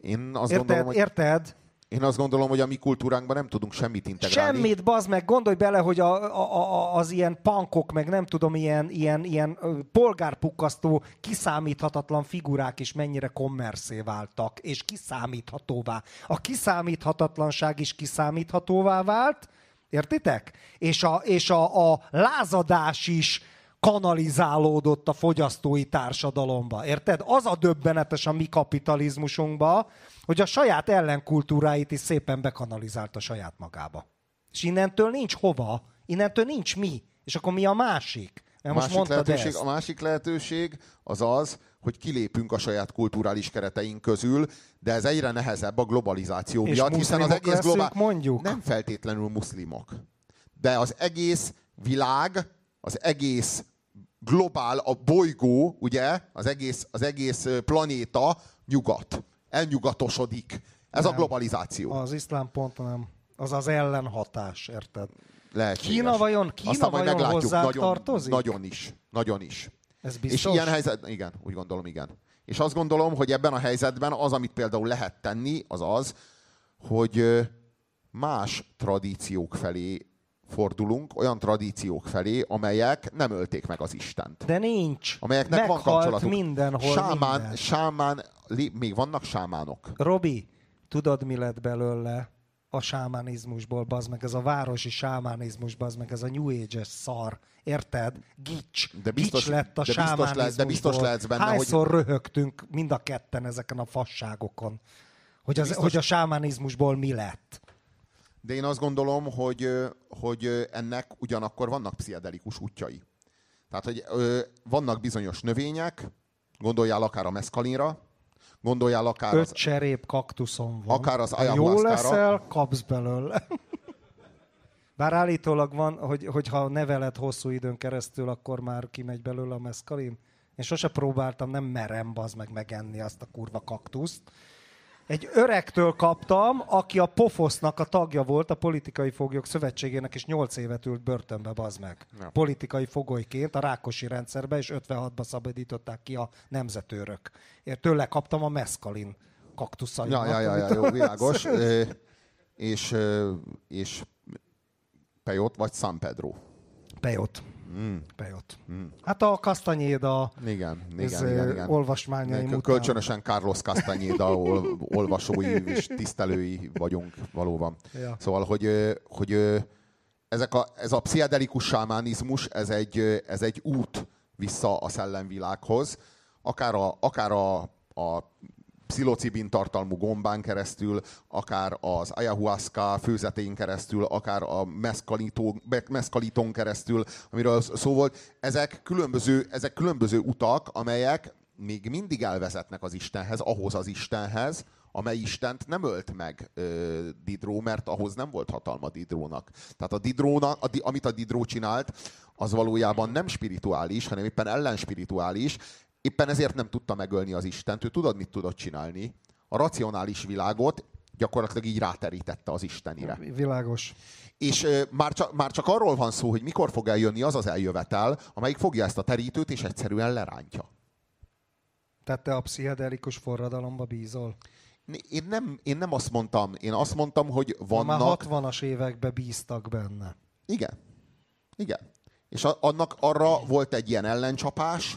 Én azt érted, gondolom, hogy... Érted? Én azt gondolom, hogy a mi kultúránkban nem tudunk semmit integrálni. Semmit, bazd meg, gondolj bele, hogy a, a, a, az ilyen pankok, meg nem tudom, ilyen, ilyen, ilyen polgárpukkasztó, kiszámíthatatlan figurák is mennyire kommerszé váltak, és kiszámíthatóvá. A kiszámíthatatlanság is kiszámíthatóvá vált, értitek? És a, és a, a lázadás is kanalizálódott a fogyasztói társadalomba. Érted? Az a döbbenetes a mi kapitalizmusunkba, hogy a saját ellenkultúráit is szépen bekanalizálta saját magába. És innentől nincs hova, innentől nincs mi. És akkor mi a másik? Mert a, most másik lehetőség, ezt. a másik lehetőség az az, hogy kilépünk a saját kulturális kereteink közül, de ez egyre nehezebb a globalizáció És miatt, hiszen az egész globál... mondjuk? Nem feltétlenül muszlimok. De az egész világ, az egész globál, a bolygó, ugye, az egész, az egész planéta nyugat. Elnyugatosodik. Ez a Nem. globalizáció. Az iszlám pont nem. Az az ellenhatás, érted? Lehetséges. Kína vajon- Kína Aztán majd vajon meglátjuk. nagyon, tartozik? Nagyon is. Nagyon is. Ez És biztos? ilyen helyzet, igen, úgy gondolom, igen. És azt gondolom, hogy ebben a helyzetben az, amit például lehet tenni, az az, hogy más tradíciók felé fordulunk, olyan tradíciók felé, amelyek nem ölték meg az Istent. De nincs. Amelyeknek Meghalt van kapcsolatuk. mindenhol sámán, minden. sámán, még vannak sámánok. Robi, tudod, mi lett belőle a sámánizmusból, bazd meg, ez a városi sámánizmus, bazd meg, ez a New Age-es szar. Érted? Gics. De biztos- Gics lett a de biztos lehet- de biztos lehetsz benne, hogy- Hányszor röhögtünk mind a ketten ezeken a fasságokon, hogy, az, biztos- hogy a sámánizmusból mi lett. De én azt gondolom, hogy, hogy ennek ugyanakkor vannak pszichedelikus útjai. Tehát, hogy vannak bizonyos növények, gondoljál akár a meszkalinra, gondoljál akár Öt az... cserép kaktuszon van. Akár az Ha Jó leszel, kapsz belőle. (laughs) Bár állítólag van, hogy, hogyha neveled hosszú időn keresztül, akkor már kimegy belőle a meszkalin. Én sose próbáltam, nem merem az meg megenni azt a kurva kaktuszt. Egy öregtől kaptam, aki a Pofosznak a tagja volt, a Politikai Foglyok Szövetségének, és 8 évet ült börtönbe, bazd meg. Ja. Politikai fogolyként a Rákosi rendszerbe, és 56-ba szabadították ki a nemzetőrök. Én tőle kaptam a meszkalin kaktuszaimat. Ja, ja, ja, ja, jó, világos. (laughs) Ö, és, és Pejot vagy San Pedro. Pejot. Mm. Pejot. Hát a kasztanyéda Igen, ez, igen, igen, igen. olvasmányaim után. Kölcsönösen Carlos Castañeda ol, olvasói és tisztelői vagyunk valóban. Ja. Szóval, hogy, hogy ezek a, ez a pszichedelikus sámánizmus, ez egy, ez egy út vissza a szellemvilághoz, akár a, akár a, a pszilocibin tartalmú gombán keresztül, akár az ayahuasca főzetén keresztül, akár a meszkaliton keresztül, amiről szó volt. Ezek különböző, ezek különböző utak, amelyek még mindig elvezetnek az Istenhez, ahhoz az Istenhez, amely Istent nem ölt meg ö, Didró, mert ahhoz nem volt hatalma Didrónak. Tehát a Didrónak, a, amit a Didró csinált, az valójában nem spirituális, hanem éppen ellenspirituális, éppen ezért nem tudta megölni az Istent. Ő tudod, mit tudott csinálni? A racionális világot gyakorlatilag így ráterítette az Istenire. Világos. És ö, már, csak, már csak arról van szó, hogy mikor fog eljönni az az eljövetel, amelyik fogja ezt a terítőt, és egyszerűen lerántja. Tehát te a pszichedelikus forradalomba bízol? Én nem, én nem azt mondtam, én azt mondtam, hogy Vannak... Már vannak... 60-as években bíztak benne. Igen. Igen. És a, annak arra volt egy ilyen ellencsapás,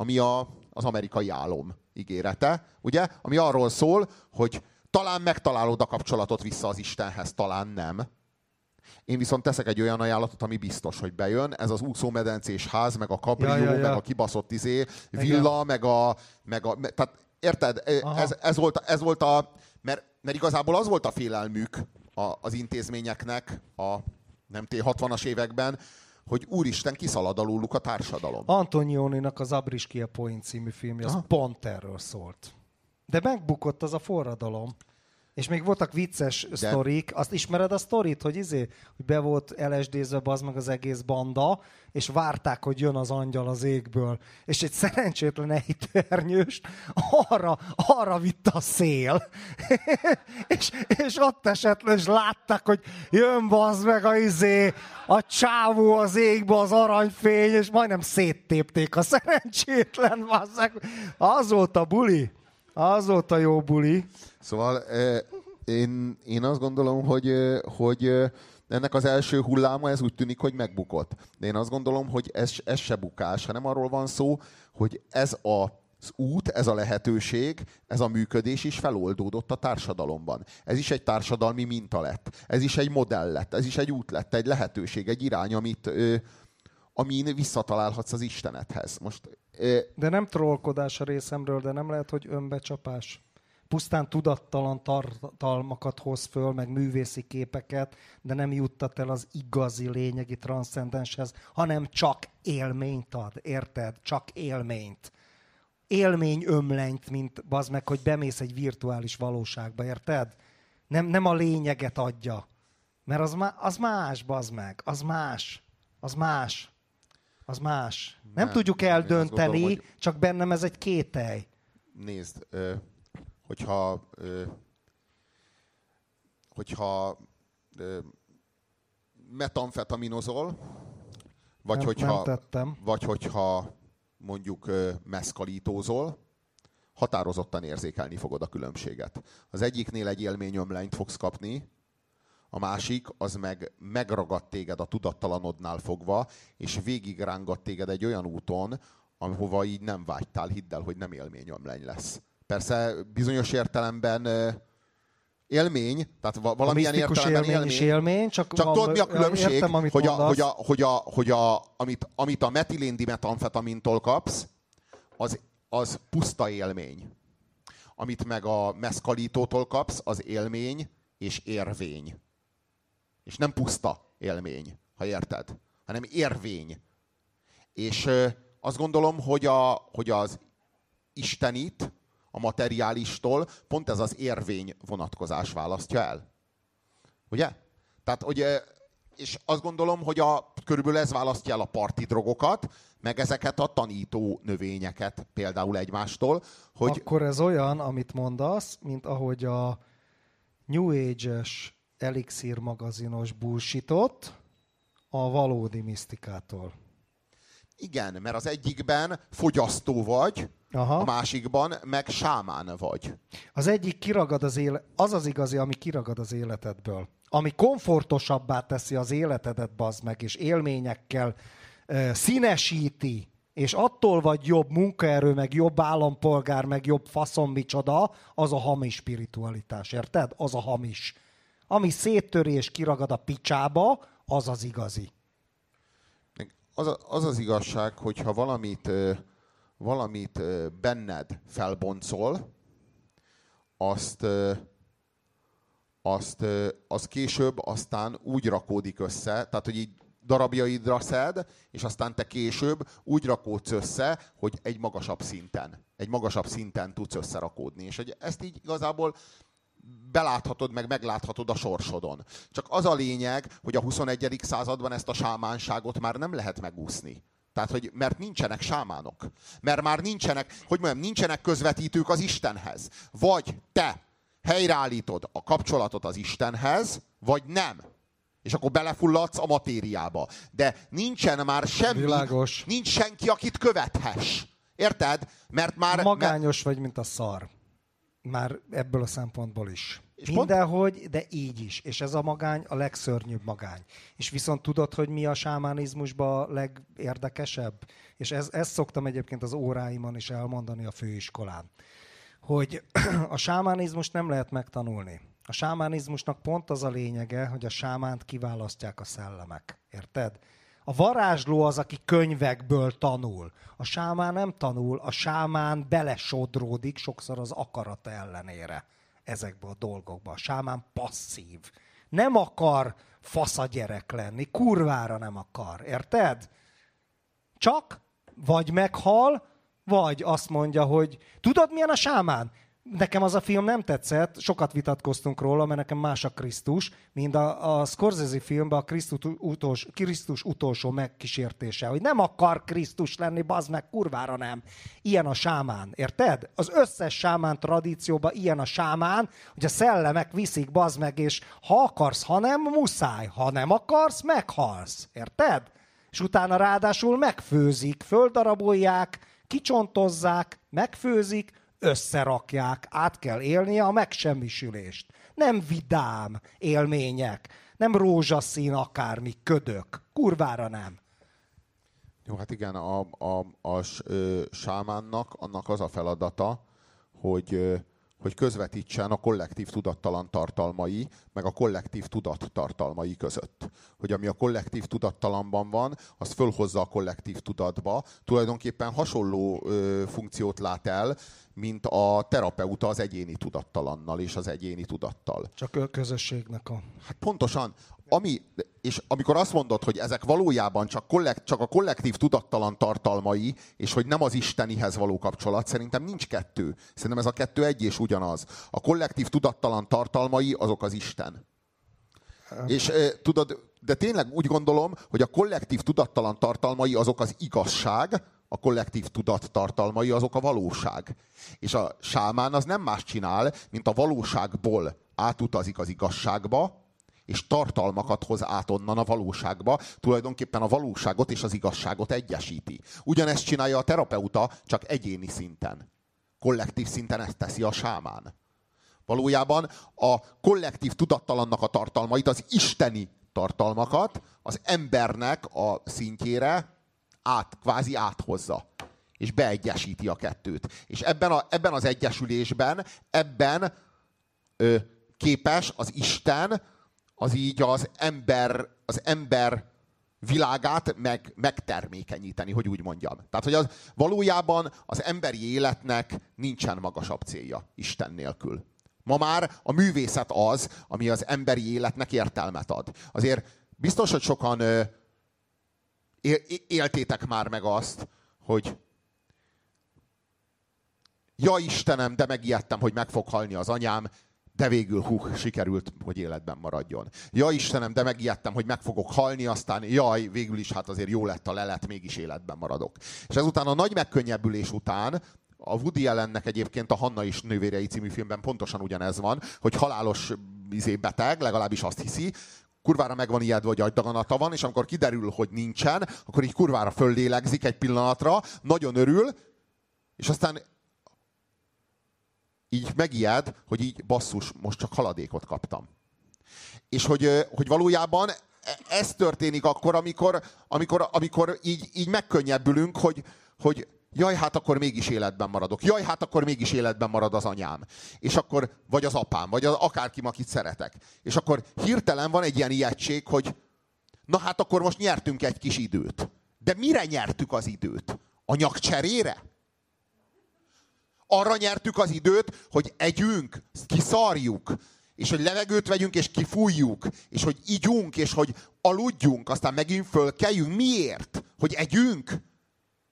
ami a, az amerikai álom ígérete, ugye? Ami arról szól, hogy talán megtalálod a kapcsolatot vissza az Istenhez, talán nem. Én viszont teszek egy olyan ajánlatot, ami biztos, hogy bejön. Ez az úszómedencés ház, meg a kabrió, Ja, ja, ja. meg a kibaszott izé, villa, meg a, meg a... Tehát érted? Aha. Ez, ez, volt, ez volt a... Mert, mert igazából az volt a félelmük a, az intézményeknek a nem té 60-as években, hogy úristen, kiszalad alóluk a társadalom. Antonioninak az Abriskia Point című filmje, az Aha. pont erről szólt. De megbukott az a forradalom. És még voltak vicces De... sztorik. Azt ismered a sztorit, hogy izé, hogy be volt LSD-zve bazd meg az egész banda, és várták, hogy jön az angyal az égből. És egy szerencsétlen ejtőernyőst arra, arra vitt a szél. (laughs) és, és ott esett és látták, hogy jön bazd meg a izé, a csávó az égbe, az aranyfény, és majdnem széttépték a szerencsétlen bazd meg. Az volt a buli. Az volt a jó buli. Szóval én, én azt gondolom, hogy, hogy ennek az első hulláma ez úgy tűnik, hogy megbukott. De én azt gondolom, hogy ez, ez se bukás, hanem arról van szó, hogy ez a az út, ez a lehetőség, ez a működés is feloldódott a társadalomban. Ez is egy társadalmi minta lett. Ez is egy modell lett. Ez is egy út lett, egy lehetőség, egy irány, amit, ö, amin visszatalálhatsz az Istenethez. Most ö, De nem trollkodás a részemről, de nem lehet, hogy önbecsapás. Pusztán tudattalan tartalmakat hoz föl, meg művészi képeket, de nem juttat el az igazi lényegi transzcendenshez, hanem csak élményt ad, érted? Csak élményt. élmény ömlenyt, mint az meg, hogy bemész egy virtuális valóságba, érted? Nem, nem a lényeget adja. Mert az, má, az más, bazd meg. Az más. Az más. Az más. Nem, nem tudjuk eldönteni, gondolom, hogy... csak bennem ez egy kételj. Nézd, hogyha hogyha metamfetaminozol, vagy nem, hogyha, nem tettem. vagy hogyha mondjuk meszkalítózol, határozottan érzékelni fogod a különbséget. Az egyiknél egy élményömlenyt fogsz kapni, a másik az meg megragad téged a tudattalanodnál fogva, és végigrángat téged egy olyan úton, ahova így nem vágytál, hidd el, hogy nem élményömleny lesz. Persze bizonyos értelemben élmény, tehát valamilyen értelemben élmény, élmény. élmény, csak, csak tudod mi a különbség, értem, amit hogy, a, hogy, a, hogy, a, hogy a, amit, amit a metilén metamfetamintól kapsz, az, az puszta élmény. Amit meg a meszkalítótól kapsz, az élmény és érvény. És nem puszta élmény, ha érted, hanem érvény. És azt gondolom, hogy, a, hogy az Istenit, a materiálistól pont ez az érvény vonatkozás választja el. Ugye? Tehát, hogy, és azt gondolom, hogy a, körülbelül ez választja el a parti drogokat, meg ezeket a tanító növényeket például egymástól. Hogy... Akkor ez olyan, amit mondasz, mint ahogy a New Age-es Elixir magazinos bullshitot a valódi misztikától. Igen, mert az egyikben fogyasztó vagy, Aha. a másikban meg sámán vagy. Az egyik kiragad az élet, az az igazi, ami kiragad az életedből. Ami komfortosabbá teszi az életedet, bazd meg, és élményekkel uh, színesíti, és attól vagy jobb munkaerő, meg jobb állampolgár, meg jobb faszom micsoda, az a hamis spiritualitás, érted? Az a hamis. Ami széttöri és kiragad a picsába, az az igazi. Az az, az igazság, hogyha valamit valamit benned felboncol, azt, azt az később aztán úgy rakódik össze, tehát hogy így darabjaidra szed, és aztán te később úgy rakódsz össze, hogy egy magasabb szinten, egy magasabb szinten tudsz összerakódni. És hogy ezt így igazából beláthatod, meg megláthatod a sorsodon. Csak az a lényeg, hogy a 21. században ezt a sámánságot már nem lehet megúszni. Tehát, hogy mert nincsenek sámánok. Mert már nincsenek, hogy mondjam, nincsenek közvetítők az Istenhez. Vagy te helyreállítod a kapcsolatot az Istenhez, vagy nem. És akkor belefulladsz a matériába. De nincsen már semmi, Világos. nincs senki, akit követhess. Érted? Mert már... Magányos mert... vagy, mint a szar. Már ebből a szempontból is. És Mindenhogy, pont... de így is. És ez a magány a legszörnyűbb magány. És viszont tudod, hogy mi a sámánizmusban a legérdekesebb? És ez, ezt szoktam egyébként az óráimon is elmondani a főiskolán. Hogy (clears throat) a sámánizmust nem lehet megtanulni. A sámánizmusnak pont az a lényege, hogy a sámánt kiválasztják a szellemek. Érted? A varázsló az, aki könyvekből tanul. A sámán nem tanul, a sámán belesodródik sokszor az akarata ellenére ezekbe a dolgokba. A sámán passzív. Nem akar fasza gyerek lenni, kurvára nem akar, érted? Csak vagy meghal, vagy azt mondja, hogy tudod milyen a sámán? Nekem az a film nem tetszett, sokat vitatkoztunk róla, mert nekem más a Krisztus, mint a, a Scorsese filmben a Krisztus, utolsó, Krisztus utolsó megkísértése, hogy nem akar Krisztus lenni, bazd meg, kurvára nem. Ilyen a sámán, érted? Az összes sámán tradícióban ilyen a sámán, hogy a szellemek viszik, bazd meg, és ha akarsz, ha nem, muszáj. Ha nem akarsz, meghalsz, érted? És utána ráadásul megfőzik, földarabolják, kicsontozzák, megfőzik, összerakják, át kell élnie a megsemmisülést. Nem vidám élmények, nem rózsaszín akármi, ködök. Kurvára nem. Jó, hát igen, a, a, a sámánnak annak az a feladata, hogy hogy közvetítsen a kollektív tudattalan tartalmai, meg a kollektív tudat tartalmai között. Hogy ami a kollektív tudattalanban van, az fölhozza a kollektív tudatba. Tulajdonképpen hasonló ö, funkciót lát el, mint a terapeuta az egyéni tudattalannal és az egyéni tudattal. Csak a közösségnek a... Hát pontosan, ami, és amikor azt mondod, hogy ezek valójában csak, kollekt, csak a kollektív tudattalan tartalmai, és hogy nem az Istenihez való kapcsolat, szerintem nincs kettő. Szerintem ez a kettő egy és ugyanaz. A kollektív tudattalan tartalmai azok az Isten. És e, tudod, de tényleg úgy gondolom, hogy a kollektív tudattalan tartalmai azok az igazság, a kollektív tudat tartalmai azok a valóság. És a sámán az nem más csinál, mint a valóságból átutazik az igazságba, és tartalmakat hoz át onnan a valóságba, tulajdonképpen a valóságot és az igazságot egyesíti. Ugyanezt csinálja a terapeuta, csak egyéni szinten. Kollektív szinten ezt teszi a sámán. Valójában a kollektív tudattalannak a tartalmait, az isteni tartalmakat az embernek a szintjére át, kvázi áthozza. És beegyesíti a kettőt. És ebben, a, ebben az egyesülésben, ebben ö, képes az Isten az így az ember, az ember világát meg, megtermékenyíteni, hogy úgy mondjam. Tehát, hogy az, valójában az emberi életnek nincsen magasabb célja Isten nélkül. Ma már a művészet az, ami az emberi életnek értelmet ad. Azért biztos, hogy sokan ö, éltétek már meg azt, hogy ja Istenem, de megijedtem, hogy meg fog halni az anyám, de végül hú, sikerült, hogy életben maradjon. Ja Istenem, de megijedtem, hogy meg fogok halni, aztán jaj, végül is hát azért jó lett a lelet, mégis életben maradok. És ezután a nagy megkönnyebbülés után a Woody Allennek egyébként a Hanna is nővérei című filmben pontosan ugyanez van, hogy halálos izé beteg, legalábbis azt hiszi, kurvára meg van ijedve, hogy agydaganata van, és amikor kiderül, hogy nincsen, akkor így kurvára föllélegzik egy pillanatra, nagyon örül, és aztán így megijed, hogy így basszus, most csak haladékot kaptam. És hogy, hogy valójában e, ez történik akkor, amikor, amikor, amikor így, így megkönnyebbülünk, hogy, hogy jaj, hát akkor mégis életben maradok. Jaj, hát akkor mégis életben marad az anyám. És akkor, vagy az apám, vagy az, akárki, akit szeretek. És akkor hirtelen van egy ilyen ijegység, hogy na hát akkor most nyertünk egy kis időt. De mire nyertük az időt? A nyakcserére? Arra nyertük az időt, hogy együnk, kiszarjuk, és hogy levegőt vegyünk, és kifújjuk, és hogy ígyunk, és hogy aludjunk, aztán megint fölkeljünk. Miért? Hogy együnk?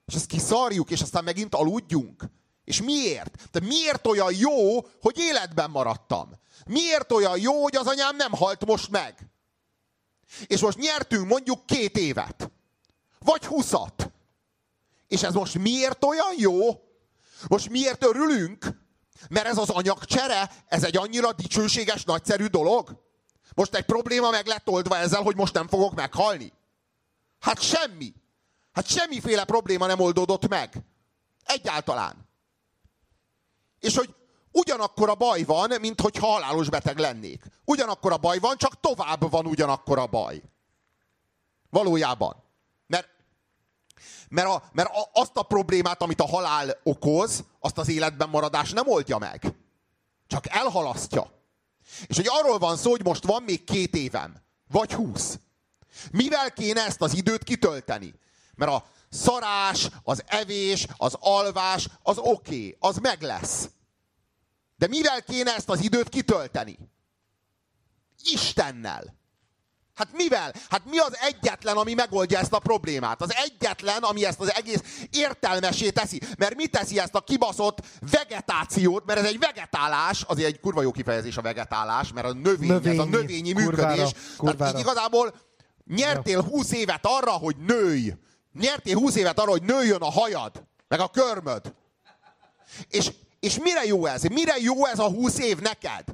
És ezt kiszarjuk, és aztán megint aludjunk. És miért? De miért olyan jó, hogy életben maradtam? Miért olyan jó, hogy az anyám nem halt most meg? És most nyertünk mondjuk két évet. Vagy huszat. És ez most miért olyan jó? Most miért örülünk? Mert ez az anyagcsere, ez egy annyira dicsőséges, nagyszerű dolog? Most egy probléma meg lett oldva ezzel, hogy most nem fogok meghalni? Hát semmi. Hát semmiféle probléma nem oldódott meg. Egyáltalán. És hogy ugyanakkor a baj van, mint hogyha halálos beteg lennék. Ugyanakkor a baj van, csak tovább van ugyanakkor a baj. Valójában. Mert, mert, a, mert a, azt a problémát, amit a halál okoz, azt az életben maradás nem oldja meg. Csak elhalasztja. És hogy arról van szó, hogy most van még két évem. Vagy húsz. Mivel kéne ezt az időt kitölteni? Mert a szarás, az evés, az alvás, az oké, okay, az meg lesz. De mivel kéne ezt az időt kitölteni? Istennel. Hát mivel? Hát mi az egyetlen, ami megoldja ezt a problémát? Az egyetlen, ami ezt az egész értelmesé teszi. Mert mi teszi ezt a kibaszott vegetációt? Mert ez egy vegetálás, azért egy kurva jó kifejezés a vegetálás, mert a növény, növényi, ez a növényi kurvára, működés. Kurvára. Tehát így igazából nyertél 20 évet arra, hogy nőj. Nyertél 20 évet arra, hogy nőjön a hajad, meg a körmöd. És, és mire jó ez? Mire jó ez a 20 év neked?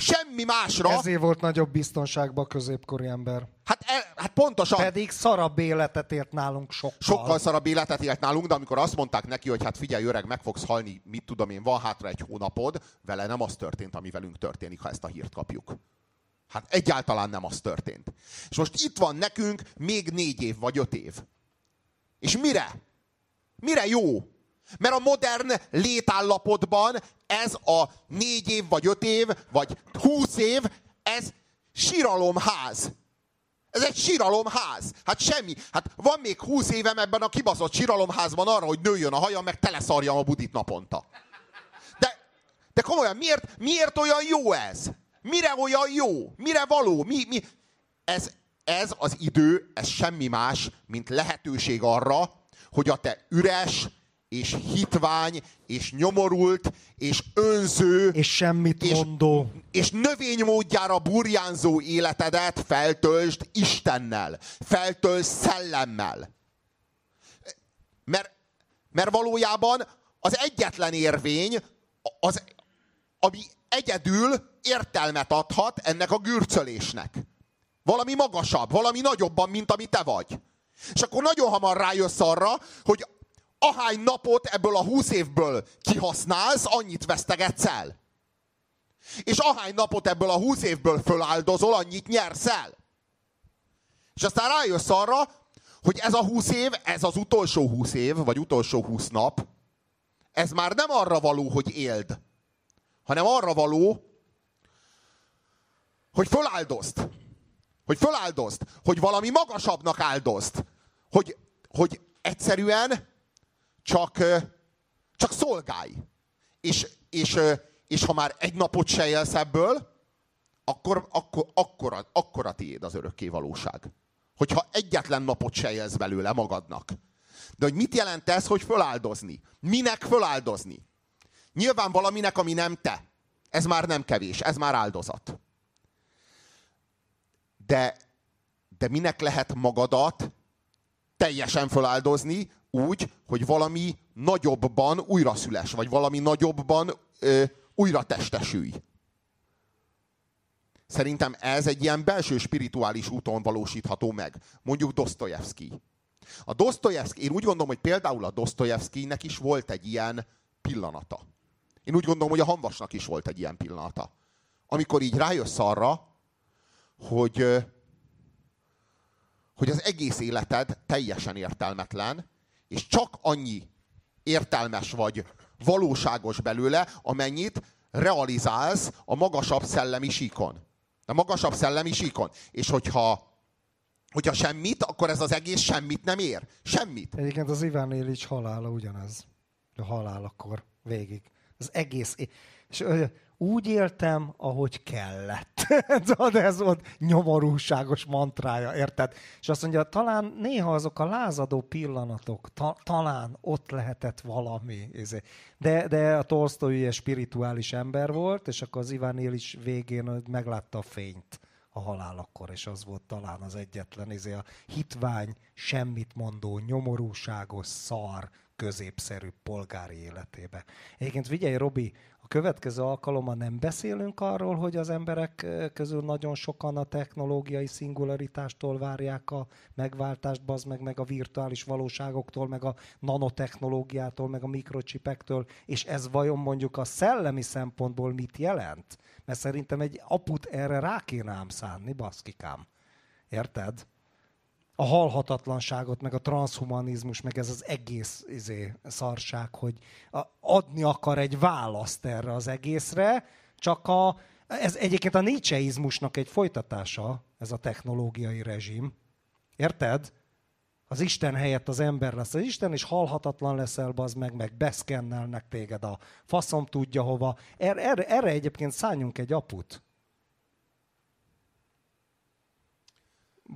Semmi másra. Ezért volt nagyobb biztonságban a középkori ember. Hát, el, hát pontosan. Pedig szarabb életet élt nálunk sokkal. Sokkal szarabb életet élt nálunk, de amikor azt mondták neki, hogy hát figyelj öreg, meg fogsz halni, mit tudom én, van hátra egy hónapod, vele nem az történt, ami velünk történik, ha ezt a hírt kapjuk. Hát egyáltalán nem az történt. És most itt van nekünk még négy év vagy öt év. És mire? Mire jó? Mert a modern létállapotban ez a négy év, vagy öt év, vagy húsz év, ez síralomház. Ez egy síralomház. Hát semmi. Hát van még húsz évem ebben a kibaszott síralomházban arra, hogy nőjön a hajam, meg teleszarjam a budit naponta. De, de komolyan, miért, miért olyan jó ez? Mire olyan jó? Mire való? Mi, mi? Ez, ez az idő, ez semmi más, mint lehetőség arra, hogy a te üres, és hitvány, és nyomorult, és önző, és semmit és, mondó, és növénymódjára burjánzó életedet feltöltsd Istennel, feltöltsd szellemmel. Mert, mert valójában az egyetlen érvény, az, ami egyedül értelmet adhat ennek a gürcölésnek. Valami magasabb, valami nagyobban, mint ami te vagy. És akkor nagyon hamar rájössz arra, hogy ahány napot ebből a húsz évből kihasználsz, annyit vesztegetsz el. És ahány napot ebből a húsz évből föláldozol, annyit nyersz el. És aztán rájössz arra, hogy ez a húsz év, ez az utolsó húsz év, vagy utolsó húsz nap, ez már nem arra való, hogy éld, hanem arra való, hogy föláldozd. Hogy föláldozt, hogy valami magasabbnak áldozt, hogy, hogy egyszerűen csak, csak szolgálj. És, és, és ha már egy napot se élsz ebből, akkor, akkor, akkor, a, tiéd az örökké valóság. Hogyha egyetlen napot se élsz belőle magadnak. De hogy mit jelent ez, hogy föláldozni? Minek föláldozni? Nyilván valaminek, ami nem te. Ez már nem kevés, ez már áldozat de, de minek lehet magadat teljesen feláldozni úgy, hogy valami nagyobban újra szüles, vagy valami nagyobban ö, újra testesülj. Szerintem ez egy ilyen belső spirituális úton valósítható meg. Mondjuk Dostoyevsky. A Dostoyevsky, én úgy gondolom, hogy például a Dostoyevskynek is volt egy ilyen pillanata. Én úgy gondolom, hogy a Hanvasnak is volt egy ilyen pillanata. Amikor így rájössz arra, hogy, hogy az egész életed teljesen értelmetlen, és csak annyi értelmes vagy valóságos belőle, amennyit realizálsz a magasabb szellemi síkon. A magasabb szellemi síkon. És hogyha hogyha semmit, akkor ez az egész semmit nem ér. Semmit. Egyébként az Iván Illich halála ugyanez. A halálakor végig. Az egész. És úgy éltem, ahogy kellett. (laughs) De ez volt nyomorúságos mantrája, érted? És azt mondja, talán néha azok a lázadó pillanatok, ta, talán ott lehetett valami. Izé. De, de a Tolstoy ilyen spirituális ember volt, és akkor az Iván is végén meglátta a fényt a halál akkor és az volt talán az egyetlen, ez a hitvány, semmit mondó, nyomorúságos szar, középszerű polgári életébe. Egyébként figyelj, Robi, a következő alkalommal nem beszélünk arról, hogy az emberek közül nagyon sokan a technológiai szingularitástól várják a megváltást, bazd meg, meg a virtuális valóságoktól, meg a nanotechnológiától, meg a mikrocsipektől, és ez vajon mondjuk a szellemi szempontból mit jelent? Mert szerintem egy aput erre rá kéne ám szánni, baszkikám. Érted? a halhatatlanságot, meg a transhumanizmus, meg ez az egész izé, szarság, hogy adni akar egy választ erre az egészre, csak a, ez egyébként a nietzscheizmusnak egy folytatása, ez a technológiai rezsim. Érted? Az Isten helyett az ember lesz az Isten, és halhatatlan leszel, az meg, meg beszkennelnek téged a faszom tudja hova. Erre, erre, erre egyébként szálljunk egy aput.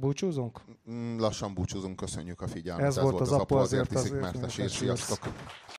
Búcsúzunk? Mm, lassan búcsúzunk, köszönjük a figyelmet. Ez, Ez volt az, az apu azért, azért, azért mert a sír. Sziasztok!